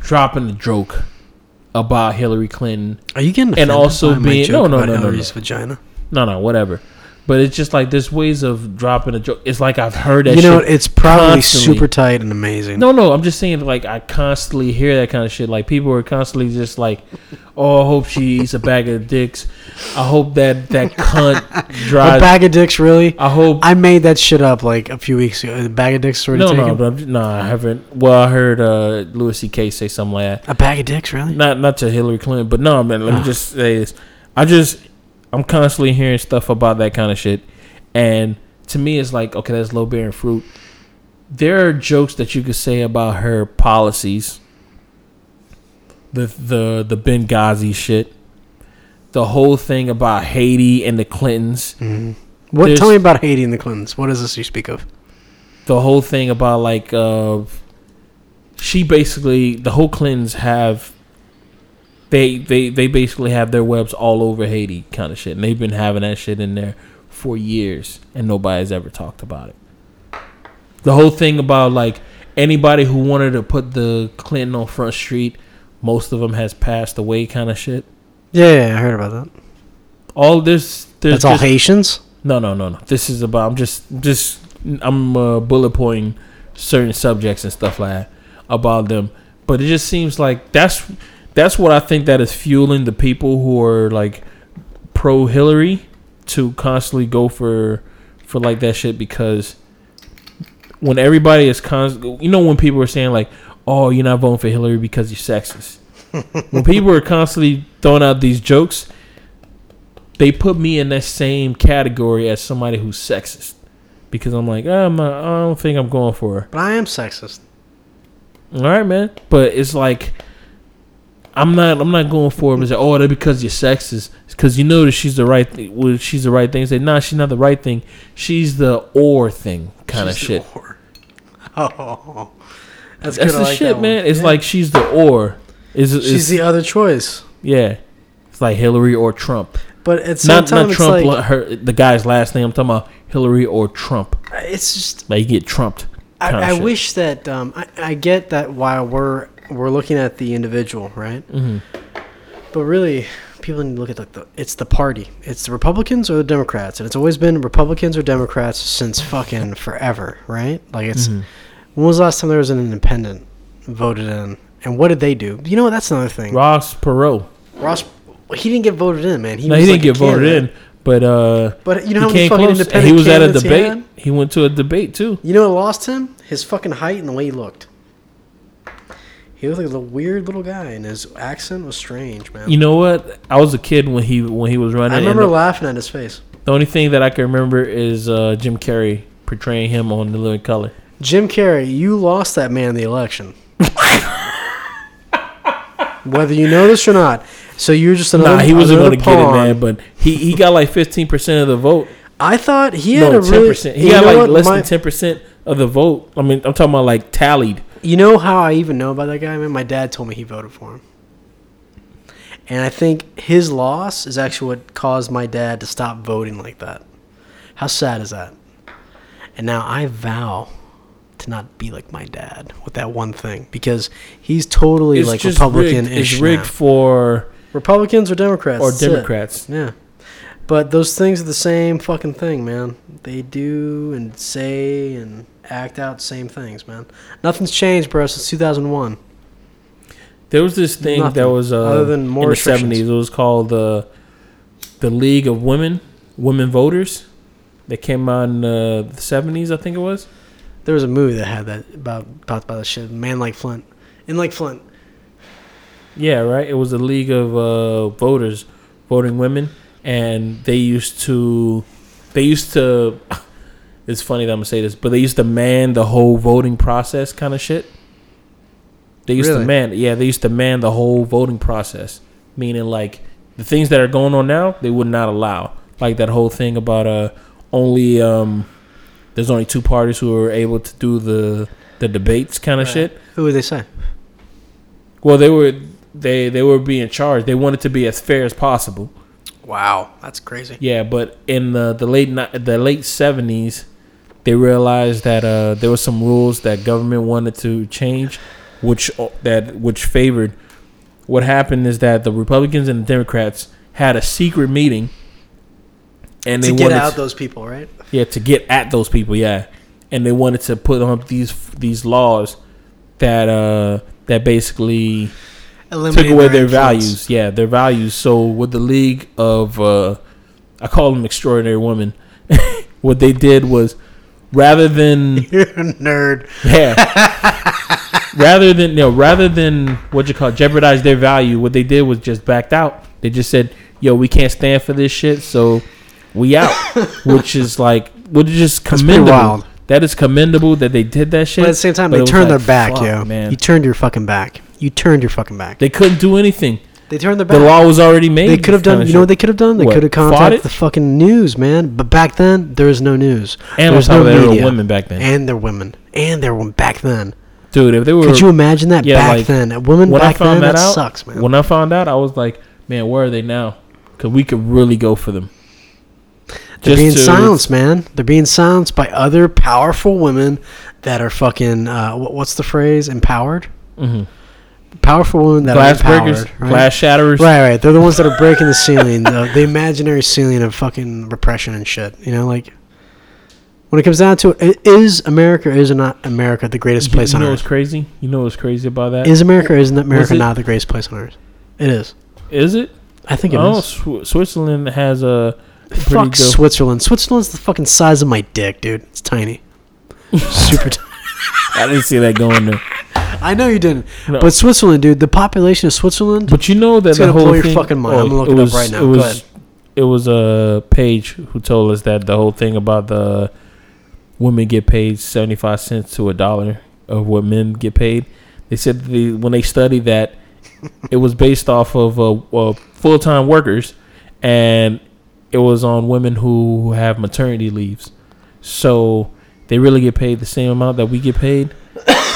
dropping the joke about Hillary Clinton. are you getting and also being- joke no, no, about no, no, Hillary's no. vagina? No, no, whatever. But it's just like there's ways of dropping a joke. It's like I've heard that. You know, it's probably constantly. super tight and amazing. No, no, I'm just saying like I constantly hear that kind of shit. Like people are constantly just like, "Oh, I hope she eats a bag of dicks. I hope that that cunt a bag of dicks, really? I hope I made that shit up like a few weeks ago. A bag of dicks already no, taken. no, but I'm, no, I haven't. Well, I heard uh, Louis C.K. say something like that. a bag of dicks, really? not not to Hillary Clinton, but no, man. Let me Ah. just say this: I just I'm constantly hearing stuff about that kind of shit, and to me, it's like okay, that's low bearing fruit. There are jokes that you could say about her policies, the the the Benghazi shit, the whole thing about Haiti and the Clintons, What? There's- Tell me about Haiti and the Clintons. What is this you speak of? the whole thing about like uh she basically the whole Clintons have they they they basically have their webs all over Haiti kind of shit and they've been having that shit in there for years and nobody's ever talked about it. The whole thing about like anybody who wanted to put the Clinton on Front Street, most of them has passed away kind of shit. Yeah, yeah, I heard about that. All this there's That's all Haitians. no, no, no, no. This is about. I'm just, just, I'm uh, bullet pointing certain subjects and stuff like that about them. But it just seems like that's that's what I think that is fueling the people who are like pro Hillary to constantly go for for like that shit because when everybody is const, you know, when people are saying like, "Oh, you're not voting for Hillary because you're sexist." when people are constantly throwing out these jokes, they put me in that same category as somebody who's sexist because I'm like, "Ah, I'm not, I don't think I'm going for her. But I am sexist. All right, man. But it's like I'm not. I'm not going for it. Like, oh, that because you're sexist. Because you know that she's the right. Th- well, she's the right thing. Say, nah, she's not the right thing. She's the or thing kind of shit. Oh, that's, That's the like shit, that man. It's Yeah. like she's the or. Is she's the other choice. yeah. It's like Hillary or Trump. But it's Not not Trump. like her the guy's last name. I'm talking about Hillary or Trump. it's just Like you get trumped. I, I wish that um, I, I get that while we're we're looking at the individual, right? Mm-hmm. But really, people need to look at like the it's the party. It's the Republicans or the Democrats, and it's always been Republicans or Democrats since fucking forever, right? Like it's Mm-hmm. when was the last time there was an independent voted in, and what did they do? You know what? That's another thing. Ross Perot. Ross, he didn't get voted in, man. He No, he didn't like get voted in, but uh, But you know he how many fucking close. Independent he was at a candidates he debate. He, went to a debate too. You know what lost him? His fucking height and the way he looked. He looked like a weird little guy, and his accent was strange, man. You know what? I was a kid when he when he was running. I remember the, laughing at his face. the only thing that I can remember is uh, Jim Carrey portraying him on The Living Color. Jim Carrey, you lost that man the election. Whether you know this or not. So you're just another. Nah, he wasn't going to get it, man. But he, he got like fifteen percent of the vote. I thought he had No, a ten really. He got like what? less My- than ten percent of the vote. I mean, I'm talking about like tallied. You know how I even know about that guy, man? My dad told me he voted for him. And I think his loss is actually what caused my dad to stop voting like that. How sad is that? And now I vow to not be like my dad with that one thing because he's totally It's like Republican rigged. It's rigged for Republicans or Democrats? or that's it. Democrats. Yeah. But those things are the same fucking thing, man. They do and say and act out same things, man. Nothing's changed, bro, since 2001. There was this thing that was uh, other than more in the seventies. It was called the the League of Women Women Voters. That came out in uh, the seventies, I think it was. There was a movie that had that about about about this shit. Man like Flint. In like Flint. Yeah, right. It was a league of uh, voters, voting women, and they used to, they used to. It's funny that I'm gonna say this, but they used to man the whole voting process, kind of shit. They used Really? to man, yeah, they used to man the whole voting process, meaning like the things that are going on now, they would not allow, like that whole thing about uh only um, there's only two parties who are able to do the the debates, kind of Right. shit. Who were they saying? Well, they were they they were being charged. They wanted to be as fair as possible. Wow, that's crazy. Yeah, but in the the late ni- the late seventies, they realized that uh, there were some rules that government wanted to change, which uh, that which favored. What happened is that the Republicans and the Democrats had a secret meeting, and they to get out to- those people, right? yeah, to get at those people, yeah. And they wanted to put up these these laws that uh that basically took away their values. Yeah, their values. So with the League of uh I call them extraordinary women, what they did was rather than You're a nerd. yeah rather than you know rather than what you call it, jeopardize their value, what they did was just backed out. They just said, "Yo, we can't stand for this shit, so we out," which is like, which is just commendable. That is commendable that they did that shit. But at the same time, they turned like, their back, yo. Man, You turned your fucking back. You turned your fucking back. they couldn't do anything. They turned their The law was already made. They could have done. You know what they could have done? They could have contacted the fucking news, man. But back then, there was no news. And top no there were women back then, And they're women. And they're women back then. dude. If they were, Could you imagine that yeah, back like, then? A woman when I back found then, that that, out, sucks, man. when I found out, I was like, man, where are they now? Because we could really go for them. They're Just being to- silenced, man. They're being silenced by other powerful women that are fucking. Uh, what's the phrase? Empowered. Mhm. Powerful women that Glass are breakers, right? glass shatterers. Right, right. They're the ones that are breaking the ceiling, the, the imaginary ceiling of fucking repression and shit. You know, like when it comes down to it, is America or is not America the greatest You, place you on know what's earth? crazy? You know what's crazy about that? Is America or isn't America not the greatest place on earth? It is. Is it? I think it Oh, is. Sw- Switzerland has a Fuck good. Switzerland. Switzerland's the fucking size of my dick, dude. It's tiny. Super tiny. I didn't see that going there. I know you didn't. No. But Switzerland, dude, the population of Switzerland. But you know that It's the gonna whole blow your fucking mind. I'm gonna look it up right now. It Go was, ahead. it was a page who told us that the whole thing about the women get paid seventy five cents to a dollar of what men get paid. They said the when they studied that, it was based off of uh, uh, full time workers, and it was on women who have maternity leaves. So they really get paid the same amount that we get paid.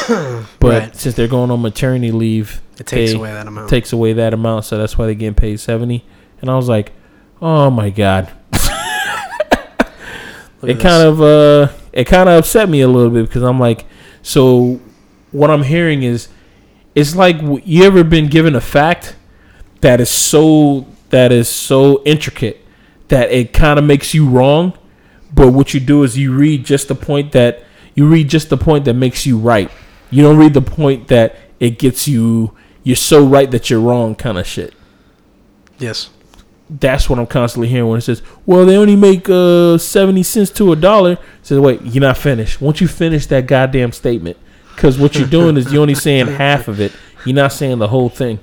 But Right. since they're going on maternity leave, it takes away that amount. takes away that amount, so that's why they're getting paid seventy. And I was like, oh my god, it kind of uh, it kind of upset me a little bit because I'm like, so what I'm hearing is, it's like you ever been given a fact that is so that is so intricate that it kind of makes you wrong, but what you do is you read just the point that you read just the point that makes you right. You don't read the point that it gets you. You're so right that you're wrong, kind of shit yes. that's what I'm constantly hearing when it says, "Well, they only make uh, seventy cents to a dollar." Says, "Wait, you're not finished. Once you finish that goddamn statement, because what you're doing is you're only saying half of it. You're not saying the whole thing.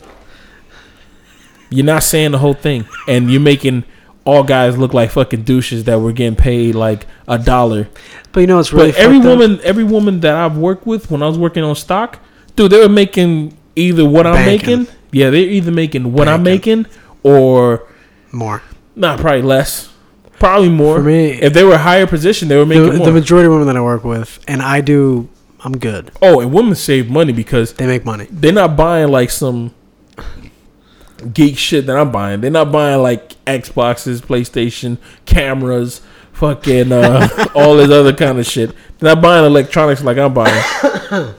You're not saying the whole thing, and you're making all guys look like fucking douches that were getting paid like a dollar. But you know it's really but every fucked up? woman, every woman that I've worked with when I was working on stock, dude, they were making either what I'm making, Yeah, they're either making what I'm making or More. not probably less, probably more. For me, if they were higher position, they were making the, more. the majority of women that I work with, and I do, I'm good. oh, and women save money because They make money. they're not buying like some geek shit that I'm buying. They're not buying like Xboxes, PlayStation, cameras, fucking uh, all this other kind of shit. They're not buying electronics like I'm buying.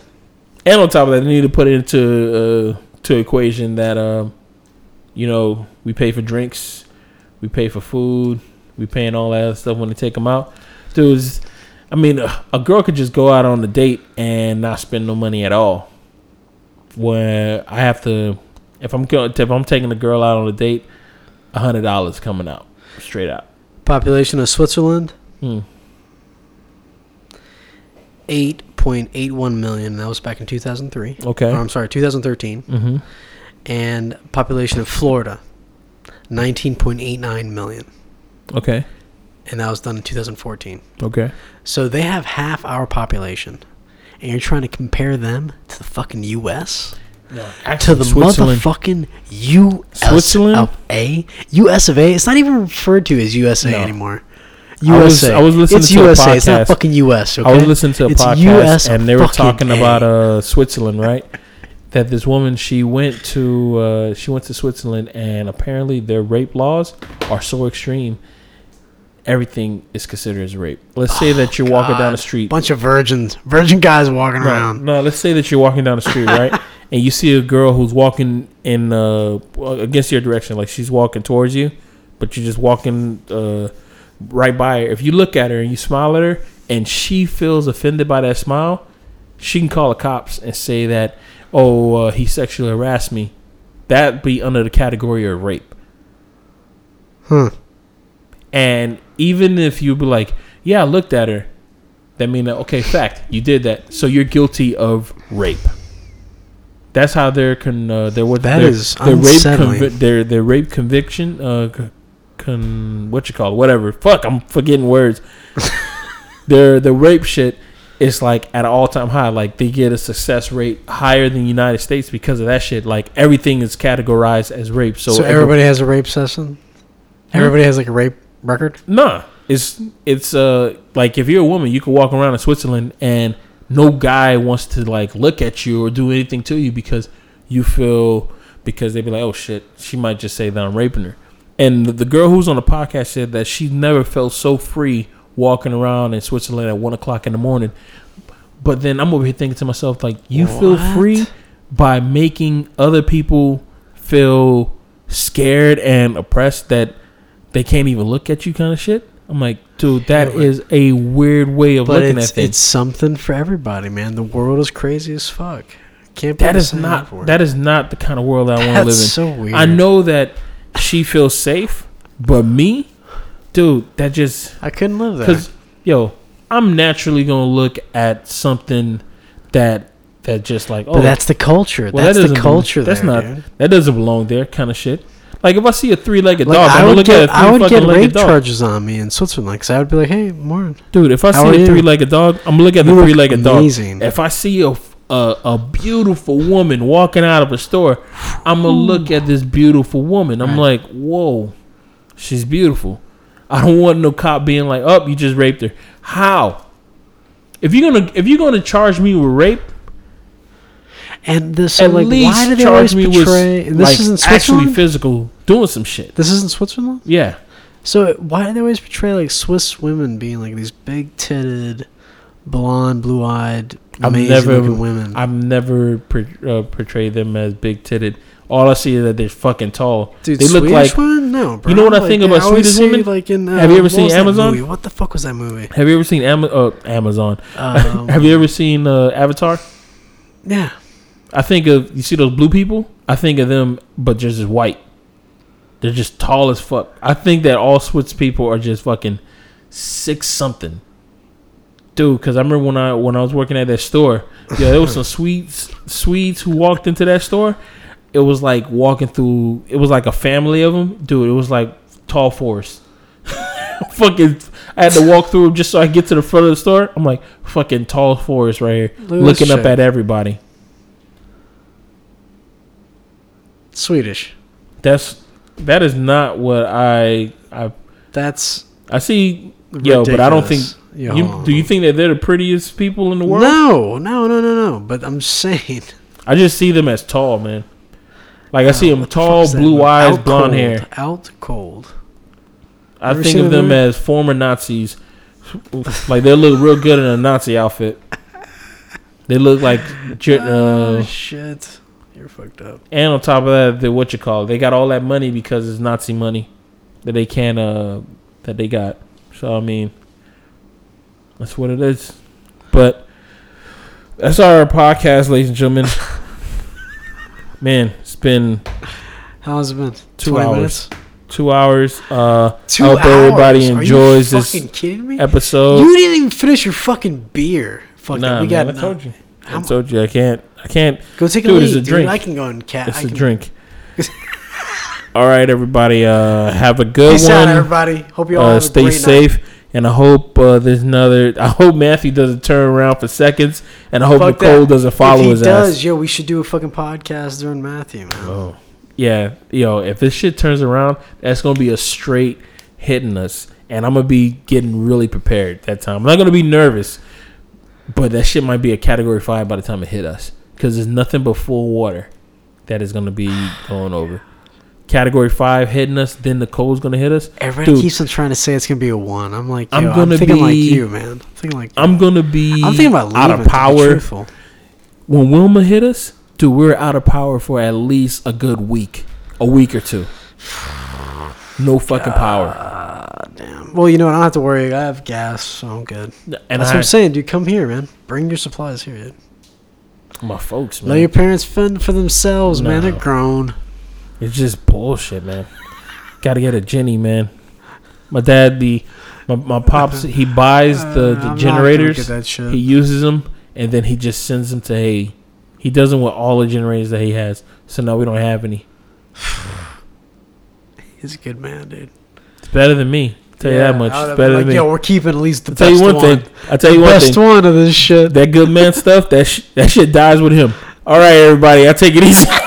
and on top of that, they need to put it into uh, to equation that um, you know we pay for drinks, we pay for food, we paying all that stuff when they take them out. Dudes, I mean, a, a girl could just go out on a date and not spend no money at all where I have to, if I'm going, if I'm taking a girl out on a date, a hundred dollars coming out straight out. Population of Switzerland, Hmm. 8.81 million. That was back in 2003. Okay. Or, I'm sorry, 2013. mm-hmm. And population of Florida, 19.89 million. Okay. And that was done in 2014. Okay. So they have half our population. And you're trying to compare them to the fucking U.S.? To the motherfucking U.S. Switzerland? of A. U.S. of A. It's not even referred to as USA No. anymore. I was- USA. I was listening it's to a USA. It's not fucking U.S. Okay? I was listening to a It's podcast US and they were talking A. about uh Switzerland, right? That this woman she went to uh she went to Switzerland and apparently their rape laws are so extreme. Everything is considered as rape. Let's say that you're walking down the street. bunch of virgins, virgin guys walking around. no, let's say that you're walking down the street, right? and you see a girl who's walking in uh against your direction, like she's walking towards you, but you're just walking uh right by her. If you look at her and you smile at her and she feels offended by that smile, she can call the cops and say that, oh, uh, he sexually harassed me. That'd be under the category of rape. Huh. And even if you be like, yeah, I looked at her, that mean that okay, fact, you did that, so you're guilty of rape. That's how their con uh, their what That their, is their rape convi- their their rape conviction uh con what you call it whatever fuck I'm forgetting words. their the rape shit is like at an all time high. Like they get a success rate higher than the United States because of that shit. Like everything is categorized as rape. So, So, every- everybody has a rape session. Everybody has like a rape record. Nah, it's it's uh like if you're a woman, you can walk around in Switzerland and no guy wants to like look at you or do anything to you because you feel because they'd be like, oh shit, she might just say that I'm raping her. And the, the girl who's on the podcast said that she never felt so free walking around in Switzerland at one o'clock in the morning. But then I'm over here thinking to myself, like, you feel free by making other people feel scared and oppressed that they can't even look at you, kind of shit. I'm like, dude, that Yeah, is a weird way of But looking at things. it's something for everybody, man. The world is crazy as fuck. Can't that is That the is same not everywhere. that is not the kind of world I want to live in. So weird. I know that she feels safe, but me, dude, that just I couldn't live there. because yo, I'm naturally gonna look at something that that just like oh but that's the culture. well, that's that the culture. That's there, not dude. that doesn't belong there, kind of shit. Like if I see a three-legged Like, dog, I'm I gonna would look get, at a I would get rape dog. charges on me in Switzerland because I would be like, "Hey, Warren, Dude, if I see a you? three-legged dog, I'm gonna look at the You three-legged dog. amazing. If I see a, a a beautiful woman walking out of a store, I'm gonna look at this beautiful woman. I'm Right. like, whoa, she's beautiful. I don't want no cop being like, oh, you just raped her. How? If you're gonna if you're gonna charge me with rape, And this, so at like, least why do they charge always me portray? with this like is actually physical doing some shit. this is in Switzerland. Yeah, So why do they always portray like Swiss women being like these big-titted, blonde, blue-eyed, amazing never- looking women? I've never uh, portrayed them as big titted. All I see is that they're fucking tall. Dude, they look Swedish like. women? No, bro. You know what I Like, think they about always Swedish women? Like in, uh, Have you ever seen Amazon? movie? What the fuck was that movie? Have you ever seen Ama- uh, Amazon? Um, Have you ever seen uh, Avatar? Yeah. I think of you see those blue people. I think of them, but just as white. They're just tall as fuck. I think that all Swiss people are just fucking six something, dude. Because I remember when I when I was working at that store, yeah, there was some Swedes Swedes who walked into that store. It was like walking through. It was like a family of them, dude. It was like tall forest. fucking, I had to walk through just so I get to the front of the store. I'm like fucking tall forest right here, Look looking this up at everybody. Swedish. That's that is not what I I That's I see. Yo, but I don't think. Yo, You, do you think that they're the prettiest people in the world? No, no, no, no, no. But I'm saying. I just see them as tall, man. Like I see them tall, blue eyes, Out blonde cold. hair. Out cold. I Ever think of them them? as former Nazis. like they look real good in a Nazi outfit. They look like, oh uh, shit! You're fucked up. and on top of that, they what you call? it, They got all that money because it's Nazi money that they can't uh that they got. So I mean, that's what it is. But that's our podcast, ladies and gentlemen. Man, it's been How's it been? Two hours. minutes? two hours. Uh, Two I hope everybody hours? Are enjoys you this fucking kidding me? episode. you didn't even finish your fucking beer. Fuck nah. We man, got. I told you. I How- told you I can't. I can't. Go take a leak, it's a dude. drink. I can go and cat. It's I a can, drink. all right, everybody. Uh, have a good Peace out, one. everybody. Hope you all Uh, stay safe. Night. And I hope uh, there's another. I hope Matthew doesn't turn around for seconds, and I hope Fuck Nicole that. doesn't follow if he his does, ass. yo, we should do a fucking podcast during Matthew, man. Oh, yeah, yo, if this shit turns around, that's gonna be a straight hitting us, and I'm gonna be getting really prepared that time. I'm not gonna be nervous, but that shit might be a category five by the time it hit us, because there's nothing but full water that is gonna be going over. Category five hitting us, then Nicole's gonna hit us. Everybody Dude. keeps on trying to say it's gonna be a one. I'm like, yo, I'm I'm, gonna thinking like you, man. I'm thinking like I'm gonna be I'm thinking about out of power. when Wilma hit us, dude, we were out of power for at least a good week, a week or two. No fucking power. Ah, damn. Well, you know what? I don't have to worry. I have gas, so I'm good. And That's I, what I'm saying, dude. Come here, man. Bring your supplies here, dude. My folks, man. Let your parents fend for themselves, man. No. They're grown. it's just bullshit, man. Got to get a Jenny, man. My dad, the my, my pops, he buys the, Uh, the I'm generators. He uses them, and then he just sends them to hay. He does them with all the generators that he has. So now we don't have any. He's a good man, dude. It's better than me. Tell you that much. It's better like, than me. Yo, we're keeping at least the I'll tell you best one thing. I tell you one thing. best thing. one of this shit. That good man stuff. That sh- that shit dies with him. All right, everybody. I take it easy.